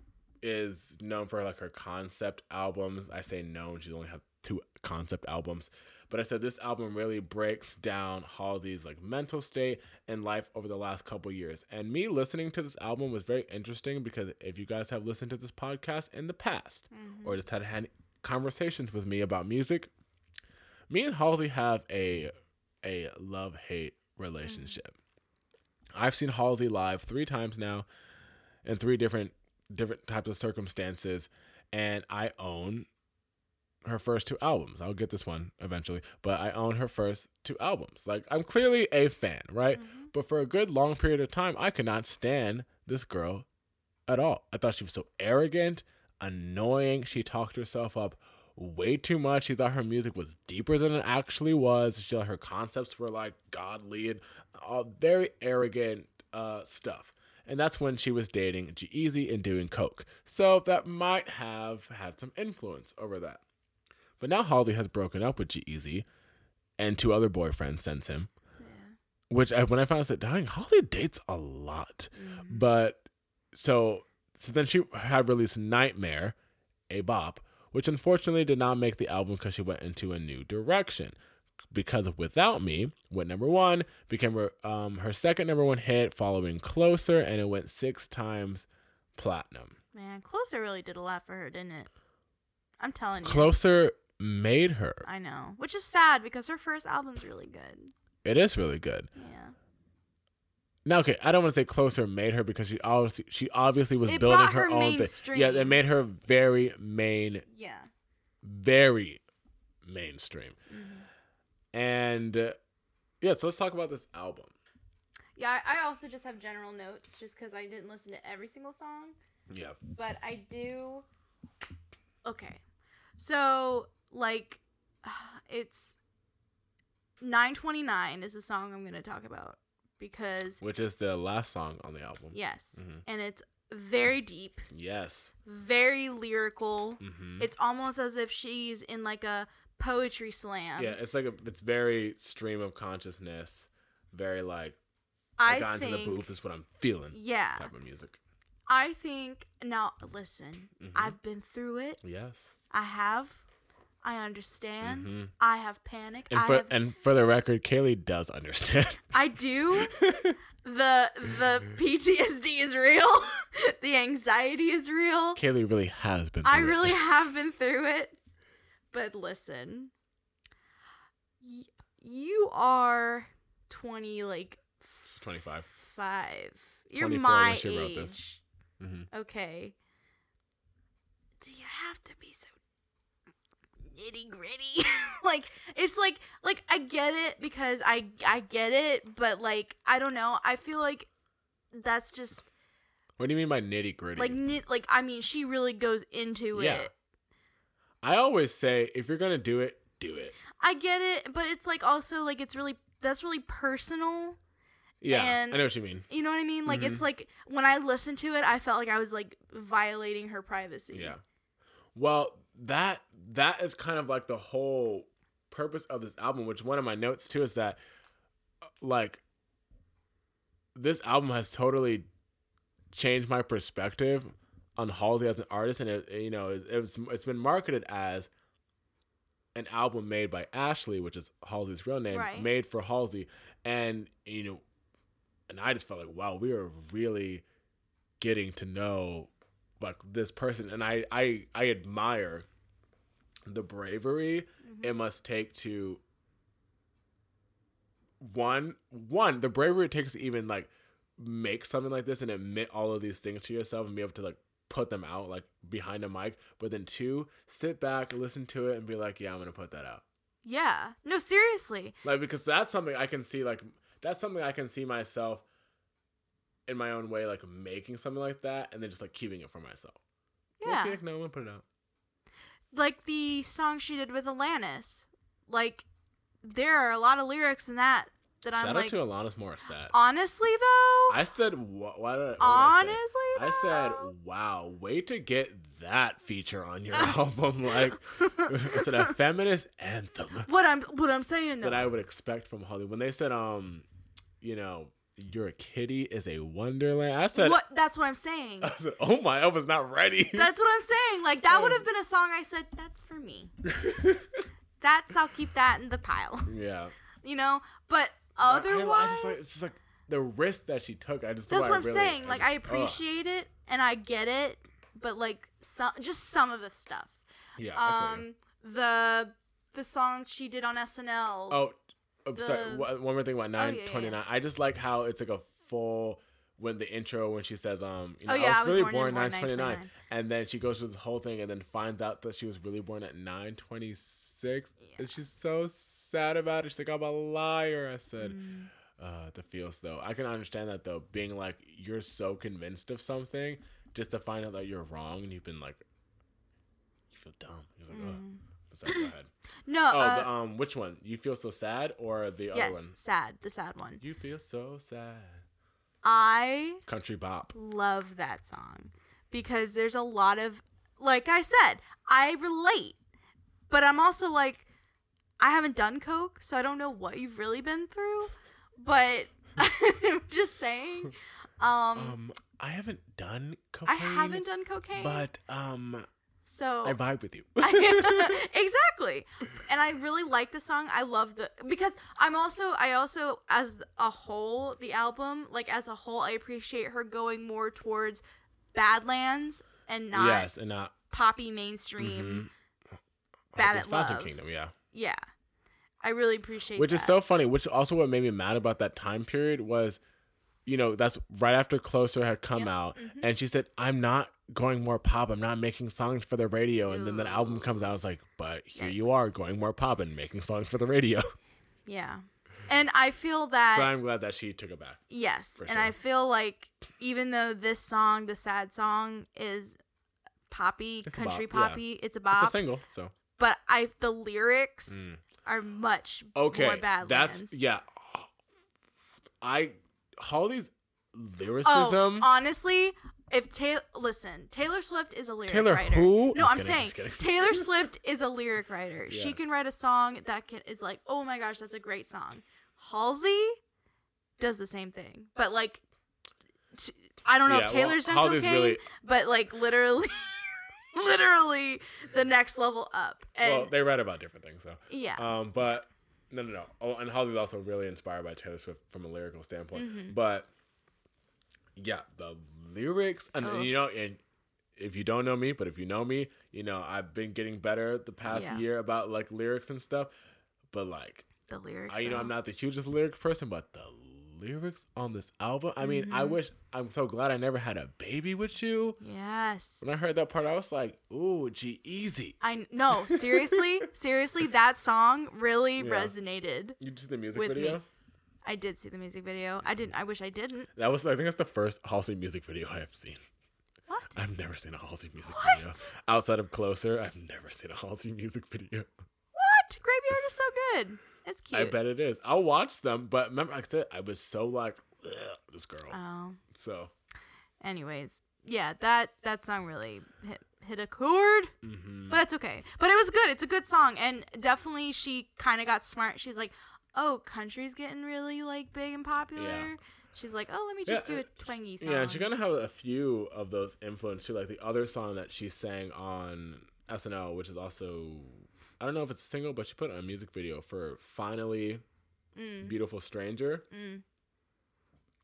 is known for like her concept albums. I say known; she's only had two concept albums. But I said this album really breaks down Halsey's like mental state and life over the last couple years. And me listening to this album was very interesting because if you guys have listened to this podcast in the past mm-hmm. or just had had conversations with me about music, me and Halsey have a a love hate relationship. I've seen Halsey live three times now in three different different types of circumstances, and I own her first two albums. I'll get this one eventually, but I own her first two albums. Like I'm clearly a fan, right? Mm-hmm. But for a good long period of time, I could not stand this girl at all. I thought she was so arrogant, annoying. She talked herself up way too much. She thought her music was deeper than it actually was. She thought her concepts were like godly and all very arrogant uh, stuff. And that's when she was dating G-Eazy and doing coke. So that might have had some influence over that. But now Halsey has broken up with G-Eazy and two other boyfriends since him. Which I, when I found out that Halsey dates a lot. But so so then she had released Nightmare, a bop, which unfortunately did not make the album because she went into a new direction. Because of Without Me went number one, became her, um, her second number one hit, following Closer, and it went six times platinum. Man, Closer really did a lot for her, didn't it? I'm telling you. Closer made her. I know. Which is sad because her first album's really good. It is really good. Yeah. Now, okay, I don't want to say Closer made her because she obviously she obviously was It building her, her own thing. Yeah, it made her very main Yeah. very mainstream. Mm-hmm. And uh, yeah, so let's talk about this album. Yeah, I also just have general notes just because I didn't listen to every single song. Yeah. but I do. Okay, so like, it's nine twenty nine is the song I'm gonna talk about because Which is the last song on the album. yes, Mhm. and it's very deep, Yes. very lyrical. hmm It's almost as if she's in like a poetry slam. yeah, it's like a, it's very stream of consciousness, very like I, I got think. into the booth. Is what I'm feeling. Yeah, Type of music. I think now. Listen, Mhm. I've been through it. Yes. I have. I understand. Mhm. I have panic. And for have and for the record, Kaylee does understand. I do. the the PTSD is real. the anxiety is real. Kaylee really has been. I through it. really have been through it. But listen. Y- you are 20 like 25. 5. You're 24 my when she wrote this. age. Mhm. Okay. Do you have to be so nitty gritty? like it's like like I get it because I I get it, but like I don't know. I feel like that's just What do you mean by nitty gritty? like nit like I mean she really goes into Yeah. it. I always say if you're gonna do it, do it. I get it, but it's like also like it's really that's really personal. Yeah, And- I know what you mean. You know what I mean? Like it's Mm-hmm. like when I listened to it, I felt like I was like violating her privacy. Yeah. Well, that that is kind of like the whole purpose of this album, which one of my notes too is that uh, like this album has totally changed my perspective on Halsey as an artist and it you know, it, it's it's been marketed as an album made by Ashley, which is Halsey's real name, Right. made for Halsey. And you know, and I just felt like, wow, we are really getting to know like this person and I I I admire the bravery it mm-hmm. must take to one one the bravery it takes to even like make something like this and admit all of these things to yourself and be able to like put them out like behind a mic but then two sit back listen to it and be like yeah i'm gonna put that out Yeah. No, seriously. like because that's something i can see like that's something i can see myself in my own way like making something like that and then just like keeping it for myself Yeah. okay, like, no i'm gonna put it out Like the song she did with Alanis. Like there are a lot of lyrics in that that I'm like. shout out to alanis morissette honestly though. I said, what, what did I, honestly I? I said, wow, way to get that feature on your album. Like, it's a feminist anthem what I'm what I'm saying though. that I would expect from Holly. When they said, um, you know, your kitty is a wonderland, I said, what that's what I'm saying. I said, oh my, I was not ready. That's what I'm saying. Like that would have been a song I said that's for me. That's I'll keep that in the pile. yeah. You know, but I- I- otherwise I, just like, it's just like the risk that she took. I just, That's what I I'm really- saying. Like I just- ugh. appreciate it and I get it, but like some just some of the stuff. Yeah. I. Um the the song she did on SNL. Oh, oh sorry. the- One one more thing about yeah, nine yeah, twenty nine. I just like how it's like a full when the intro when she says um you know, Oh, yeah, I was really born, born nine in nine and then she goes through this whole thing and then finds out that she was really born at nine twenty six and she's so sad about it. She's like I'm a liar. I said. Mm. Uh, the feels though. I can understand that though. Being like you're so convinced of something, just to find out that you're wrong, and you've been like, you feel dumb. You're like, oh. Sorry, go ahead. no, Oh, uh, the, um, which one? You feel so sad or the yes, other one? sad, the sad one. You feel so sad. I Country bop. love that song because there's a lot of like I said, I relate. But I'm also like I haven't done coke, so I don't know what you've really been through, but I'm just saying um Um, I haven't done cocaine. I haven't done cocaine. But um, so I vibe with you. exactly and i really like the song i love the because i'm also i also as a whole the album like as a whole i appreciate her going more towards badlands and not yes, and not poppy mainstream Mhm. Bad at Fountain Love. Kingdom, yeah. yeah i really appreciate Which is so funny. Which also what made me mad about that time period was, you know, that's right after Closer had come Yep. out, Mhm. and she said, "I'm not going more pop. I'm not making songs for the radio." And then the album comes out. I was like, "But here you are, going more pop and making songs for the radio." yeah and i feel that so I'm glad that she took it back. Yes, and I feel like even though this song, the sad song, is poppy, It's country bop, yeah. poppy, it's a bop. It's a single, so but I the lyrics Mm. are much okay. more bad. that's yeah. I Holly's oh, lyricism. honestly, if Taylor listen, Taylor Swift is a lyric Taylor writer. who? No, Just I'm kidding, saying. Taylor Swift is a lyric writer. She can write a song that can is like, oh my gosh, that's a great song. Halsey does the same thing, but like. t- I don't know Yeah, if well, Taylor's done Halsey's cocaine, really- but like literally, literally the next level up. And well, they read about different things, so. yeah, Um, but no, no, no. Oh, and Halsey's also really inspired by Taylor Swift from a lyrical standpoint. Mm-hmm. But yeah, the lyrics, and, Oh. you know, and if you don't know me, but if you know me, you know I've been getting better the past Yeah. year about like lyrics and stuff. But like, the lyrics. I, you know. I'm not the hugest lyric person, but the lyrics on this album. I mean, I Mhm. wish. I'm so glad I never had a baby with you. Yes. When I heard that part, I was like, "Ooh, G-Eazy." I no, seriously, seriously, that song really Yeah. resonated. You see the music video? me. I did see the music video. I didn't. I wish I didn't. That was, I think, that's the first Halsey music video I have seen. What? I've never seen a Halsey music What? video outside of Closer. I've never seen a Halsey music video. What? Graveyard is so good. It's cute. I bet it is. I'll watch them, but remember, like I said, I was so like this girl. Oh. so Anyways, yeah, that that song really hit hit a chord. mhm. But it's okay. But it was good. It's a good song, and definitely she kind of got smart. She's like, "Oh, country's getting really like big and popular." Yeah. She's like, "Oh, let me Yeah, just do uh, a twangy song." yeah, and she kind of have a few of those influence too. Like the other song that she sang on SNL, which is also I don't know if it's a single, but she put in a music video for "Finally Mm, Beautiful Stranger," mm.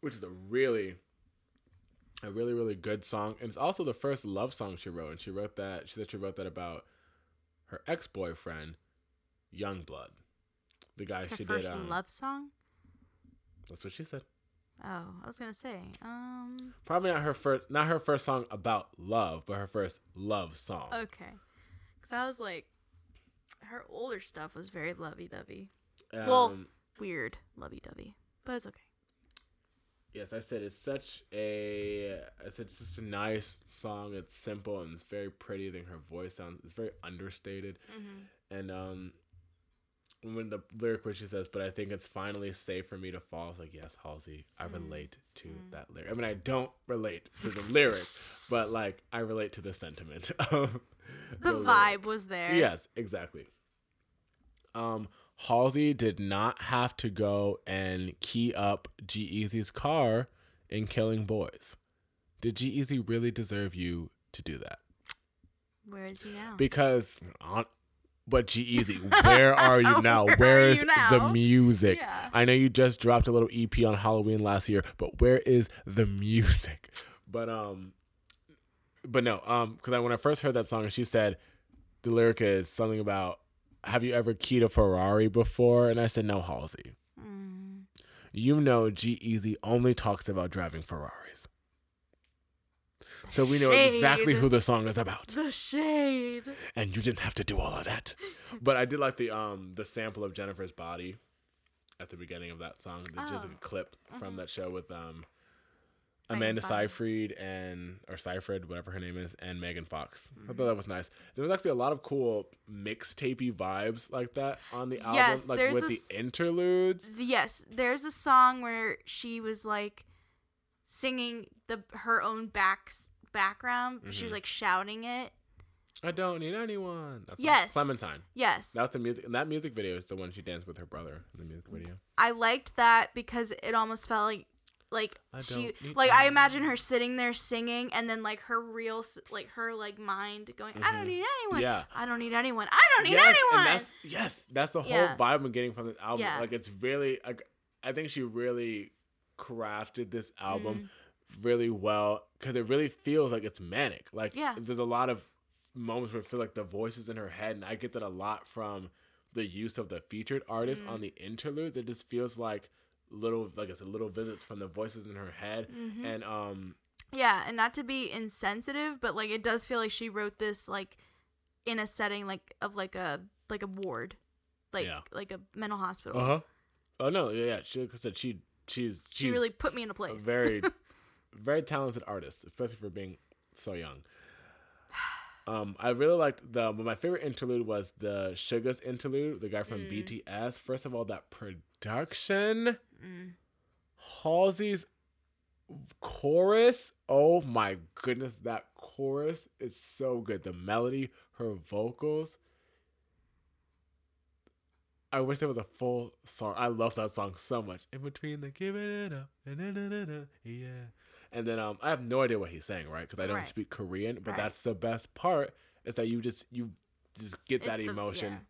which is a really a really really good song, and it's also the first love song she wrote. And she wrote that she said she wrote that about her ex boyfriend, Yungblud, the guy It's she first did. Um, love song. That's what she said. Oh, I was gonna say, um, Probably not her first, not her first song about love, but her first love song. okay, because I was like, her older stuff was very lovey-dovey, well- Um, weird lovey-dovey, but it's okay. yes, I said it's such a, I said it's just a nice song. It's simple and it's very pretty. I think her voice sounds, it's very understated. And um, when the lyric where she says, "But I think it's finally safe for me to fall," it's like, yes, Halsey, I relate to that lyric. I mean, I don't relate to the lyric, but like I relate to the sentiment of The lyric. vibe was there. Yes, exactly. Um, Halsey did not have to go and key up G-Eazy's car in Killing Boys. Did G-Eazy really deserve you to do that? Where is he now? Because, on, but G-Eazy, where are you now? Where Where's you the music? Yeah. I know you just dropped a little EP on Halloween last year, but where is the music? But um, but no, um, because I, when I first heard that song, she said the lyric is something about Have you ever keyed a Ferrari before? And I said no, Halsey. Mm. You know, G-Eazy only talks about driving Ferraris. So we know exactly who the song is about The shade. and you didn't have to do all of that. But I did like the um the sample of Jennifer's body at the beginning of that song. The, Just Oh. a clip from that show with um Amanda Seyfried and or Seyfried, whatever her name is, and Megan Fox. I thought that was nice. There was actually a lot of cool mixtapey vibes like that on the album, Yes, like with a the interludes. Yes, there's a song where she was like singing the her own back background. She Mm-hmm. was like shouting it. I don't need anyone. That's Yes. Clementine. Yes, That's the music. And that music video is the one she danced with her brother in the music video. I liked that because it almost felt like like I she like I imagine her sitting there singing and then like her real like her like mind going I don't need anyone. Mm-hmm. Yeah. I don't need anyone. I don't need yes, anyone. That's yes, that's the whole Yeah. vibe I'm getting from this album. Yeah. Like it's really like I think she really crafted this album Mm-hmm. really well because it really feels like it's manic. Like Yeah. there's a lot of moments where I feel like the voices in her head, and I get that a lot from the use of the featured artist Mm-hmm. on the interludes. It just feels like little like it's a little visits from the voices in her head Mm-hmm. and um Yeah, and not to be insensitive, but like it does feel like she wrote this like in a setting like of like a like a ward, like Yeah. like a mental hospital. uh-huh oh no yeah yeah she like I said she she's She really put me in a a place. very very talented artist especially for being so young um i really liked the my favorite interlude was the Suga's interlude the guy from Mm. bts first of all that production Mm. halsey's chorus oh my goodness that chorus is so good the melody her vocals I wish there was a full song. I love that song so much. In between the giving it up, na-na-na-na-na, yeah. And then um, I have no idea what he's saying, right? Because I don't Right. speak Korean. But Right. that's the best part is that you just you just get that It's the- emotion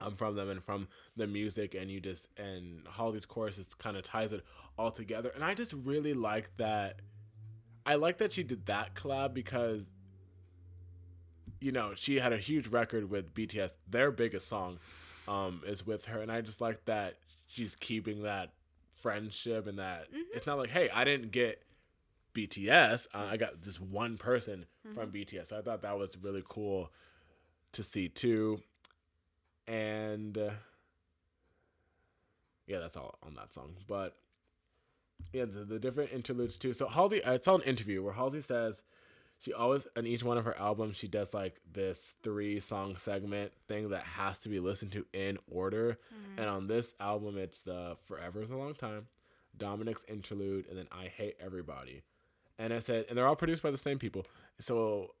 um, from them and from the music, and you just and Holly's chorus just kind of ties it all together. And I just really like that. I like that she did that collab because you know she had a huge record with BTS. Their biggest song um, is with her, and I just like that she's keeping that friendship and that it's not like, hey, I didn't get BTS. Uh, I got just one person from BTS. So I thought that was really cool to see too. And uh, yeah, that's all on that song. But yeah, the, the different interludes too. So Halsey, I saw an interview where Halsey says she always on each one of her albums she does like this three song segment thing that has to be listened to in order. And on this album, it's the Forever is a Long Time, Dominic's Interlude, and then I Hate Everybody. And I said, and they're all produced by the same people. So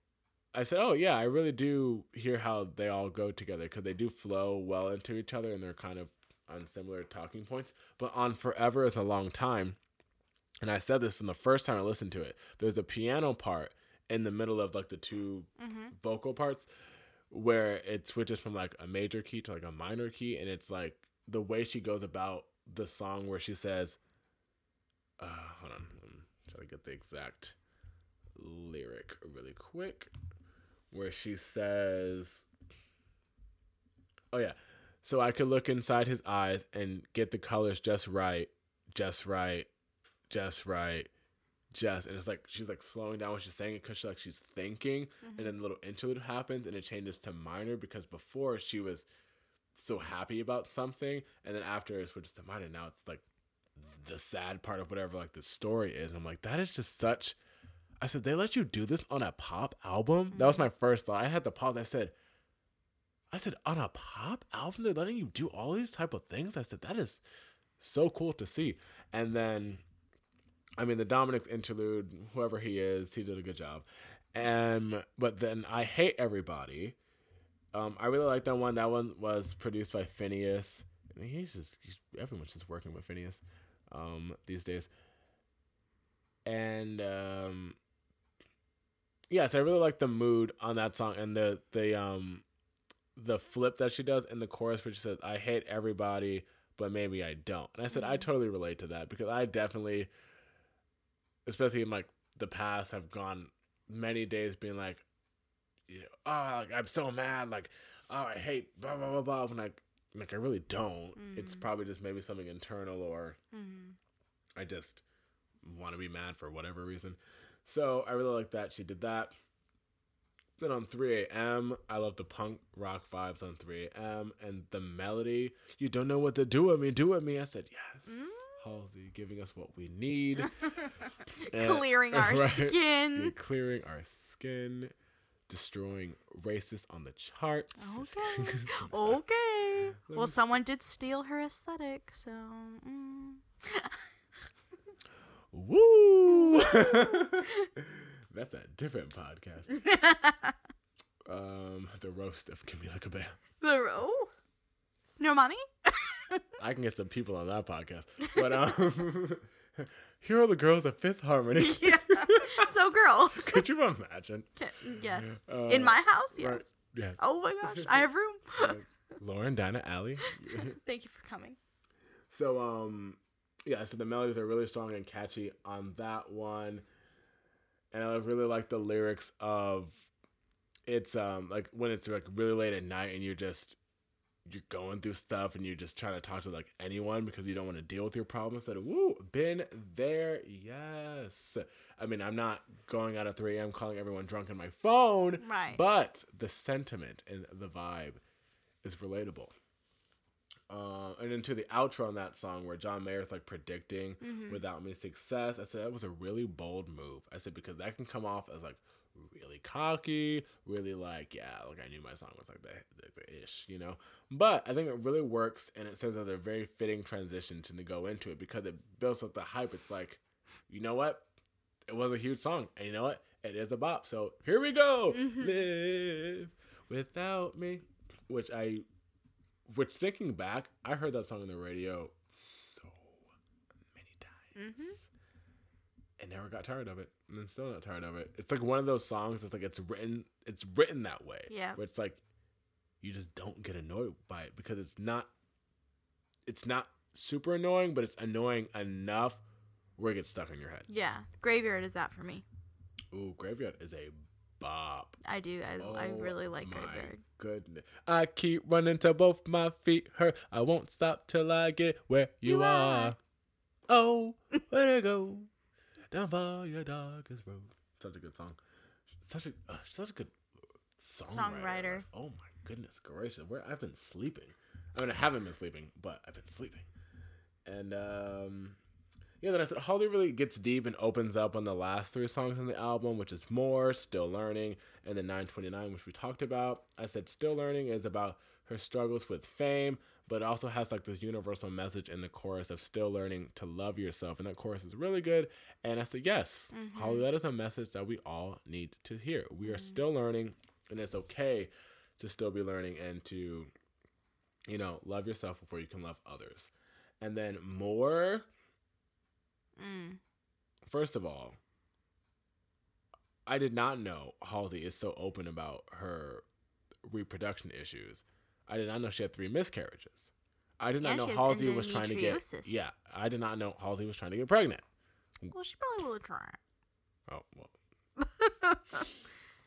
I said, oh yeah, I really do hear how they all go together because they do flow well into each other and they're kind of on similar talking points. But on Forever is a Long Time, and I said this from the first time I listened to it, there's a piano part in the middle of like the 2 vocal parts where it switches from like a major key to like a minor key and it's like the way she goes about the song where she says uh hold on to get the exact lyric really quick where she says oh yeah so i could look inside his eyes and get the colors just right just right just right just and it's like she's like slowing down when she's saying it because she like she's thinking mm-hmm. and then the little interlude happens and it changes to minor because before she was so happy about something and then after it switches to minor now it's like the sad part of whatever like the story is i'm like that is just such i said they let you do this on a pop album that was my first thought i had to pause i said i said on a pop album they're letting you do all these type of things i said that is so cool to see and then I mean, the Dominic's interlude, whoever he is, he did a good job. And but then I hate everybody. Um, I really like that one. That one was produced by Finneas. I mean, he's just he's, everyone's just working with Finneas um, these days. And um, yes, I really like the mood on that song and the the um the flip that she does in the chorus, where she says, "I hate everybody, but maybe I don't." And I said, I totally relate to that because I definitely especially in like the past, have gone many days being like, you know, oh, like, I'm so mad, like, oh, I hate blah blah blah blah. When I like, I really don't. It's mm. probably just maybe something internal, or mm-hmm. I just want to be mad for whatever reason. So I really like that she did that. Then on 3 a.m., I love the punk rock vibes on 3 a.m. and the melody. You don't know what to do with me, do with me. I said yes. Mm. Halsey giving us what we need. And- Clearing our Right. skin. Clearing our skin, destroying racist on the charts. Okay. okay. Well, someone did steal her aesthetic, so. Mm. Woo! That's a different podcast. um, the roast of Camila Cabello. Oh. No money? I can get some people on that podcast. But um, here are the girls of Fifth Harmony. yeah. So, girls. Could you imagine? yes. Uh, In my house? Yes. Right, Yes. Oh my gosh. I have room. Lauren, Dinah, Ally. Thank you for coming. So um yeah, so the melodies are really strong and catchy on that one. And I really like the lyrics of it's um like when it's like really late at night and you're just you're going through stuff and you're just trying to talk to like anyone because you don't want to deal with your problems. Said, woo, been there, yes. I mean, I'm not going out at 3 a.m. calling everyone drunk on my phone, Right. but the sentiment and the vibe is relatable. Uh, and into the outro on that song where John Mayer's like predicting without me success, I said that was a really bold move. I said because that can come off as like really cocky, really like yeah, like I knew my song was like the, the, the ish, you know. But I think it really works, and it serves as a very fitting transition to go into it because it builds up the hype. It's like, you know what, it was a huge song, and you know what, it is a bop. So here we go, mm-hmm. live without me, which I which thinking back, I heard that song on the radio so many times. Mm-hmm. And never got tired of it. And then still not tired of it. It's like one of those songs that's like it's written it's written that way. Yeah. Where it's like you just don't get annoyed by it because it's not it's not super annoying, but it's annoying enough where it gets stuck in your head. Yeah. Graveyard is that for me. Ooh, Graveyard is a bop. I do. I, I Oh really like my Graveyard. Goodness. I keep running till both my feet hurt. I won't stop till I get where you, You are. are. Oh, where to go? Down for your darkest road. Such a good song. Such a uh, such a good songwriter. Songwriter. Oh my goodness gracious. Where I've been sleeping. I mean I haven't been sleeping, but I've been sleeping. And um yeah, then I said Holly really gets deep and opens up on the last three songs on the album, which is more, still learning, and then 929, which we talked about. I said still learning is about her struggles with fame, but it also has like this universal message in the chorus of still learning to love yourself. And that chorus is really good. And I said, yes, Mm-hmm. Holly, that is a message that we all need to hear. We are still learning, and it's okay to still be learning and to, you know, love yourself before you can love others. And then more, Mm. first of all, I did not know Halsey is so open about her reproduction issues. I did not know she had three miscarriages. I did not know Halsey was trying to get. Yeah, I did not know Halsey was trying to get pregnant. Well, she probably will try. Oh well,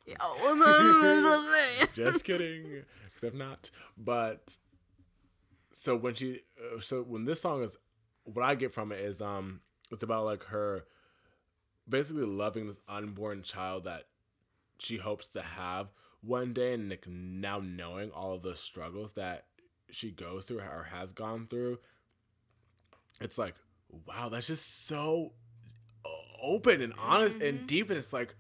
Yeah. oh, just kidding. Except not. But so when she, uh, so when this song is, what I get from it is, um, it's about like her, basically loving this unborn child that she hopes to have one day, and like now knowing all of the struggles that she goes through or has gone through, it's like, wow, that's just so open and honest and deep, and it's like.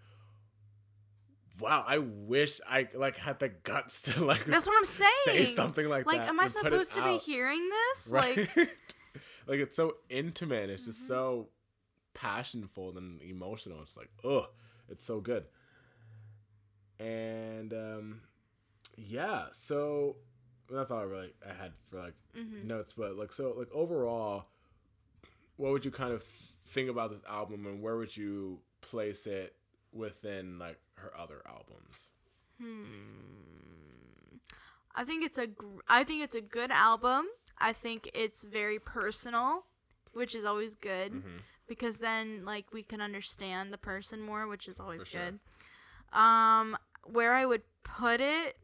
Wow, I wish I like had the guts to like. That's what I'm saying. Say something like, like, that. am I and put it supposed to be hearing this? Right. Like, like it's so intimate. It's Mm-hmm. just so passionful and emotional. It's like, oh, it's so good. And um, yeah, so that's all I really I had for like Mhm. notes. But like, so like overall, what would you kind of think about this album, and where would you place it within like her other albums? Hmm. I think it's a gr- I think it's a good album. I think it's very personal, which is always good Mm-hmm. because then like we can understand the person more, which is always For sure. Um where I would put it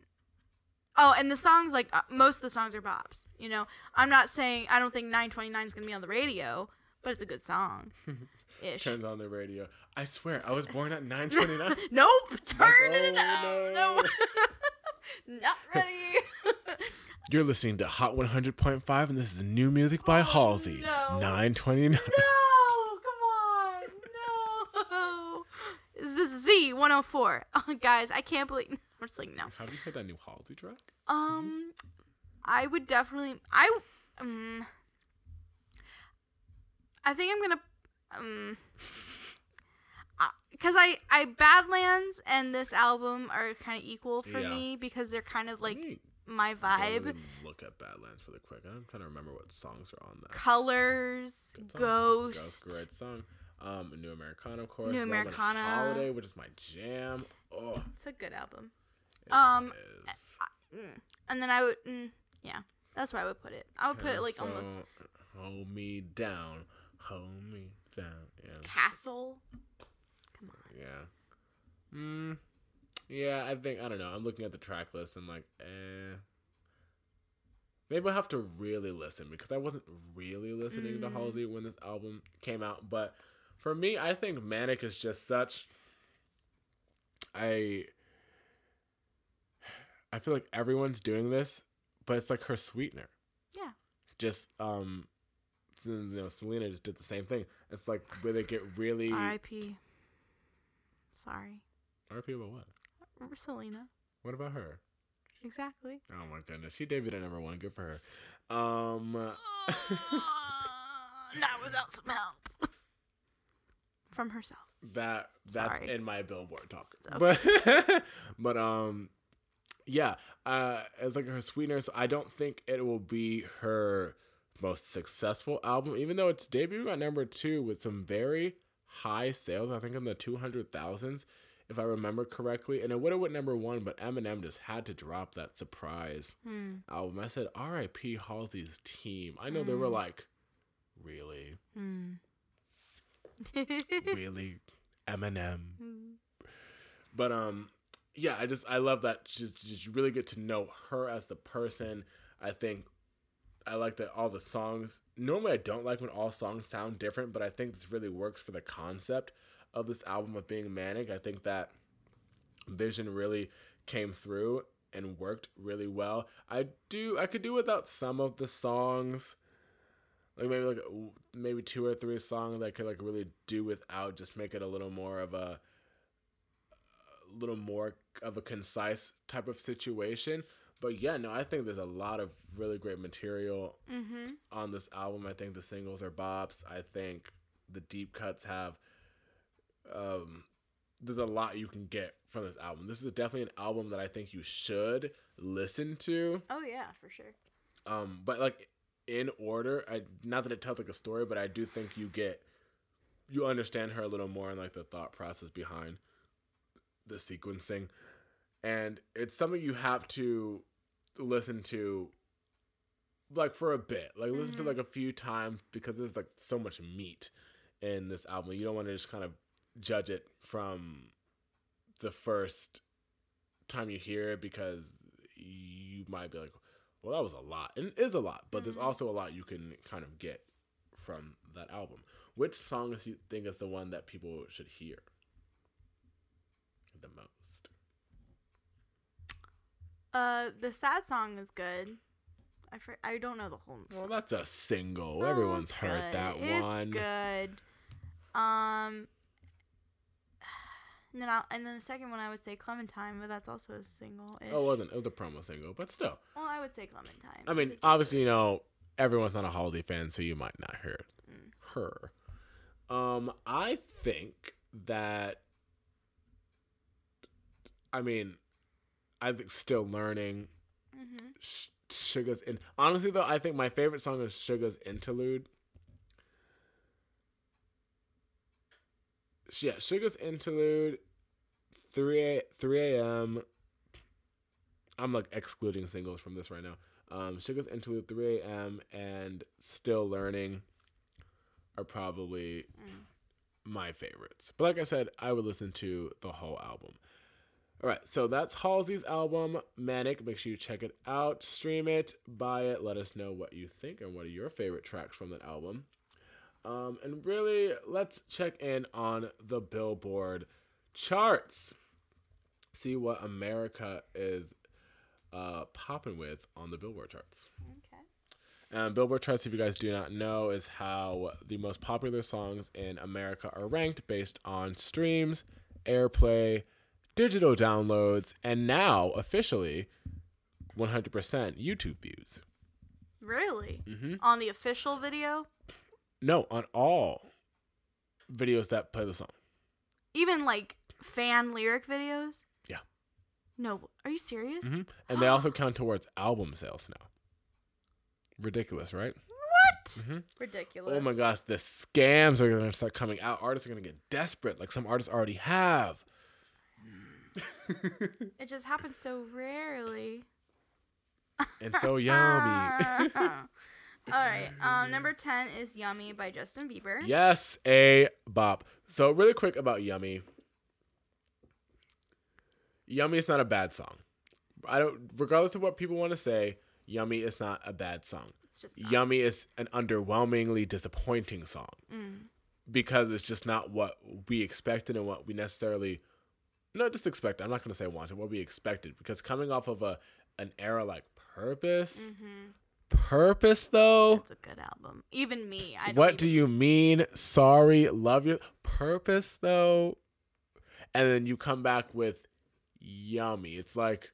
Oh, and the songs like uh, most of the songs are bops. You know, I'm not saying I don't think 929 is going to be on the radio, but it's a good song. Ish. Turns on the radio. I swear, I was born at nine twenty nine. Nope, turn Oh, it down. no. No. Not ready. You're listening to Hot 100.5, and this is new music by Halsey. Oh, no. 929. no, Z104. Oh, guys, I can't believe. I'm just like, no. Have you heard that new Halsey track? Um, I would definitely. I. Um, I think I'm gonna. Um. Uh, because I, I Badlands and this album are kind of equal for yeah. me because they're kind of like my vibe. Really look at Badlands really quick. I'm trying to remember what songs are on that. Colors, Ghost. Ghost, great song. Um, New Americana, of course. New Americana. Holiday, which is my jam. Oh, It's a good album. it Um, is. Mm. And then I would, mm, yeah, that's where I would put it. I would put it like almost Hold me down. Hold me down. Yeah. castle. Come on. Yeah. Mm, yeah, I think I don't know. I'm looking at the track list and like, eh. Maybe I'll have to really listen because I wasn't really listening to Mm. Halsey when this album came out. But for me, I think Manic is just such. I. I feel like everyone's doing this, but it's like her sweetener. Yeah. Just um, you know, Selena just did the same thing. It's like where they get really. R.I.P. Sorry, RP about what? Selena. What about her? Exactly. Oh my goodness, she debuted at number one. Good for her. Um, Not without some help from herself. that that's Sorry. in my Billboard talk. It's But but um, yeah. Uh, it's like her sweetener. So I don't think it will be her most successful album, even though it's debuting at number two with some very high sales. I think in the two hundred thousands, if I remember correctly. And it would have went number one, but Eminem just had to drop that surprise Hmm. album. I said, R.I.P. Halsey's team. I know they were like, really, Hmm. really, Eminem. But um, yeah, I just I love that. Just just really get to know her as the person. I think I like that all the songs. Normally, I don't like when all songs sound different, but I think this really works for the concept of this album of being manic. I think that vision really came through and worked really well. I do I could do without some of the songs. Like maybe like maybe two or three songs that could like really do without just make it a little more of a a little more of a concise type of situation. But yeah no i think there's a lot of really great material Mm-hmm. on this album. I think the singles are bops. I think the deep cuts have um there's a lot you can get from this album. This is definitely an album that i think you should listen to. Oh yeah, for sure. um but like in order i not that it tells like a story but i do think you get you understand her a little more and like the thought process behind the sequencing. And it's something you have to listen to like for a bit. Like listen to Mhm. like a few times because there's like so much meat in this album. You don't want to just kind of judge it from the first time you hear it because you might be like well that was a lot and it is a lot but there's Mhm. also a lot you can kind of get from that album which songs do you think is the one that people should hear the most Uh, the sad song is good. I fr- I don't know the whole. well song. that's a single Well, everyone's heard good. that it's one good. Um. And then I'll, and then the second one I would say Clementine, but that's also a single. oh it wasn't it was a promo single but still Well, I would say Clementine. i mean obviously you know everyone's not a holiday fan so you might not hear Mm. her um i think that i mean i think still learning Mhm. Sh- Suga's in. Honestly, though, I think my favorite song is Suga's Interlude. Yeah, Suga's Interlude, 3 a, 3 a.m. I'm like excluding singles from this right now. Um, Suga's Interlude, 3 a.m. and Still Learning are probably Mm. my favorites. But like I said, I would listen to the whole album. All right, so that's Halsey's album, Manic. Make sure you check it out, stream it, buy it. Let us know what you think and what are your favorite tracks from that album. Um, and really, let's check in on the Billboard charts. See what America is uh, popping with on the Billboard charts. Okay. Um, Billboard charts, if you guys do not know, is how the most popular songs in America are ranked based on streams, airplay, digital downloads, and now officially 100% YouTube views. Really? hmm On the official video, No, on all videos that play the song. even like fan lyric videos. Yeah. No, are you serious? hmm And they also count towards album sales now. Ridiculous, right? What? Mhm. Ridiculous. Oh my gosh, the scams are going to start coming out. Artists are going to get desperate, like some artists already have. It just happens so rarely. and so yummy. All right. Um, number ten is "Yummy" by Justin Bieber. yes, a bop. So really quick about Yummy. Yummy is not a bad song. I don't regardless of what people want to say, Yummy is not a bad song. It's just not. Yummy is an underwhelmingly disappointing song Mm. because it's just not what we expected and what we necessarily no, just expected. I'm not going to say wanted, what we expected because coming off of a an era like Purpose, Mm-hmm. Purpose though, It's a good album. Even me. I don't what even, do you mean? Sorry, love you. Purpose though, and then you come back with yummy. It's like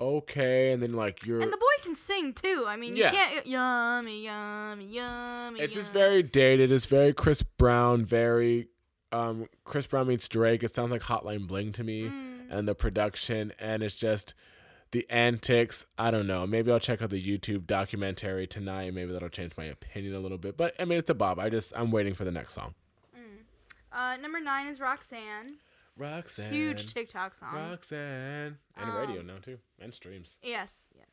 okay, and then like you're. And the boy can sing too. I mean, Yeah. you can't. Yummy, yummy, yummy. it's just very dated. It's very Chris Brown. Very um Chris Brown meets Drake. It sounds like Hotline Bling to me, Mm. and the production, and it's just the antics. I don't know. Maybe I'll check out the YouTube documentary tonight. Maybe that'll change my opinion a little bit. But I mean, it's a bob. I just I'm waiting for the next song. Uh, number nine is Roxanne. Roxanne. Huge TikTok song. Roxanne. And Um, radio now too. And streams. Yes, yes.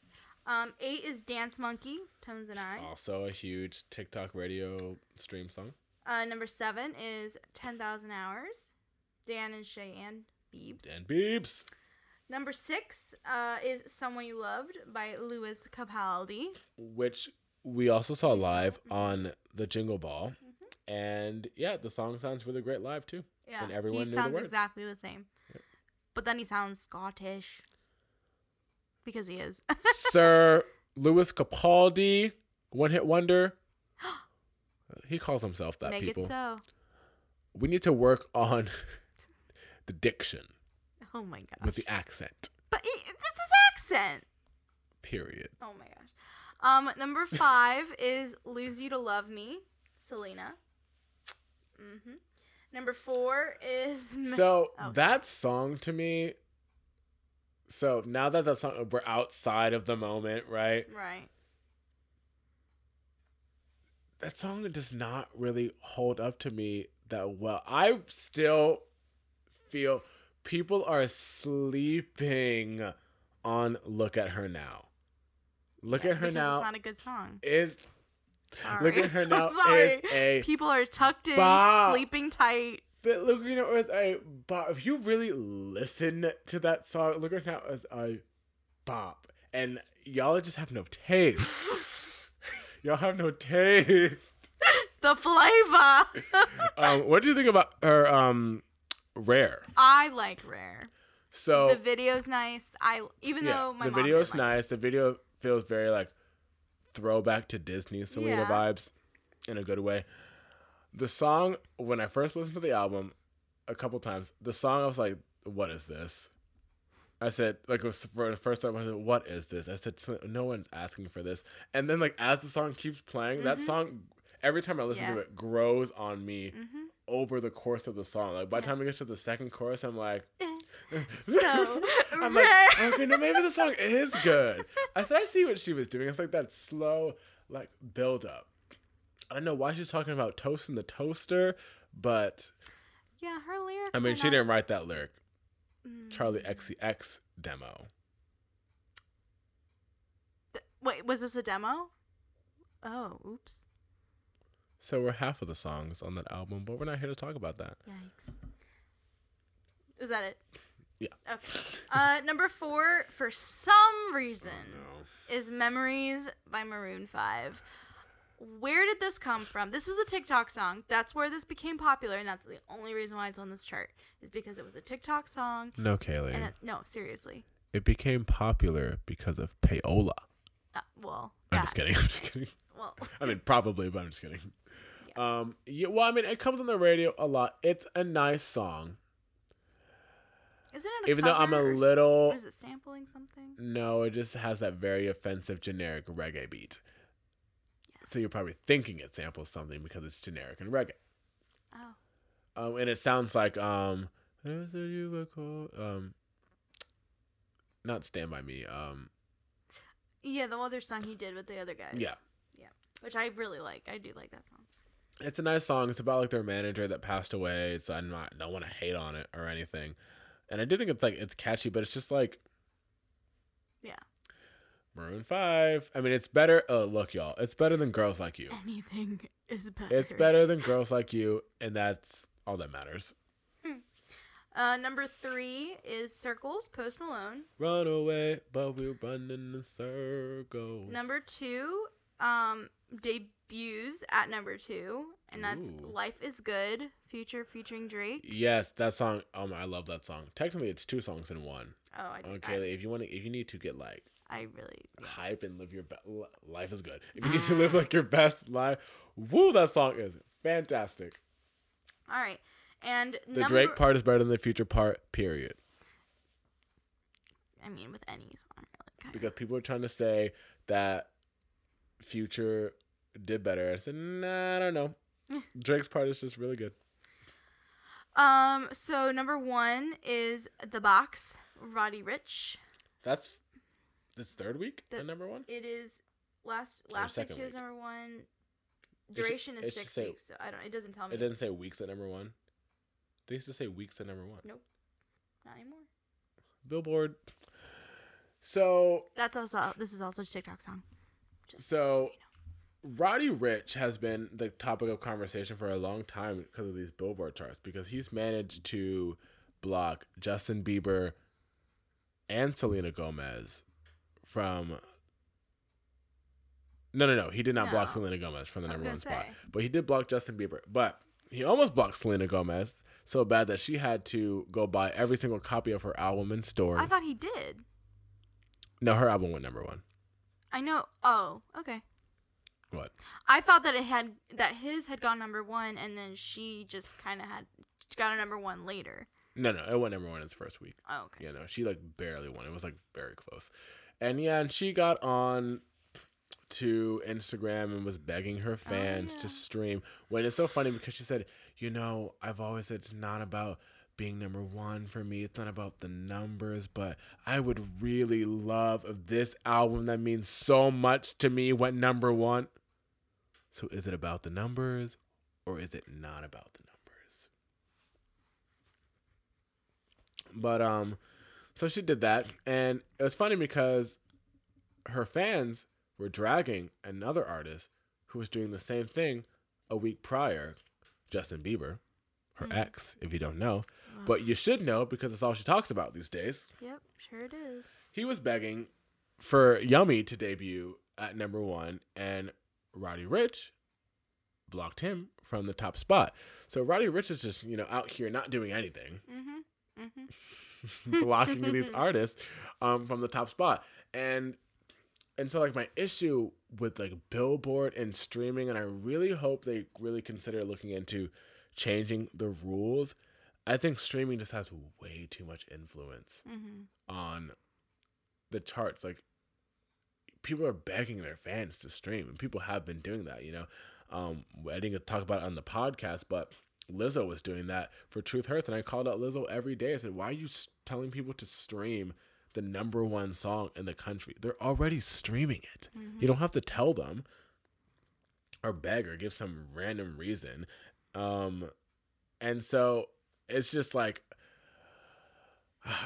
Um, eight is Dance Monkey, Tones and I. Also a huge TikTok radio stream song. Uh, number seven is 10,000 Hours, Dan and Shay and Beebs. Dan Beeps. Number six uh, is Someone You Loved by Lewis Capaldi. Which we also saw live mhm. on the Jingle Ball. And yeah, the song sounds really great live too. Yeah, And everyone he knew the sounds words. exactly the same. But then he sounds Scottish. Because he is. Sir Lewis Capaldi one hit wonder. he calls himself that. Make people, it so. we need to work on the diction Oh my gosh. with the accent. but it's his accent. Period. Oh my gosh. Um, number five is "Lose You to Love Me," Selena. Mm-hmm. Number four is So Oh, that song to me. So now that that song we're outside of the moment, right? right. That song does not really hold up to me that well. I still feel people are sleeping on "Look at Her Now." Look at her now It's not a good song. is Sorry. look at her I'm now sorry. is a People are tucked in, Bop. sleeping tight. But look at her now as a bop. If you really listen to that song, look at her now as a bop. And y'all just have no taste. y'all have no taste. The flavor. Um, what do you think about her um rare? I like Rare. So The video's nice. I even yeah, though my the video's like nice. The video feels very like throwback to Disney Selena Yeah. vibes in a good way. The song when I first listened to the album a couple times, the song I was like, "What is this?" I said, like, it was for the first time, I said, "What is this?" I said, "No one's asking for this." And then, like, as the song keeps playing, that song every time I listen to Mm-hmm. It grows on me Mhm. Over the course of the song. Like by the time it gets to the second chorus, I'm like, So I'm Rare. like, okay, no, maybe the song is good. I said, I see what she was doing. It's like that slow, like build up. I don't know why she's talking about toasting the toaster, but yeah, her lyrics. I mean, she not- didn't write that lyric. Mm. Charli XCX demo. Wait, was this a demo? Oh, oops. So we're half of the songs on that album, but we're not here to talk about that. Yikes. Is that it? Yeah. Okay. Uh, number four, for some reason, is Memories by Maroon 5. Where did this come from? This was a TikTok song. That's where this became popular, and that's the only reason why it's on this chart, is because it was a TikTok song. No, Kaylee. And it, no, seriously. it became popular because of payola. Uh, well, I'm that- just kidding. I'm just kidding. Well, I mean, probably, but I'm just kidding. Um, yeah, well, I mean, it comes on the radio a lot. It's a nice song, isn't it a even though I'm a little. Or is it sampling something? No, it just has that very offensive generic reggae beat. So you're probably thinking it samples something because it's generic and reggae. Oh. Um, and it sounds like um, um, not Stand by Me. Um, Yeah, the other song he did with the other guys. Yeah. Yeah. Which I really like. I do like that song. It's a nice song. It's about like their manager that passed away. So I'm not don't want to hate on it or anything. And I do think it's like it's catchy, but it's just like Yeah. Maroon Five. I mean, it's better. Oh, look, y'all, it's better than Girls Like You. Anything is better. It's better than Girls Like You, and that's all that matters. Uh, number three is Circles, Post Malone. Run away, but we're running in circles. Number two, um, debuts at number two, and that's Ooh. Life is Good, Future featuring Drake. Yes, that song. Oh my, I love that song. Technically, it's two songs in one. Oh, I, Okay, if you want to, if you need to get like I, I really. yeah. hype and live your best life is good. If you need to live like your best life, woo, that song is fantastic. All right. And The number, Drake part is better than the Future part. Period. I mean, with any song, really. Because people are trying to say that Future did better. I said, nah, I don't know. Drake's part is just really good. Um. So number one is The Box, Roddy Ricch. That's this third week The- at number one. It is last last week was number one. Duration is six say- weeks, so I don't. It doesn't tell me. It doesn't say weeks at number one. They used to say weeks at number one. Nope. Not anymore. Billboard. So That's also this is also a TikTok song. So Roddy Ricch has been the topic of conversation for a long time because of these Billboard charts because he's managed to block Justin Bieber and Selena Gomez from No, no, no. He did not block Selena Gomez from the number one gonna spot. say. But he did block Justin Bieber. But he almost blocked Selena Gomez so bad that she had to go buy every single copy of her album in stores. I thought he did. no, her album went number one. I know. Oh, okay. What? I thought that it had that his had gone number one, and then she just kind of had got a number one later. No, no, it went number one in its first week. Oh, okay. You know, she like barely won. It was like very close. And yeah, and she got on to Instagram and was begging her oh, fans Oh, yeah. to stream. When it's so funny because she said, you know, I've always said it's not about being number one for me. It's not about the numbers, but I would really love if this album that means so much to me went number one. So is it about the numbers or is it not about the numbers? But um so she did that and it was funny because her fans were dragging another artist who was doing the same thing a week prior, Justin Bieber, her ex, if you don't know. But you should know because it's all she talks about these days. Yep, sure it is. He was begging for Yummy to debut at number one, and Roddy Ricch blocked him from the top spot. So Roddy Ricch is just, you know, out here not doing anything, Mm-hmm. Mm-hmm. blocking these artists um, from the top spot. And and so like my issue with like Billboard and streaming, and I really hope they really consider looking into changing the rules. I think streaming just has way too much influence Mm-hmm. on the charts. Like people are begging their fans to stream, and people have been doing that. You know, um, I didn't talk about it on the podcast, but Lizzo was doing that for Truth Hurts, and I called out Lizzo every day. I said, "Why are you telling people to stream the number one song in the country? They're already streaming it. You don't have to tell them." Or beg or give some random reason. Um, and so it's just like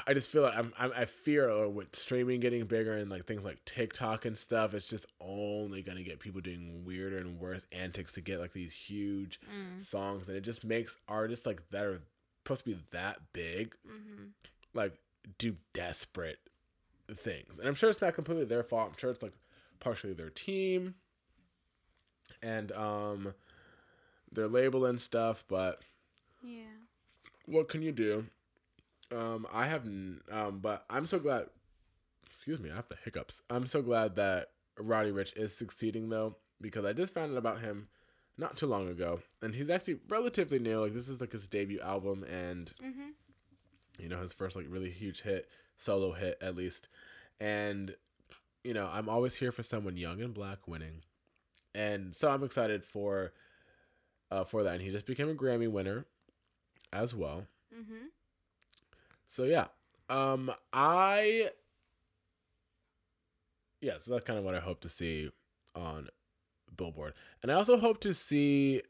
I just feel like I'm, I'm I fear with streaming getting bigger and like things like TikTok and stuff, it's just only gonna get people doing weirder and worse antics to get like these huge Mm. songs, and it just makes artists like that are supposed to be that big, Mm-hmm. like do desperate things. And I'm sure it's not completely their fault. I'm sure it's like partially their team and um their label and stuff, but Yeah. what can you do? Um, I have, um, but I'm so glad. Excuse me, I have the hiccups. I'm so glad that Roddy Ricch is succeeding though, because I just found out about him not too long ago, and he's actually relatively new. Like this is like his debut album, and Mm-hmm. you know his first like really huge hit, solo hit at least, and you know I'm always here for someone young and black winning, and so I'm excited for, uh, for that. And he just became a Grammy winner, as well. Mm-hmm. So yeah, um, I yeah, so that's kind of what I hope to see on Billboard, and I also hope to see.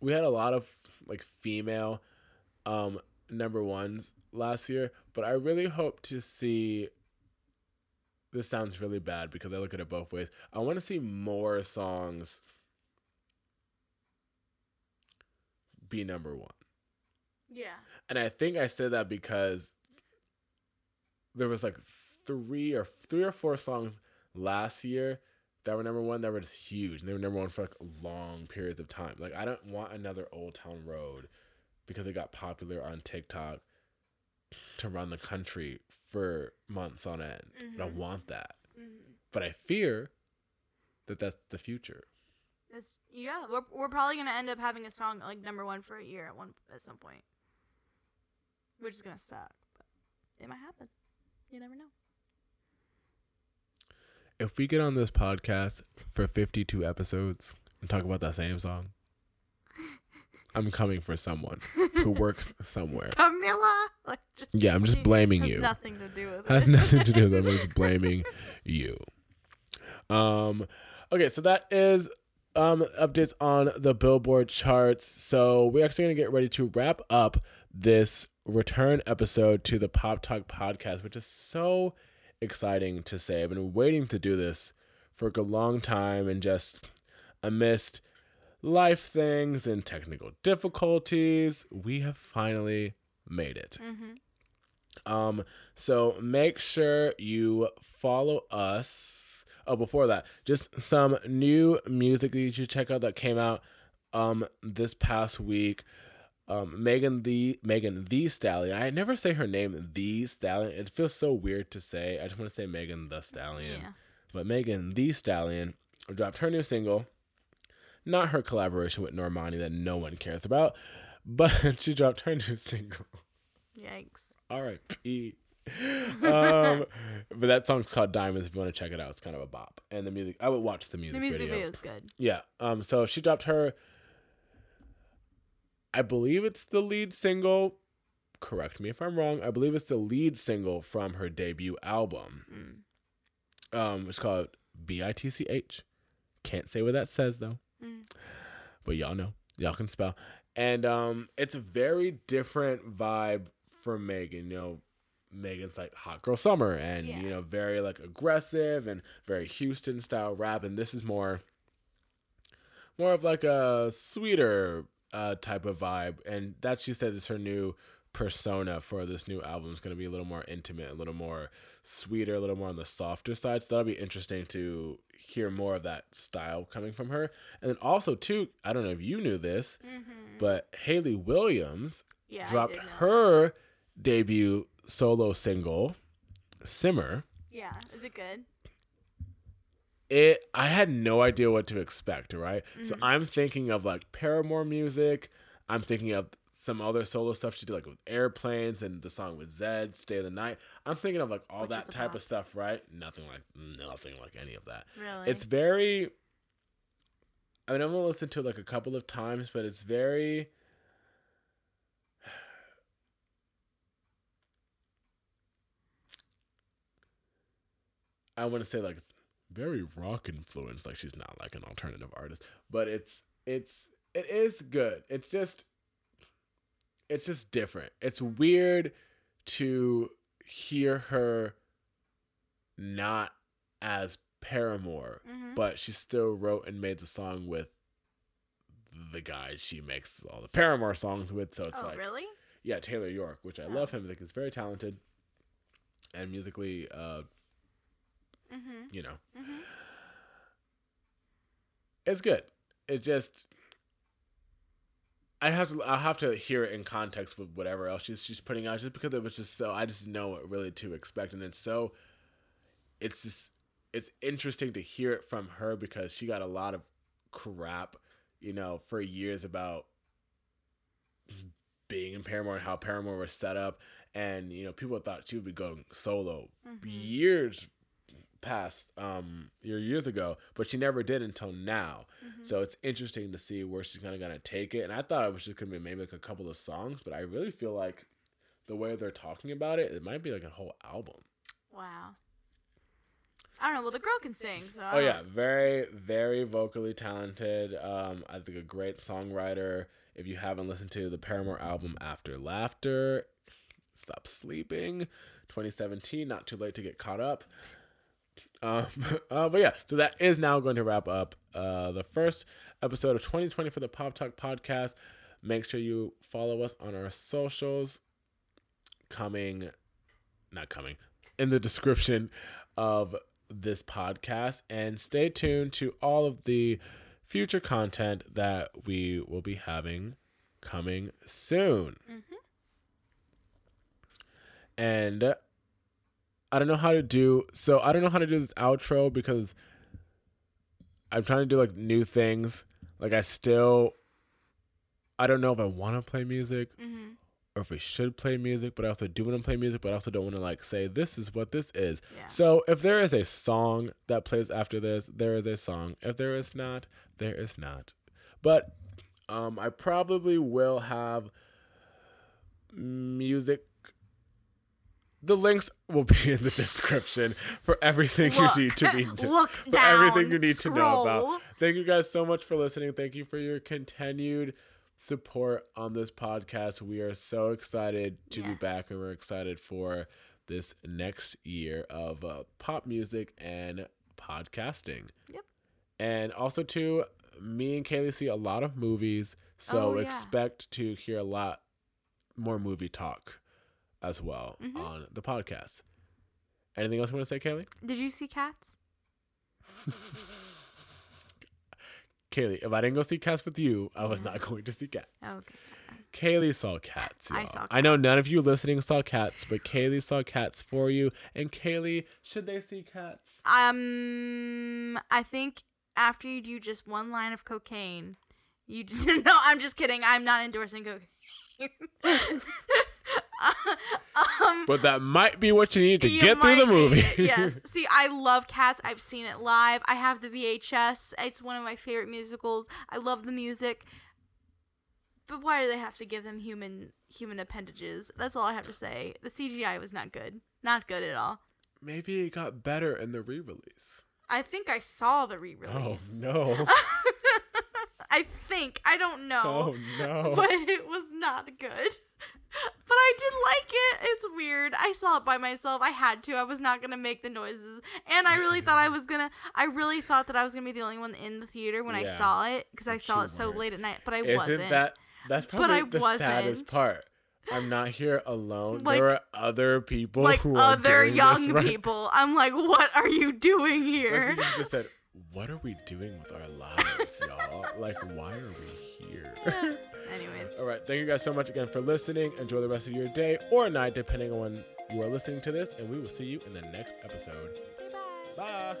We had a lot of like female, um, number ones last year, but I really hope to see. This sounds really bad because I look at it both ways. I want to see more songs be number one. Yeah. And I think I said that because there was like three or three or four songs last year that were number one that were just huge. And they were number one for like long periods of time. Like I don't want another Old Town Road because it got popular on TikTok to run the country for months on end. I don't Mhm. want that. Mm-hmm. But I fear that that's the future. It's, yeah, we're, we're probably gonna end up having a song like number one for a year at one at some point, which is gonna suck, but it might happen. You never know. If we get on this podcast for 52 episodes and talk about that same song, I'm coming for someone who works somewhere. Camilla. Like, just, Yeah, I'm just blaming has you. Nothing to do with Has it. nothing to do with it. I'm just blaming you. Um, okay, so that is um updates on the Billboard charts. So we're actually gonna get ready to wrap up this return episode to the Pop Talk podcast, which is so exciting to say. I've been waiting to do this for a long time and just amidst life things and technical difficulties, we have finally made it. Mm-hmm. Um, so make sure you follow us. Oh, before that, just some new music that you should check out that came out um this past week. um, Megan the Megan the Stallion. I never say her name the Stallion. It feels so weird to say. I just want to say Megan the Stallion. Yeah. But Megan the Stallion dropped her new single. Not her collaboration with Normani that no one cares about, but she dropped her new single. Yikes. R.I.P. um, but that song's called Diamonds. If you want to check it out, it's kind of a bop. And the music, I would watch the music, The music video. video's good. Yeah. Um. So she dropped her. I believe it's the lead single. Correct me if I'm wrong. I believe it's the lead single from her debut album. Mm. Um. It's called B I T C H. Can't say what that says though. Mm. But y'all know. Y'all can spell. And um, it's a very different vibe for Megan. You know, Megan's like hot girl summer and Yeah. you know very like aggressive and very Houston style rap and this is more more of like a sweeter uh type of vibe and that she said is her new persona for this new album is going to be a little more intimate a little more sweeter a little more on the softer side so that'll be interesting to hear more of that style coming from her and then also too i don't know if you knew this Mm-hmm. but Hayley Williams Yeah. Dropped her debut solo single, Simmer. Yeah. Is it good? It I had no idea what to expect, right? So Mm-hmm. I'm thinking of like Paramore music. I'm thinking of some other solo stuff she did like with airplanes and the song with Zedd, Stay of the Night. I'm thinking of like all Which that type pop. of stuff, right? Nothing like nothing like any of that. Really? It's very I mean, I've only listened to it like a couple of times, but it's very I want to say like it's very rock influenced. Like she's not like an alternative artist, but it's it's it is good. It's just it's just different. It's weird to hear her not as Paramore, Mhm. but she still wrote and made the song with the guy she makes all the Paramore songs with. So it's oh, like really? yeah, Taylor York, which I Oh. love him. I think he's very talented and musically, uh, Mm-hmm. you know, Mm-hmm. it's good. It just I have to I have to hear it in context with whatever else she's she's putting out just because it was just so I just know what really to expect and it's so it's just it's interesting to hear it from her because she got a lot of crap, you know, for years about being in Paramore and how Paramore was set up and you know people thought she would be going solo Mm-hmm. years past um year years ago but she never did until now Mm-hmm. so it's interesting to see where she's kind of gonna take it and i thought it was just gonna be maybe like a couple of songs but i really feel like the way they're talking about it it might be like a whole album Wow. I don't know. Well, the girl can sing, so. Oh yeah very very vocally talented um i think a great songwriter if you haven't listened to the paramore album after laughter stop sleeping 2017 not too late to get caught up um uh, but yeah so that is now going to wrap up uh the first episode of 2020 for the pop talk podcast. Make sure you follow us on our socials. Coming not coming in the description of this podcast. And stay tuned to all of the future content that we will be having coming soon. And uh, I don't know how to do so I don't know how to do this outro because I'm trying to do like new things. Like I still I don't know if I want to play music Mhm. or if we should play music, but I also do want to play music, but I also don't want to like say this is what this is. Yeah. So if there is a song that plays after this, there is a song. If there is not, there is not. But um, I probably will have music. The links will be in the description for everything Look. you need to be Look for down. everything you need to know about. Thank you guys so much for listening. Thank you for your continued support on this podcast. We are so excited to be back and we're excited for this next year of uh, pop music and podcasting. Yep. And also, too, me and Kaylee see a lot of movies, so Oh, yeah. expect to hear a lot more movie talk as well Mhm. on the podcast. Anything else you want to say, Kaylee? Did you see cats? Kaylee, if I didn't go see Cats with you, I was not going to see Cats. Oh, okay. Kaylee saw cats. I y'all. saw I know none of you listening saw cats, but Kaylee saw cats for you. And Kaylee, should they see cats? Um, I think after you do just one line of cocaine, you no. I'm just kidding. I'm not endorsing cocaine. um, But that might be what you need to you get through the movie. yes. See, I love Cats. I've seen it live. I have the VHS. It's one of my favorite musicals. I love the music. But why do they have to give them human human appendages? That's all I have to say. The CGI was not good. Not good at all. Maybe it got better in the re-release. I think I saw the re-release. Oh no! I think. I don't know. Oh no! But it was not good. But I did like it. It's weird. I saw it by myself. I had to. I was not gonna make the noises, and I really thought I was gonna. I really thought that I was gonna be the only one in the theater when I saw it because I saw it so weren't. late at night. But I Isn't wasn't. that that's probably I the saddest wasn't. part? I'm not here alone. Like- there are other people like who are other young people? I'm like, what are you doing here? Leslie just said, "What are we doing with our lives, y'all? Like, why are we here?" Anyways, All right, thank you guys so much again for listening. Enjoy the rest of your day or night, depending on when you are listening to this, and we will see you in the next episode. bye. Bye.